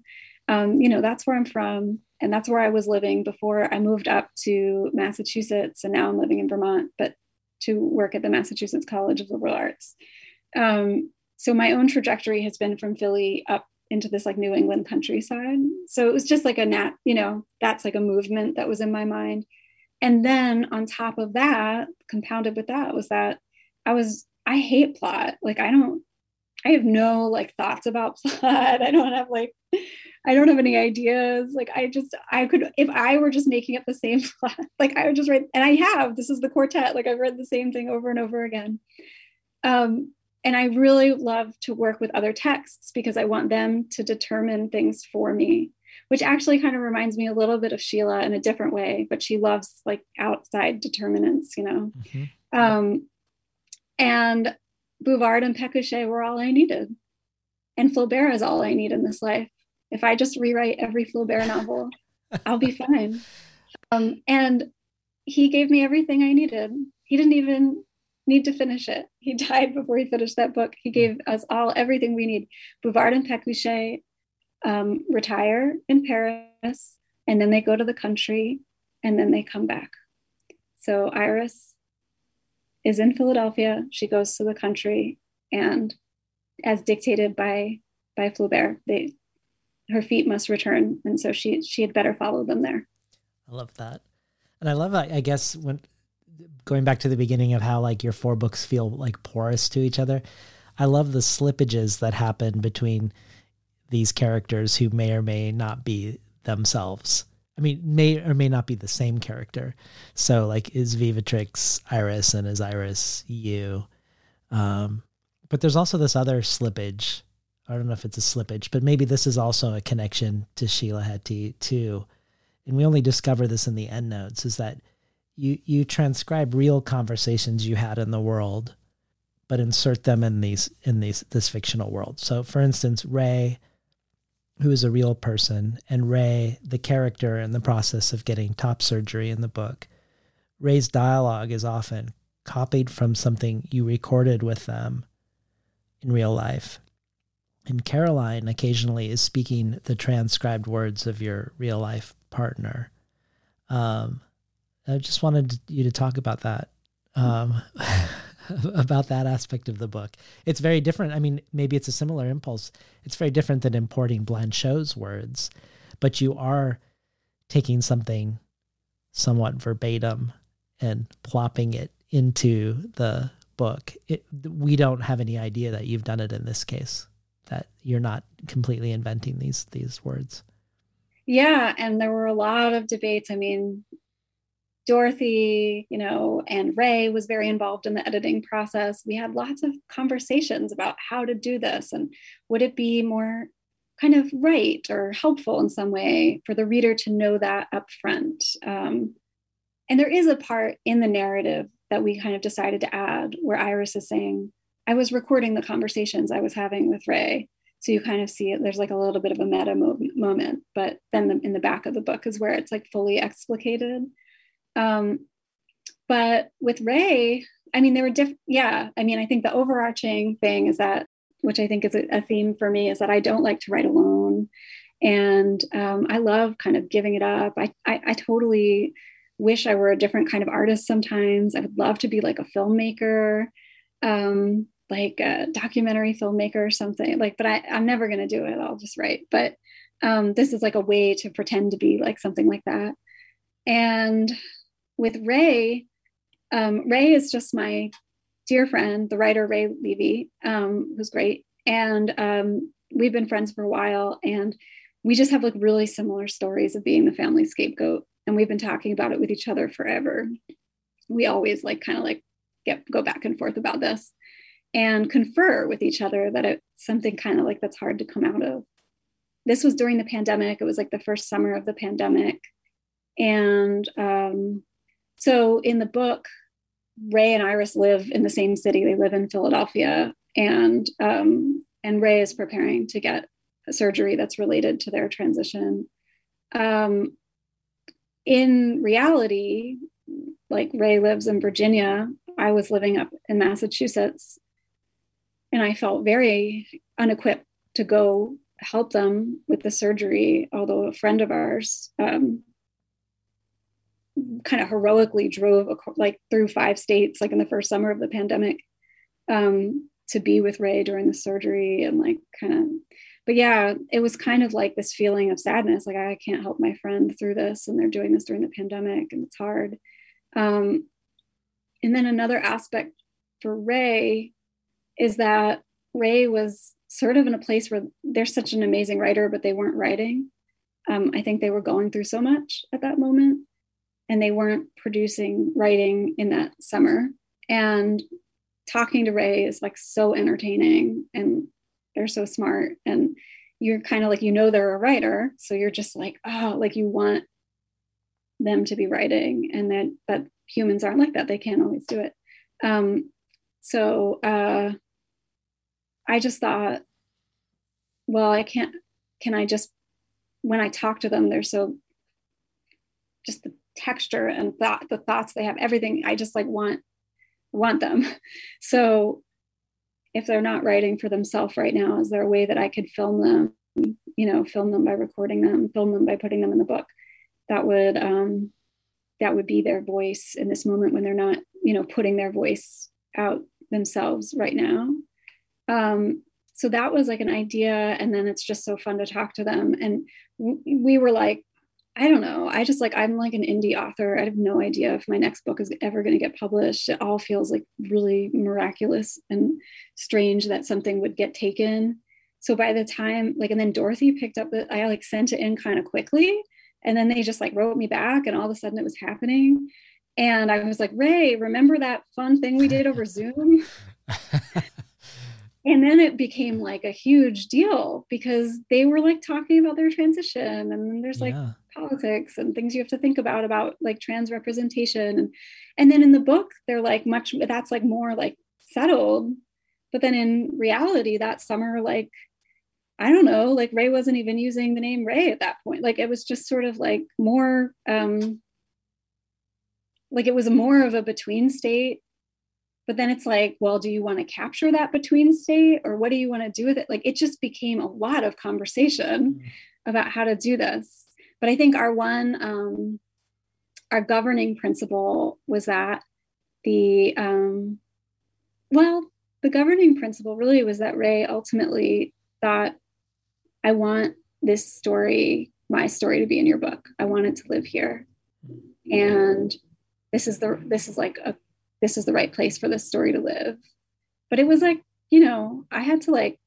um, you know that's where I'm from, and that's where I was living before I moved up to Massachusetts, and now I'm living in Vermont, but to work at the Massachusetts College of Liberal Arts. Um, so my own trajectory has been from Philly up into this like New England countryside. So it was just like a nat, you know, that's like a movement that was in my mind. And then on top of that, compounded with that was that I was I hate plot. Like I don't I have no like thoughts about plot. I don't have like I don't have any ideas. Like I just I could if I were just making up the same plot, like I would just write and I have. This is the quartet. Like I've read the same thing over and over again. Um and I really love to work with other texts because I want them to determine things for me, which actually kind of reminds me a little bit of Sheila in a different way, but she loves like outside determinants, you know. Mm-hmm. Um, and Bouvard and Pécuchet were all I needed. And Flaubert is all I need in this life. If I just rewrite every Flaubert novel, I'll be fine. Um, and he gave me everything I needed. He didn't even need to finish it. He died before he finished that book. He gave us all everything we need. Bouvard and Pécuchet um, retire in Paris, and then they go to the country, and then they come back. So Iris is in Philadelphia. She goes to the country, and as dictated by by Flaubert, they her feet must return, and so she she had better follow them there. I love that, and I love I guess when going back to the beginning of how like your four books feel like porous to each other. I love the slippages that happen between these characters who may or may not be themselves. I mean, may or may not be the same character. So, like, is Vivatrix Iris and is Iris you? Um, but there's also this other slippage. I don't know if it's a slippage, but maybe this is also a connection to Sheila Heti too. And we only discover this in the end notes is that you you transcribe real conversations you had in the world but insert them in these in these this fictional world so for instance ray who is a real person and ray the character in the process of getting top surgery in the book. Ray's dialogue is often copied from something you recorded with them in real life. And caroline occasionally is speaking the transcribed words of your real life partner. Um, I just wanted you to talk about that, um, about that aspect of the book. It's very different. I mean, maybe it's a similar impulse. It's very different than importing Blanchot's words, but you are taking something somewhat verbatim and plopping it into the book. It, we don't have any idea that you've done it in this case. That you're not completely inventing these these words. Yeah, and there were a lot of debates. I mean, Dorothy, you know, and Ray was very involved in the editing process. We had lots of conversations about how to do this and would it be more kind of right or helpful in some way for the reader to know that up front. Um, and there is a part in the narrative that we kind of decided to add where Iris is saying, I was recording the conversations I was having with Ray. So you kind of see it. There's like a little bit of a meta moment, but then the, in the back of the book is where it's like fully explicated. Um, but with Ray, I mean, there were different. Yeah, I mean, I think the overarching thing is that, which I think is a, a theme for me, is that I don't like to write alone, and um, I love kind of giving it up. I, I I totally wish I were a different kind of artist sometimes. I would love to be like a filmmaker, um, like a documentary filmmaker or something. Like, but I, I'm never going to do it. I'll just write. But um, this is like a way to pretend to be like something like that. And with Ray, um, Ray is just my dear friend, the writer Ray Levy, um, who's great. And um, we've been friends for a while. And we just have like really similar stories of being the family scapegoat and we've been talking about it with each other forever we always like kind of like get go back and forth about this and confer with each other that it's something kind of like that's hard to come out of this was during the pandemic it was like the first summer of the pandemic and um, so in the book ray and iris live in the same city they live in philadelphia and um, and ray is preparing to get a surgery that's related to their transition um, in reality, like Ray lives in Virginia, I was living up in Massachusetts, and I felt very unequipped to go help them with the surgery. Although a friend of ours um, kind of heroically drove like through five states, like in the first summer of the pandemic, um, to be with Ray during the surgery and like kind of but yeah, it was kind of like this feeling of sadness, like I can't help my friend through this, and they're doing this during the pandemic, and it's hard. Um, and then another aspect for Ray is that Ray was sort of in a place where they're such an amazing writer, but they weren't writing. Um, I think they were going through so much at that moment, and they weren't producing writing in that summer. And talking to Ray is like so entertaining and they're so smart and you're kind of like you know they're a writer so you're just like oh like you want them to be writing and that that humans aren't like that they can't always do it um so uh i just thought well i can't can i just when i talk to them they're so just the texture and thought the thoughts they have everything i just like want want them so if they're not writing for themselves right now, is there a way that I could film them, you know, film them by recording them, film them by putting them in the book? That would um, that would be their voice in this moment when they're not, you know, putting their voice out themselves right now. Um, so that was like an idea, and then it's just so fun to talk to them. And we were like, I don't know. I just like, I'm like an indie author. I have no idea if my next book is ever going to get published. It all feels like really miraculous and strange that something would get taken. So by the time, like, and then Dorothy picked up it, I like sent it in kind of quickly. And then they just like wrote me back, and all of a sudden it was happening. And I was like, Ray, remember that fun thing we did over Zoom? and then it became like a huge deal because they were like talking about their transition and then there's like yeah. Politics and things you have to think about about like trans representation. And and then in the book they're like much that's like more like settled. But then in reality that summer like i don't know like ray wasn't even using the name ray at that point. Like it was just sort of like more um like it was more of a between state. But then it's like well do you want to capture that between state or what do you want to do with it? Like it just became a lot of conversation mm-hmm. about how to do this but i think our one um, our governing principle was that the um, well the governing principle really was that ray ultimately thought i want this story my story to be in your book i want it to live here and this is the this is like a this is the right place for this story to live. But it was like, you know, I had to like,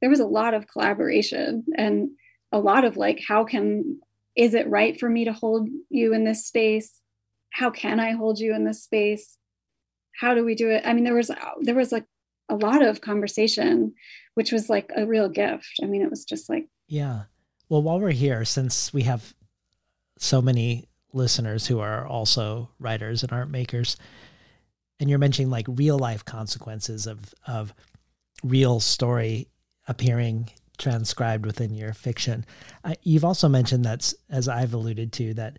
there was a lot of collaboration and a lot of like, how can, is it right for me to hold you in this space? How can I hold you in this space? How do we do it? I mean, there was, there was like a lot of conversation, which was like a real gift. I mean, it was just like, yeah. Well, while we're here, since we have so many listeners who are also writers and art makers, and you're mentioning like real life consequences of of real story appearing transcribed within your fiction. Uh, you've also mentioned that, as I've alluded to, that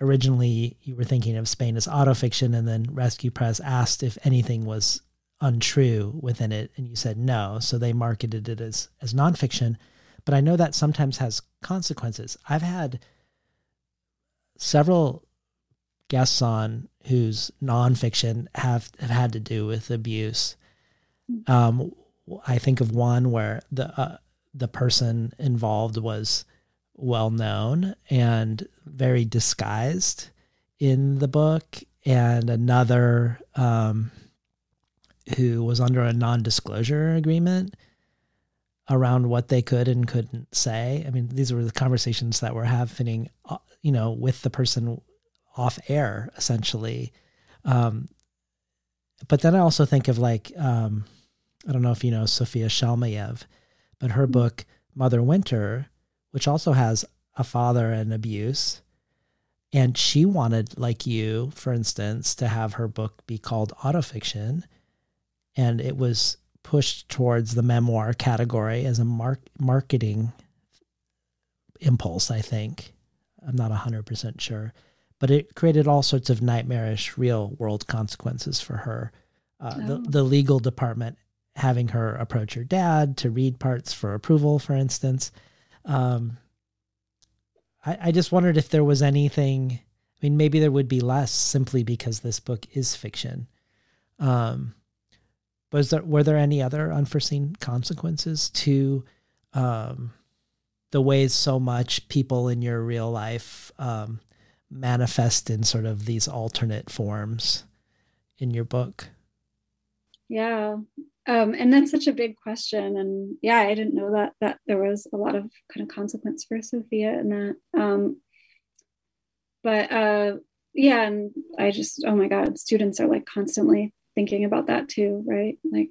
originally you were thinking of Spain as autofiction, and then Rescue Press asked if anything was untrue within it, and you said no. So they marketed it as as nonfiction. But I know that sometimes has consequences. I've had several guests on whose nonfiction have, have had to do with abuse. Um, I think of one where the uh, the person involved was well known and very disguised in the book, and another um, who was under a non disclosure agreement around what they could and couldn't say. I mean, these were the conversations that were happening, uh, you know, with the person off air, essentially. Um, but then I also think of like, um, I don't know if you know Sophia Shalmiyev, but her book, Mother Winter, which also has a father and abuse. And she wanted, like you, for instance, to have her book be called autofiction. And it was pushed towards the memoir category as a mark- marketing impulse, I think. I'm not 100% sure. But it created all sorts of nightmarish real world consequences for her. Uh, oh. the, the legal department having her approach her dad to read parts for approval, for instance. Um, I, I just wondered if there was anything. I mean, maybe there would be less simply because this book is fiction. Um, was there were there any other unforeseen consequences to um, the ways so much people in your real life um, manifest in sort of these alternate forms in your book? Yeah, um, and that's such a big question, and yeah, I didn't know that that there was a lot of kind of consequence for Sophia in that. Um, but uh, yeah, and I just oh my god, students are like constantly thinking about that too, right? Like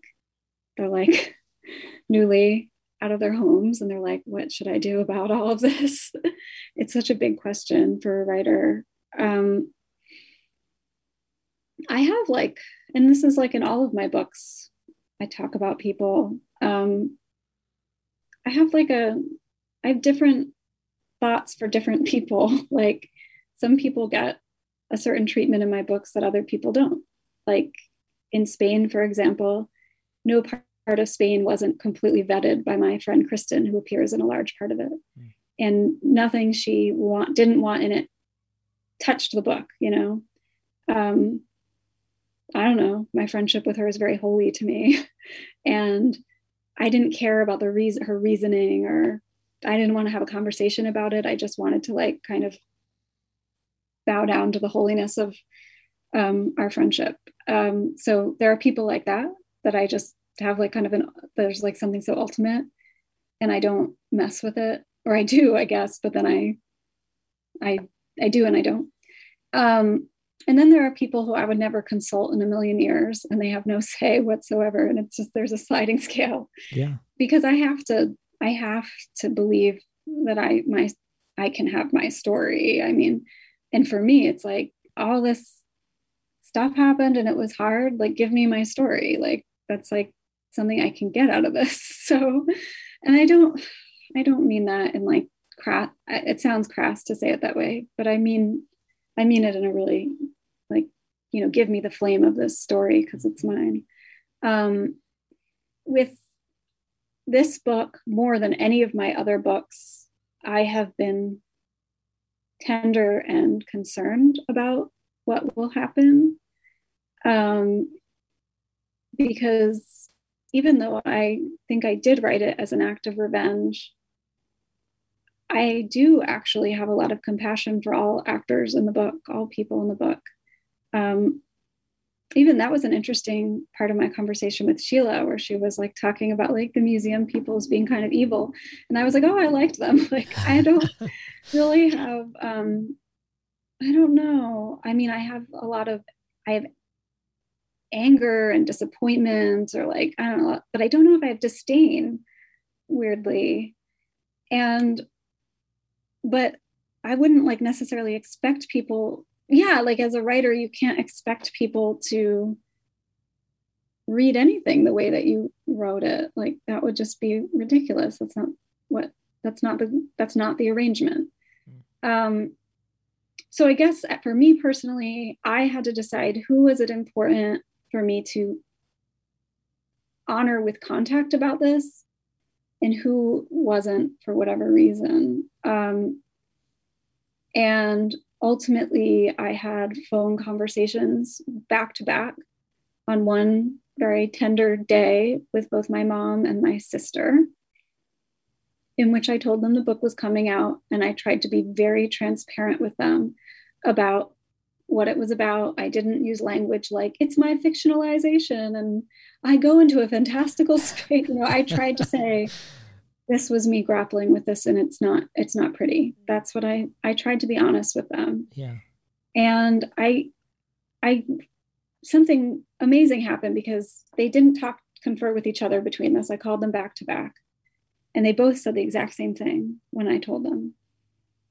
they're like newly out of their homes and they're like, what should I do about all of this? it's such a big question for a writer. Um, I have like, and this is like in all of my books, I talk about people. Um, I have like a, I have different thoughts for different people. like some people get a certain treatment in my books that other people don't. Like in Spain, for example, no part of Spain wasn't completely vetted by my friend Kristen, who appears in a large part of it. Mm. And nothing she want, didn't want in it touched the book, you know. Um, I don't know. My friendship with her is very holy to me. and I didn't care about the reason her reasoning or I didn't want to have a conversation about it. I just wanted to like kind of bow down to the holiness of um, our friendship. Um, so there are people like that that I just have like kind of an there's like something so ultimate, and I don't mess with it, or I do, I guess, but then I, I, I do and I don't. Um, and then there are people who I would never consult in a million years, and they have no say whatsoever, and it's just there's a sliding scale. Yeah. Because I have to, I have to believe that I my I can have my story. I mean, and for me, it's like all this stuff happened and it was hard like give me my story like that's like something i can get out of this so and i don't i don't mean that in like crass it sounds crass to say it that way but i mean i mean it in a really you know give me the flame of this story because it's mine um with this book more than any of my other books i have been tender and concerned about what will happen um, because even though I think I did write it as an act of revenge, I do actually have a lot of compassion for all actors in the book, all people in the book. Um, even that was an interesting part of my conversation with Sheila, where she was like talking about like the museum people as being kind of evil, and I was like, oh, I liked them. Like I don't really have. Um, I don't know. I mean, I have a lot of. I have anger and disappointment or like i don't know but i don't know if i have disdain weirdly and but i wouldn't like necessarily expect people yeah like as a writer you can't expect people to read anything the way that you wrote it. Like that would just be ridiculous. That's not what that's not the that's not the arrangement. Um, so I guess for me personally, I had to decide who was it important for me to honor with contact about this and who wasn't for whatever reason. Um, and ultimately, I had phone conversations back to back on one very tender day with both my mom and my sister, in which I told them the book was coming out. And I tried to be very transparent with them about what it was about. I didn't use language like it's my fictionalization and I go into a fantastical space. You know, I tried to say this was me grappling with this and it's not it's not pretty. Mm-hmm. That's what I I tried to be honest with them. Yeah. And I I something amazing happened because they didn't talk confer with each other between this. I called them back to back and they both said the exact same thing when I told them.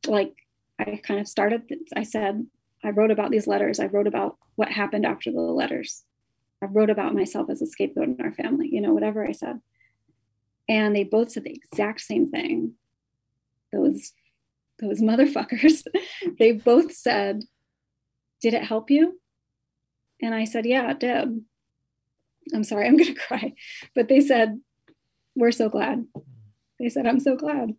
Like I kind of started I said I wrote about these letters. I wrote about what happened after the letters. I wrote about myself as a scapegoat in our family, you know, whatever I said. And they both said the exact same thing. Those those motherfuckers. they both said, "Did it help you?" And I said, "Yeah, did." I'm sorry, I'm going to cry. But they said, "We're so glad." They said, "I'm so glad."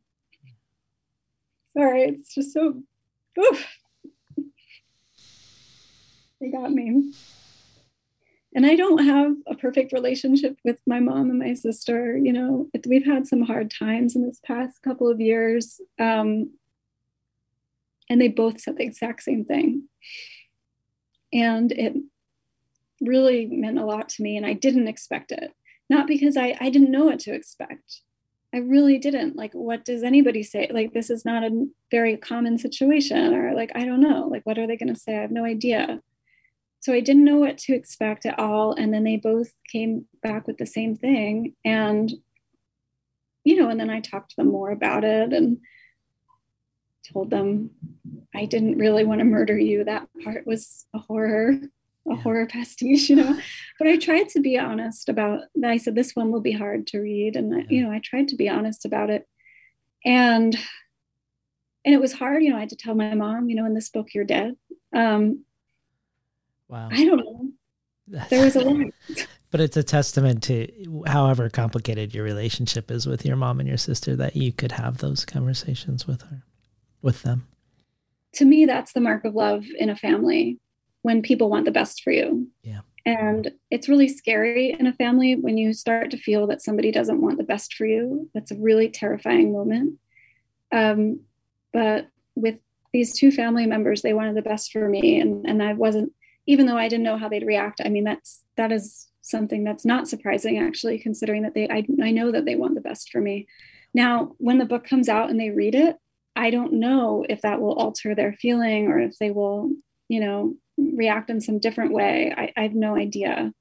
Sorry, it's just so oof. They got me. And I don't have a perfect relationship with my mom and my sister. You know, we've had some hard times in this past couple of years. Um, and they both said the exact same thing. And it really meant a lot to me. And I didn't expect it. Not because I, I didn't know what to expect. I really didn't. Like, what does anybody say? Like, this is not a very common situation, or like, I don't know. Like, what are they going to say? I have no idea. So I didn't know what to expect at all. And then they both came back with the same thing. And, you know, and then I talked to them more about it and told them I didn't really want to murder you. That part was a horror, a horror pastiche, you know. But I tried to be honest about I said this one will be hard to read. And yeah. you know, I tried to be honest about it. And and it was hard, you know, I had to tell my mom, you know, in this book, you're dead. Um, Wow. I don't know. There was a lot. but it's a testament to however complicated your relationship is with your mom and your sister that you could have those conversations with her, with them. To me, that's the mark of love in a family when people want the best for you. Yeah. And it's really scary in a family when you start to feel that somebody doesn't want the best for you. That's a really terrifying moment. Um, but with these two family members, they wanted the best for me, and, and I wasn't even though I didn't know how they'd react, I mean, that's that is something that's not surprising actually, considering that they I, I know that they want the best for me. Now, when the book comes out and they read it, I don't know if that will alter their feeling or if they will, you know, react in some different way. I, I have no idea.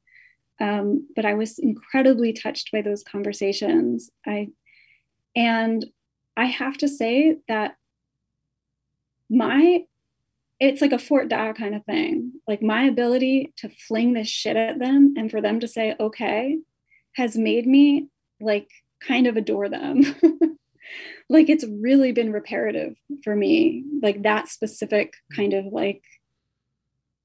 Um, but I was incredibly touched by those conversations. I and I have to say that my it's like a Fort Da kind of thing. Like my ability to fling this shit at them and for them to say, okay, has made me like kind of adore them. like it's really been reparative for me, like that specific kind of like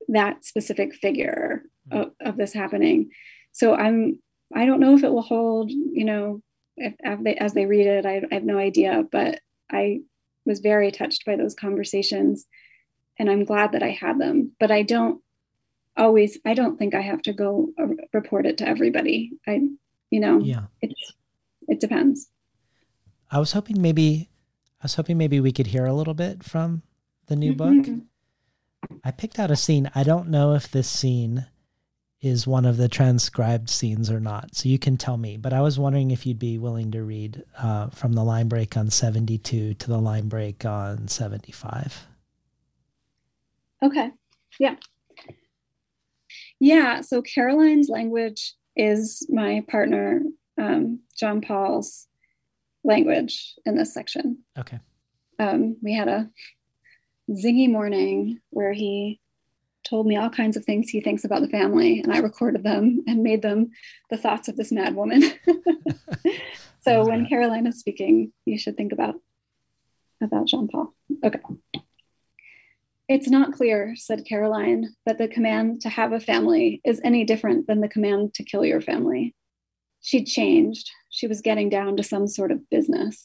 that specific figure hmm. of, of this happening. So I'm, I don't know if it will hold, you know, if, as, they, as they read it, I, I have no idea, but I was very touched by those conversations and I'm glad that I had them. But I don't always. I don't think I have to go uh, report it to everybody. I, you know, yeah, it's, it depends. I was hoping maybe I was hoping maybe we could hear a little bit from the new mm-hmm. book. I picked out a scene. I don't know if this scene is one of the transcribed scenes or not. So you can tell me. But I was wondering if you'd be willing to read uh, from the line break on 72 to the line break on 75. Okay. Yeah. Yeah. So Caroline's language is my partner, um, John Paul's language in this section. Okay. Um, we had a zingy morning where he told me all kinds of things he thinks about the family, and I recorded them and made them the thoughts of this mad woman. so when Caroline is speaking, you should think about about Jean Paul. Okay. It's not clear, said Caroline, that the command to have a family is any different than the command to kill your family. She'd changed. She was getting down to some sort of business.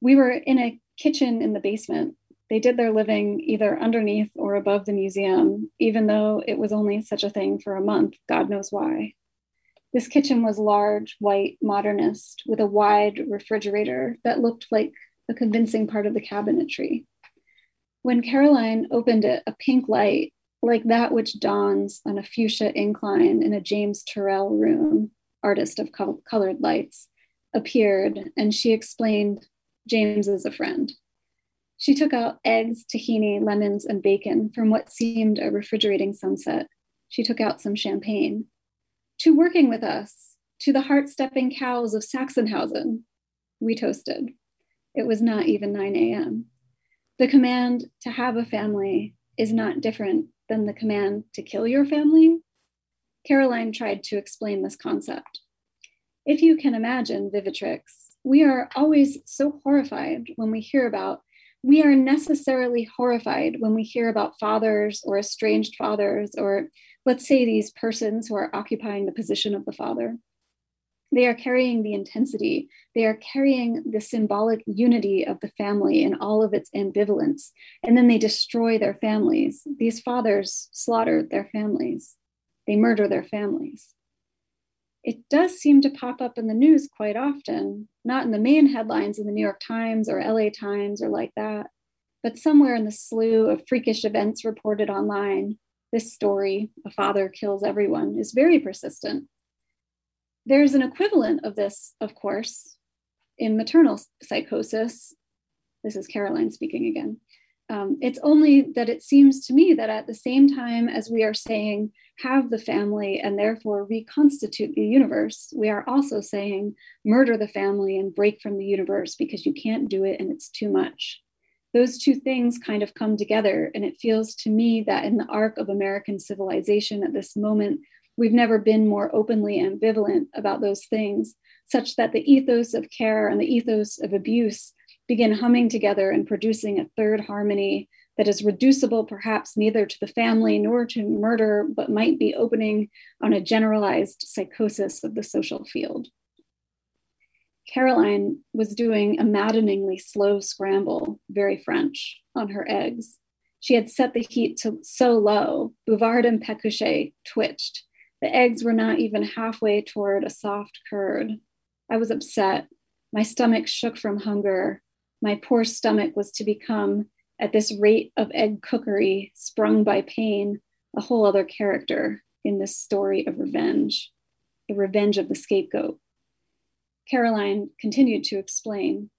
We were in a kitchen in the basement. They did their living either underneath or above the museum, even though it was only such a thing for a month, God knows why. This kitchen was large, white, modernist, with a wide refrigerator that looked like a convincing part of the cabinetry. When Caroline opened it, a pink light, like that which dawns on a fuchsia incline in a James Turrell room, artist of col- colored lights, appeared, and she explained James is a friend. She took out eggs, tahini, lemons, and bacon from what seemed a refrigerating sunset. She took out some champagne. To working with us, to the heart stepping cows of Sachsenhausen, we toasted. It was not even 9 a.m. The command to have a family is not different than the command to kill your family. Caroline tried to explain this concept. If you can imagine Vivitrix, we are always so horrified when we hear about, we are necessarily horrified when we hear about fathers or estranged fathers, or let's say these persons who are occupying the position of the father. They are carrying the intensity, they are carrying the symbolic unity of the family and all of its ambivalence. And then they destroy their families. These fathers slaughter their families, they murder their families. It does seem to pop up in the news quite often, not in the main headlines in the New York Times or LA Times or like that, but somewhere in the slew of freakish events reported online. This story, a father kills everyone, is very persistent. There's an equivalent of this, of course, in maternal psychosis. This is Caroline speaking again. Um, it's only that it seems to me that at the same time as we are saying, have the family and therefore reconstitute the universe, we are also saying, murder the family and break from the universe because you can't do it and it's too much. Those two things kind of come together. And it feels to me that in the arc of American civilization at this moment, We've never been more openly ambivalent about those things, such that the ethos of care and the ethos of abuse begin humming together and producing a third harmony that is reducible perhaps neither to the family nor to murder, but might be opening on a generalized psychosis of the social field. Caroline was doing a maddeningly slow scramble, very French, on her eggs. She had set the heat to so low, Bouvard and Pécuchet twitched, the eggs were not even halfway toward a soft curd. I was upset. My stomach shook from hunger. My poor stomach was to become, at this rate of egg cookery, sprung by pain, a whole other character in this story of revenge, the revenge of the scapegoat. Caroline continued to explain.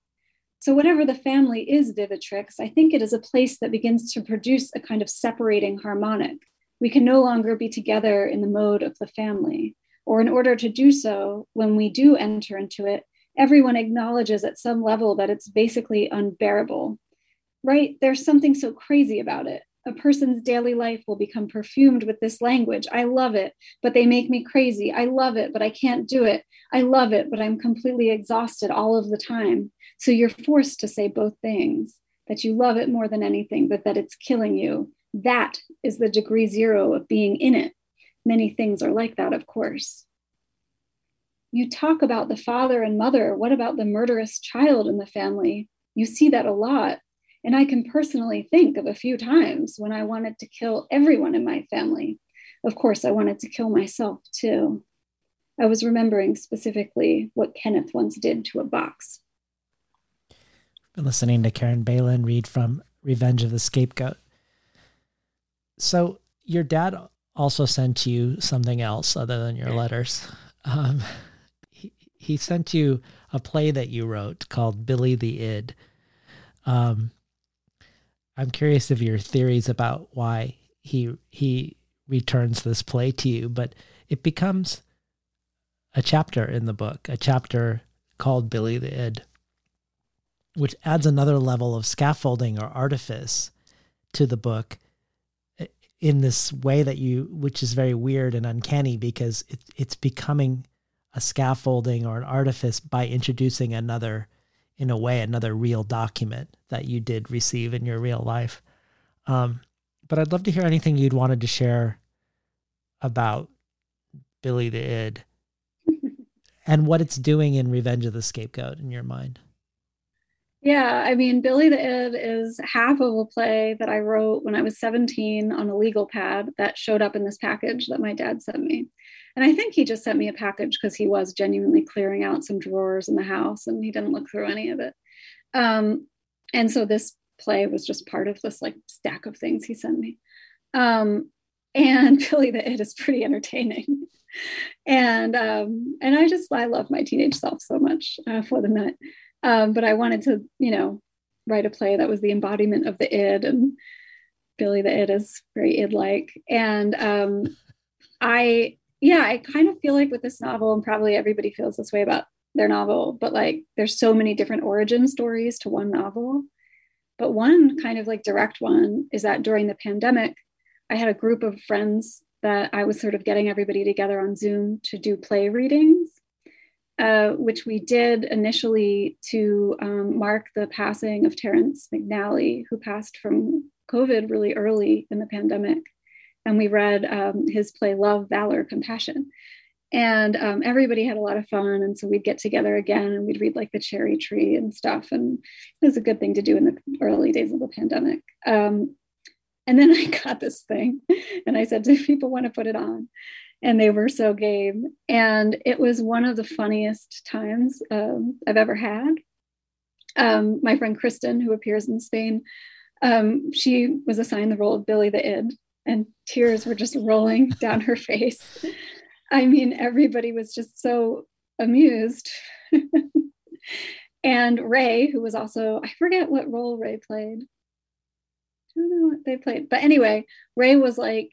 So, whatever the family is, Vivitrix, I think it is a place that begins to produce a kind of separating harmonic, we can no longer be together in the mode of the family. Or in order to do so, when we do enter into it, everyone acknowledges at some level that it's basically unbearable. Right? There's something so crazy about it. A person's daily life will become perfumed with this language. I love it, but they make me crazy. I love it, but I can't do it. I love it, but I'm completely exhausted all of the time. So you're forced to say both things that you love it more than anything, but that it's killing you, that is the degree zero of being in it. Many things are like that, of course. You talk about the father and mother. What about the murderous child in the family? You see that a lot. And I can personally think of a few times when I wanted to kill everyone in my family. Of course, I wanted to kill myself too. I was remembering specifically what Kenneth once did to a box. Been listening to Caren Beilin read from Revenge of the Scapegoat. So your dad also sent you something else other than your letters. Um, he, he sent you a play that you wrote called Billy the Id. Um, I'm curious of your theories about why he he returns this play to you, but it becomes a chapter in the book, a chapter called Billy the Id, which adds another level of scaffolding or artifice to the book in this way that you, which is very weird and uncanny because it, it's becoming a scaffolding or an artifice by introducing another, in a way, another real document that you did receive in your real life. Um, but I'd love to hear anything you'd wanted to share about Billy the Id and what it's doing in Revenge of the Scapegoat in your mind. Yeah, I mean, Billy the Id is half of a play that I wrote when I was 17 on a legal pad that showed up in this package that my dad sent me. And I think he just sent me a package because he was genuinely clearing out some drawers in the house and he didn't look through any of it. Um, and so this play was just part of this like stack of things he sent me. Um, and Billy the Id is pretty entertaining. and um, and I just I love my teenage self so much uh, for the minute. Um, but I wanted to, you know, write a play that was the embodiment of the id, and Billy the id is very id-like. And um, I, yeah, I kind of feel like with this novel, and probably everybody feels this way about their novel, but like there's so many different origin stories to one novel. But one kind of like direct one is that during the pandemic, I had a group of friends that I was sort of getting everybody together on Zoom to do play readings. Uh, which we did initially to um, mark the passing of Terrence McNally, who passed from COVID really early in the pandemic. And we read um, his play Love, Valor, Compassion. And um, everybody had a lot of fun. And so we'd get together again and we'd read like The Cherry Tree and stuff. And it was a good thing to do in the early days of the pandemic. Um, and then I got this thing and I said, Do people want to put it on? And they were so game. And it was one of the funniest times um, I've ever had. Um, my friend Kristen, who appears in Spain, um, she was assigned the role of Billy the Id, and tears were just rolling down her face. I mean, everybody was just so amused. and Ray, who was also, I forget what role Ray played. I don't know what they played. But anyway, Ray was like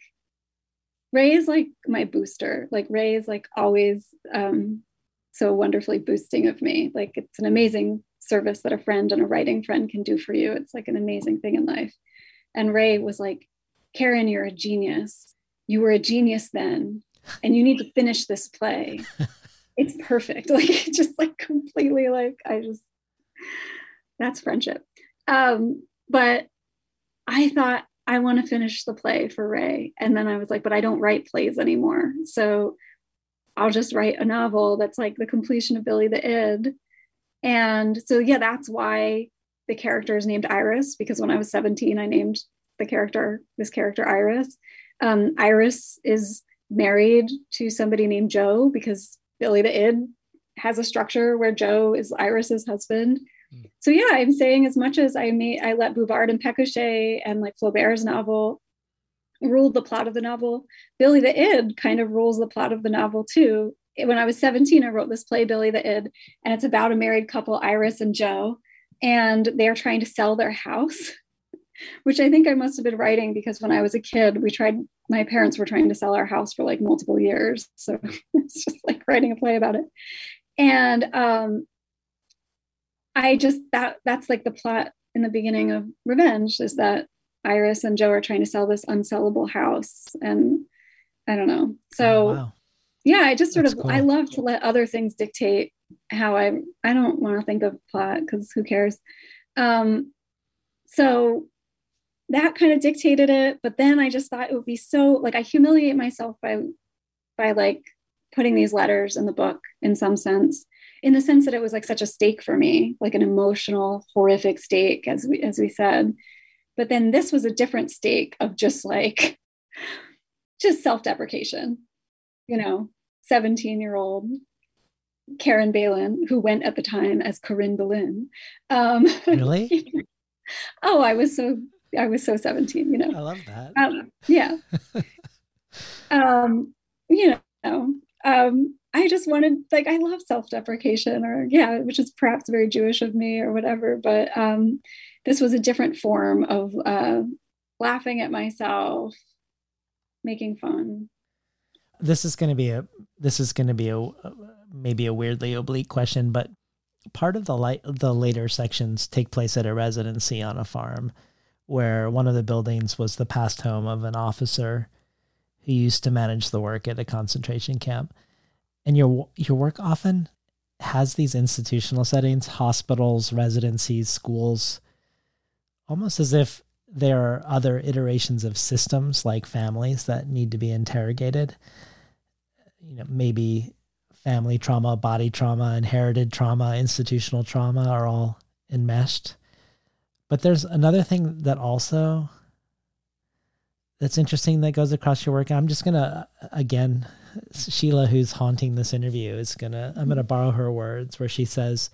Ray is like my booster. Like Ray is like always um, so wonderfully boosting of me. Like it's an amazing service that a friend and a writing friend can do for you. It's like an amazing thing in life. And Ray was like, Caren, you're a genius. You were a genius then, and you need to finish this play. it's perfect. Like just like completely like I just that's friendship. Um, but I thought I want to finish the play for Ray. And then I was like, but I don't write plays anymore. So I'll just write a novel that's like the completion of Billy the Id. And so, yeah, that's why the character is named Iris, because when I was 17, I named the character, this character Iris. Um, Iris is married to somebody named Joe because Billy the Id has a structure where Joe is Iris's husband so yeah, I'm saying as much as I made, I let Bouvard and Pécuchet and like Flaubert's novel ruled the plot of the novel. Billy the Id kind of rules the plot of the novel too. When I was 17, I wrote this play, Billy the Id, and it's about a married couple, Iris and Joe, and they're trying to sell their house, which I think I must have been writing because when I was a kid, we tried, my parents were trying to sell our house for like multiple years. So it's just like writing a play about it. And um, I just that that's like the plot in the beginning of Revenge is that Iris and Joe are trying to sell this unsellable house and I don't know. So oh, wow. yeah, I just sort that's of cool. I love to let other things dictate how I I don't want to think of plot because who cares. Um so that kind of dictated it, but then I just thought it would be so like I humiliate myself by by like putting these letters in the book in some sense in the sense that it was like such a stake for me, like an emotional, horrific stake, as we as we said. But then this was a different stake of just like just self-deprecation, you know, 17-year-old Caren Beilin, who went at the time as Corinne Balloon. Um, really? oh, I was so I was so 17, you know. I love that. Um, yeah. um, you know, um, I just wanted like I love self-deprecation or yeah, which is perhaps very Jewish of me or whatever. But um, this was a different form of uh, laughing at myself, making fun. This is going to be a this is going to be a maybe a weirdly oblique question, but part of the light the later sections take place at a residency on a farm. where one of the buildings was the past home of an officer who used to manage the work at a concentration camp. And your your work often has these institutional settings, hospitals, residencies, schools, almost as if there are other iterations of systems like families that need to be interrogated. You know, maybe family trauma, body trauma, inherited trauma, institutional trauma are all enmeshed. But there's another thing that also that's interesting that goes across your work. I'm just gonna again, Sheila, who's haunting this interview, is gonna I'm gonna mm-hmm. borrow her words where she says,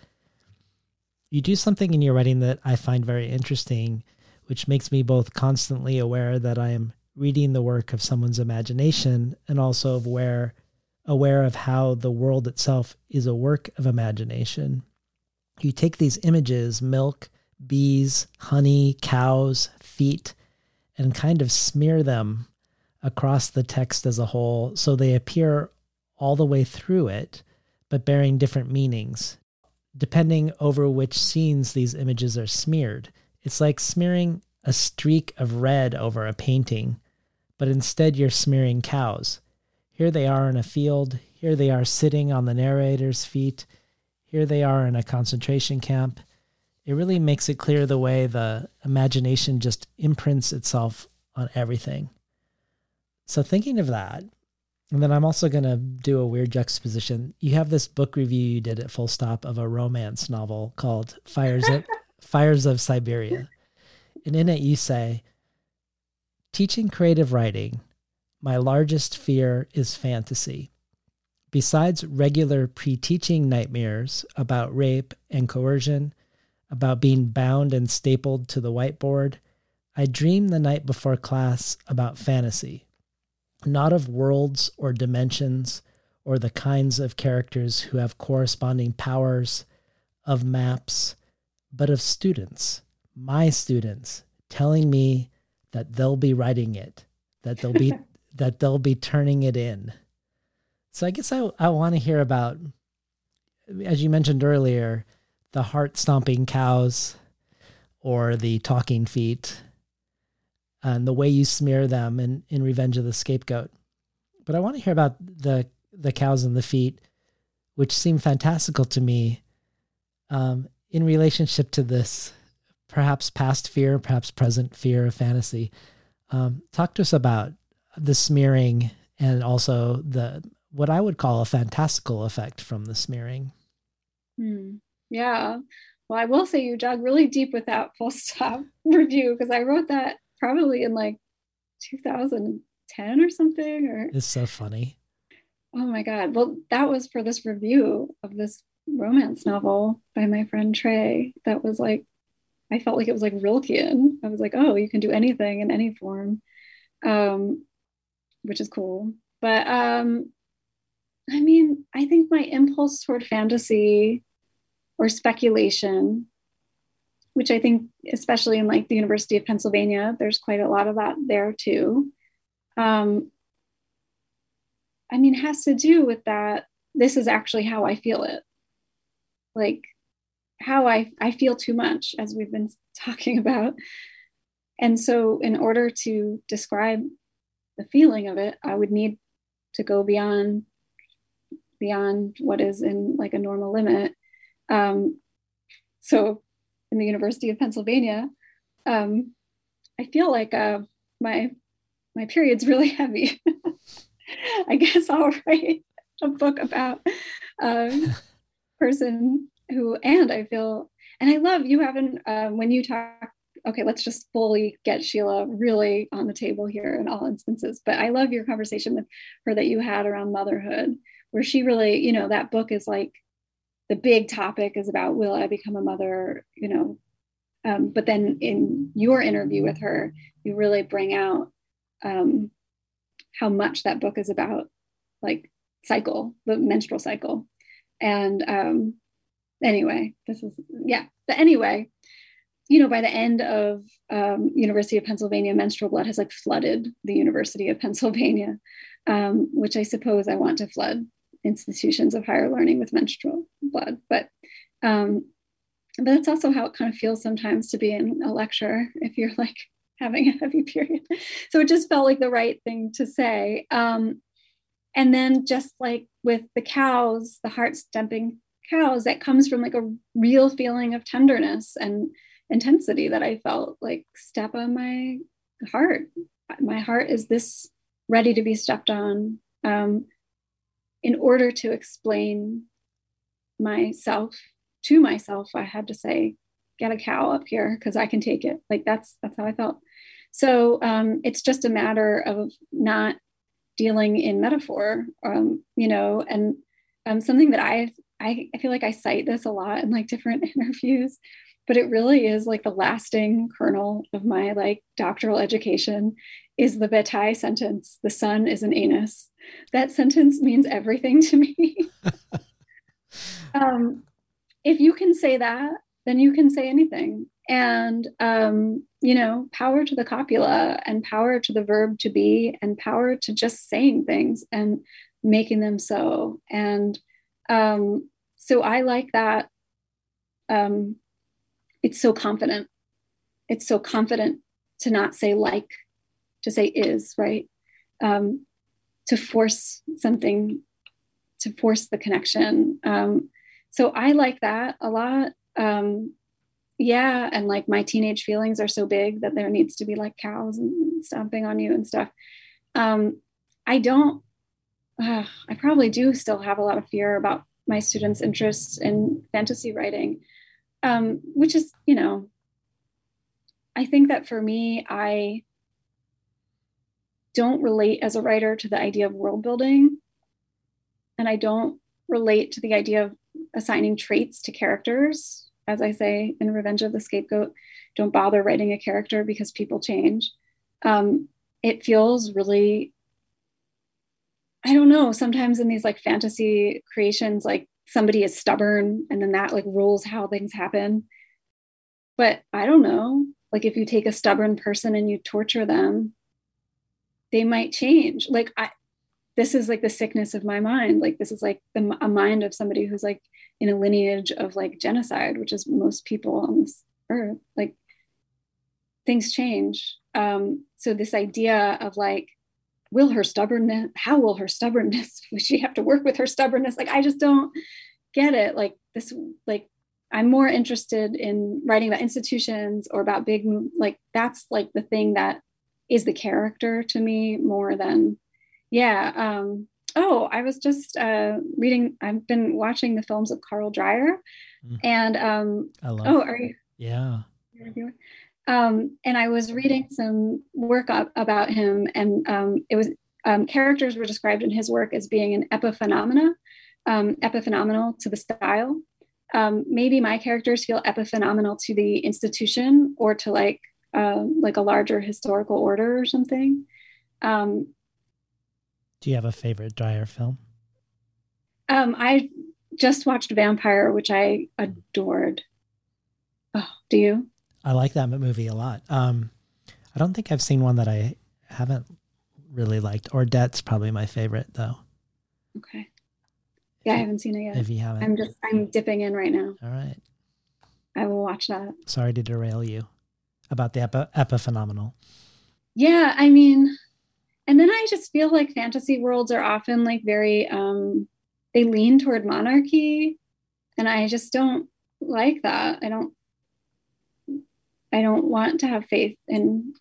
"You do something in your writing that I find very interesting, which makes me both constantly aware that I am reading the work of someone's imagination and also aware aware of how the world itself is a work of imagination. You take these images, milk, bees, honey, cows, feet, and kind of smear them across the text as a whole so they appear all the way through it, but bearing different meanings, depending over which scenes these images are smeared. It's like smearing a streak of red over a painting, but instead you're smearing cows. Here they are in a field. Here they are sitting on the narrator's feet. Here they are in a concentration camp. It really makes it clear the way the imagination just imprints itself on everything. So, thinking of that, and then I'm also going to do a weird juxtaposition. You have this book review you did at Full Stop of a romance novel called Fires of, Fires of Siberia. And in it, you say, Teaching creative writing my largest fear is fantasy. Besides regular pre teaching nightmares about rape and coercion, about being bound and stapled to the whiteboard, I dream the night before class about fantasy, not of worlds or dimensions or the kinds of characters who have corresponding powers, of maps, but of students, my students, telling me that they'll be writing it, that they'll be that they'll be turning it in. So I guess I, I want to hear about, as you mentioned earlier, the heart stomping cows or the talking feet and the way you smear them in, in Revenge of the Scapegoat. But I want to hear about the the cows and the feet, which seem fantastical to me um, in relationship to this perhaps past fear, perhaps present fear of fantasy. Um, talk to us about the smearing and also the what I would call a fantastical effect from the smearing. Hmm. Yeah. Well, I will say you dug really deep with that full stop review because I wrote that probably in like 2010 or something. Or it's so funny. Oh my god. Well, that was for this review of this romance novel by my friend Trey. That was like, I felt like it was like Rilkean. I was like, oh, you can do anything in any form. Um, which is cool. But um, I mean, I think my impulse toward fantasy or speculation, which I think, especially in like the University of Pennsylvania, there's quite a lot of that there too. Um, I mean, has to do with that. This is actually how I feel it. Like how I, I feel too much, as we've been talking about. And so, in order to describe the feeling of it, I would need to go beyond beyond what is in like a normal limit. Um, so in the University of Pennsylvania, um, I feel like uh, my my period's really heavy. I guess I'll write a book about a person who, and I feel, and I love you haven't um, when you talk okay, let's just fully get Sheila really on the table here in all instances. But I love your conversation with her that you had around motherhood, where she really, you know, that book is like the big topic is about will I become a mother, you know. Um, but then in your interview with her, you really bring out um, how much that book is about like cycle, the menstrual cycle. And um, anyway, this is, yeah. But anyway, you know, by the end of um, University of Pennsylvania, menstrual blood has like flooded the University of Pennsylvania, um, which I suppose I want to flood institutions of higher learning with menstrual blood. But um, but that's also how it kind of feels sometimes to be in a lecture if you're like having a heavy period. So it just felt like the right thing to say. Um, and then just like with the cows, the heart stamping cows, that comes from like a real feeling of tenderness and intensity that I felt like step on my heart. My heart is this ready to be stepped on um, in order to explain myself to myself. I had to say, get a cow up here because I can take it. Like that's that's how I felt. So um, it's just a matter of not dealing in metaphor, um, you know, and um, something that I, I I feel like I cite this a lot in like different interviews but it really is like the lasting kernel of my like doctoral education is the Bataille sentence. The sun is an anus. That sentence means everything to me. Um, if you can say that then you can say anything. And um, you know power to the copula and power to the verb to be and power to just saying things and making them so. And um, so i like that um, it's so confident. It's so confident to not say like, to say is, right? Um, to force something, to force the connection. Um, so I like that a lot. Um, yeah, and like my teenage feelings are so big that there needs to be like cows and stomping on you and stuff. Um, I don't. Uh, I probably do still have a lot of fear about my students' interests in fantasy writing um, which is, you know, I think that for me, I don't relate as a writer to the idea of world building. And I don't relate to the idea of assigning traits to characters. As I say in Revenge of the Scapegoat, don't bother writing a character because people change. Um, it feels really, I don't know, sometimes in these like fantasy creations, like somebody is stubborn and then that like rules how things happen. But I don't know. Like if you take a stubborn person and you torture them, they might change. Like I this is like the sickness of my mind. Like this is like the a mind of somebody who's like in a lineage of like genocide, which is most people on this earth. Like things change. Um, so this idea of like will her stubbornness how will her stubbornness will she have to work with her stubbornness like i just don't get it like this like i'm more interested in writing about institutions or about big like that's like the thing that is the character to me more than yeah um oh i was just uh reading i've been watching the films of carl dreyer mm. and um I love oh are you yeah um, and I was reading some work up about him, and um, it was um, characters were described in his work as being an epiphenomena, um, epiphenomenal to the style. Um, maybe my characters feel epiphenomenal to the institution or to like uh, like a larger historical order or something. Um, Do you have a favorite Dreyer film? I just watched Vampyr, which I adored. Oh, do you? I like that movie a lot. Um, I don't think I've seen one that I haven't really liked. Or Ordet's probably my favorite though. Okay. Yeah, I haven't seen it yet. If you haven't, I'm just I'm dipping in right now. All right. I will watch that. Sorry to derail you about the epi- epiphenomenal. Yeah, I mean, and then I just feel like fantasy worlds are often like very um they lean toward monarchy and I just don't like that. I don't I don't want to have faith in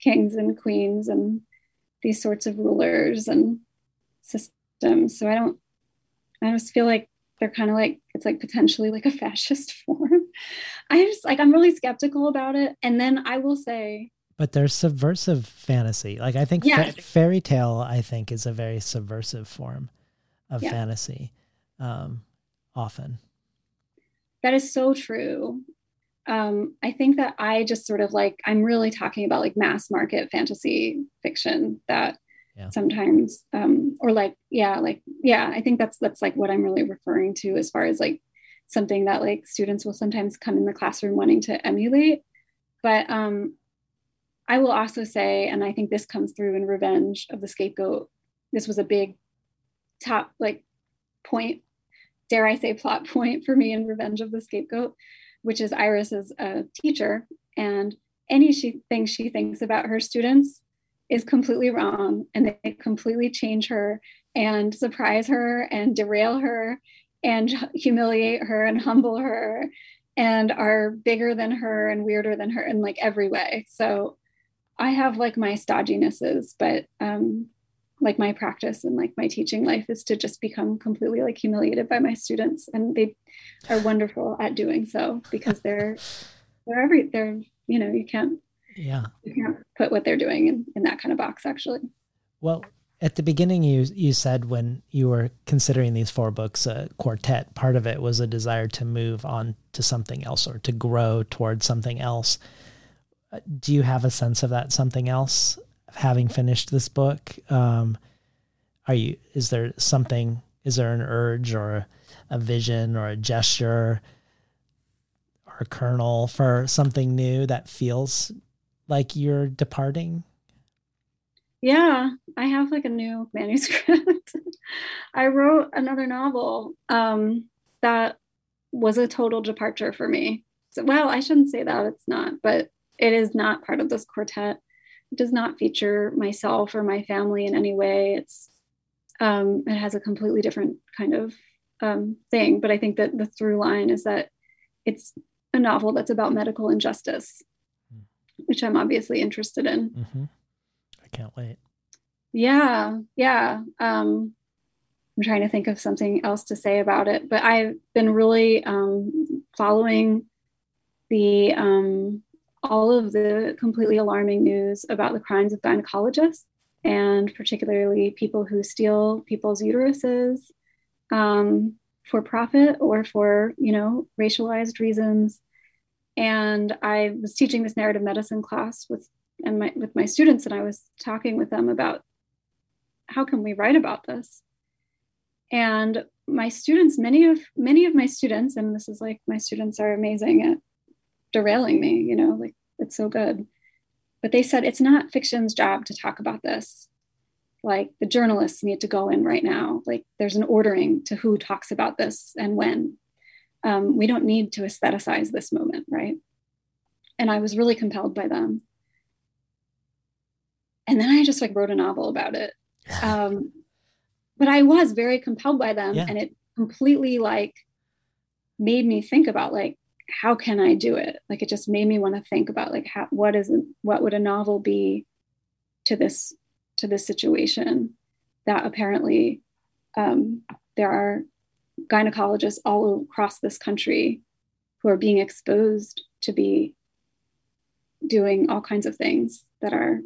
kings and queens and these sorts of rulers and systems. So I don't, I just feel like they're kind of like, it's like potentially like a fascist form. I just like, I'm really skeptical about it. And then I will say, but there's subversive fantasy. Like I think fa- fairy tale, I think is a very subversive form of yeah. fantasy. Um, often. That is so true um, I think that I just sort of like I'm really talking about like mass market fantasy fiction that yeah. sometimes um, or like yeah like yeah I think that's that's like what I'm really referring to as far as like something that like students will sometimes come in the classroom wanting to emulate. But um, I will also say and I think this comes through in Revenge of the Scapegoat this was a big top like point dare I say plot point for me in Revenge of the Scapegoat which is Iris is a teacher, and any she thing she thinks about her students is completely wrong, and they completely change her and surprise her and derail her and humiliate her and humble her and are bigger than her and weirder than her in like every way. So I have like my stodginesses, but um, like my practice and like my teaching life is to just become completely like humiliated by my students, and they are wonderful at doing so because they're they're every they're you know you can't yeah you can't put what they're doing in, in that kind of box actually. Well, at the beginning you you said when you were considering these four books a quartet part of it was a desire to move on to something else or to grow towards something else. Uh, do you have a sense of that something else having finished this book? Um, are you is there something is there an urge or a vision or a gesture or a kernel for something new that feels like you're departing yeah, I have like a new manuscript. I wrote another novel um, that was a total departure for me. So, well, I shouldn't say that it's not, but it is not part of this quartet. It does not feature myself or my family in any way. It's um, it has a completely different kind of um, thing. But I think that the through line is that it's a novel that's about medical injustice, hmm. which I'm obviously interested in. Mm-hmm. Can't wait. Yeah, yeah. Um, I'm trying to think of something else to say about it, but I've been really um, following the um, all of the completely alarming news about the crimes of gynecologists and particularly people who steal people's uteruses um, for profit or for you know racialized reasons. And I was teaching this narrative medicine class with and my, with my students and i was talking with them about how can we write about this? And my students many of many of my students and this is like my students are amazing at derailing me you know like it's so good. But they said it's not fiction's job to talk about this. Like the journalists need to go in right now. Like there's an ordering to who talks about this and when. Um, we don't need to aestheticize this moment right? And i was really compelled by them and then I just like wrote a novel about it. Um, but I was very compelled by them, yeah. and it completely like made me think about like how can I do it? Like it just made me want to think about like how what is what would a novel be to this to this situation that apparently um, there are gynecologists all across this country who are being exposed to be doing all kinds of things that are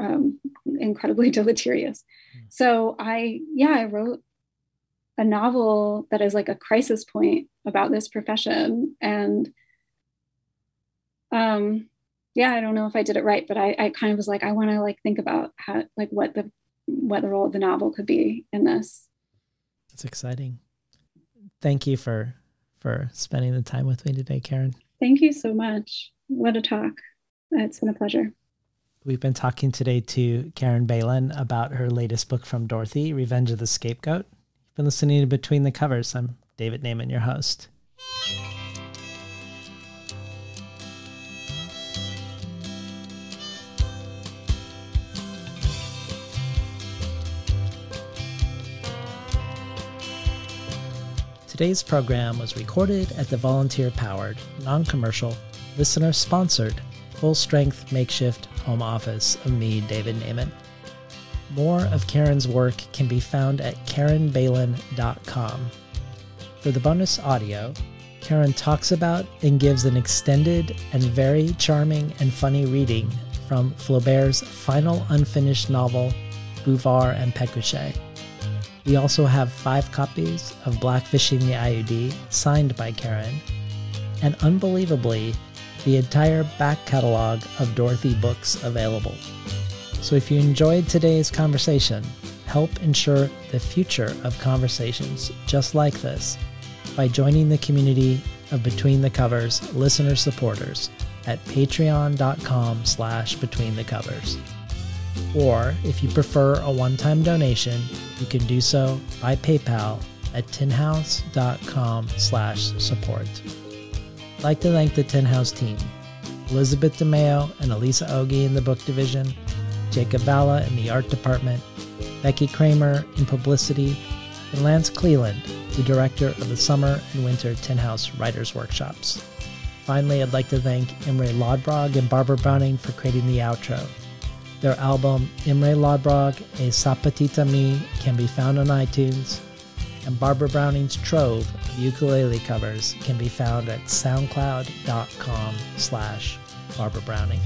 um, incredibly deleterious. Mm. So I, yeah, I wrote a novel that is like a crisis point about this profession. And um, yeah, I don't know if I did it right, but I, I kind of was like, I want to like think about how, like what the, what the role of the novel could be in this. That's exciting. Thank you for, for spending the time with me today, Caren. Thank you so much. What a talk. It's been a pleasure. We've been talking today to Caren Beilin about her latest book from Dorothy, Revenge of the Scapegoat. You've been listening to Between the Covers. I'm David Naimon, your host. Today's program was recorded at the volunteer powered, non commercial, listener sponsored, full strength makeshift home office of me, David Naimon. More of Caren's work can be found at CarenBeilin.com. For the bonus audio, Caren talks about and gives an extended and very charming and funny reading from Flaubert's final unfinished novel, Bouvard and Pécuchet. We also have five copies of Blackfishing the IUD signed by Caren, and unbelievably, the entire back catalog of Dorothy books available. So if you enjoyed today's conversation, help ensure the future of conversations just like this by joining the community of Between the Covers listener supporters at patreon.com slash between the covers. Or if you prefer a one-time donation, you can do so by PayPal at tinhouse.com slash support. Like to thank the Tin House team Elizabeth DeMeo and Alyssa Ogi in the book division, Jakob Vala in the art department, Becky Kramer in publicity, and Lance Cleland, the director of the summer and winter Tin House Writers Workshops. Finally, I'd like to thank Imre Lodbrog and Barbara Browning for creating the outro. Their album Imre Lodbrog A Sapatita Me can be found on iTunes, and Barbara Browning's trove ukulele covers can be found at soundcloud.com slash Barbara Browning.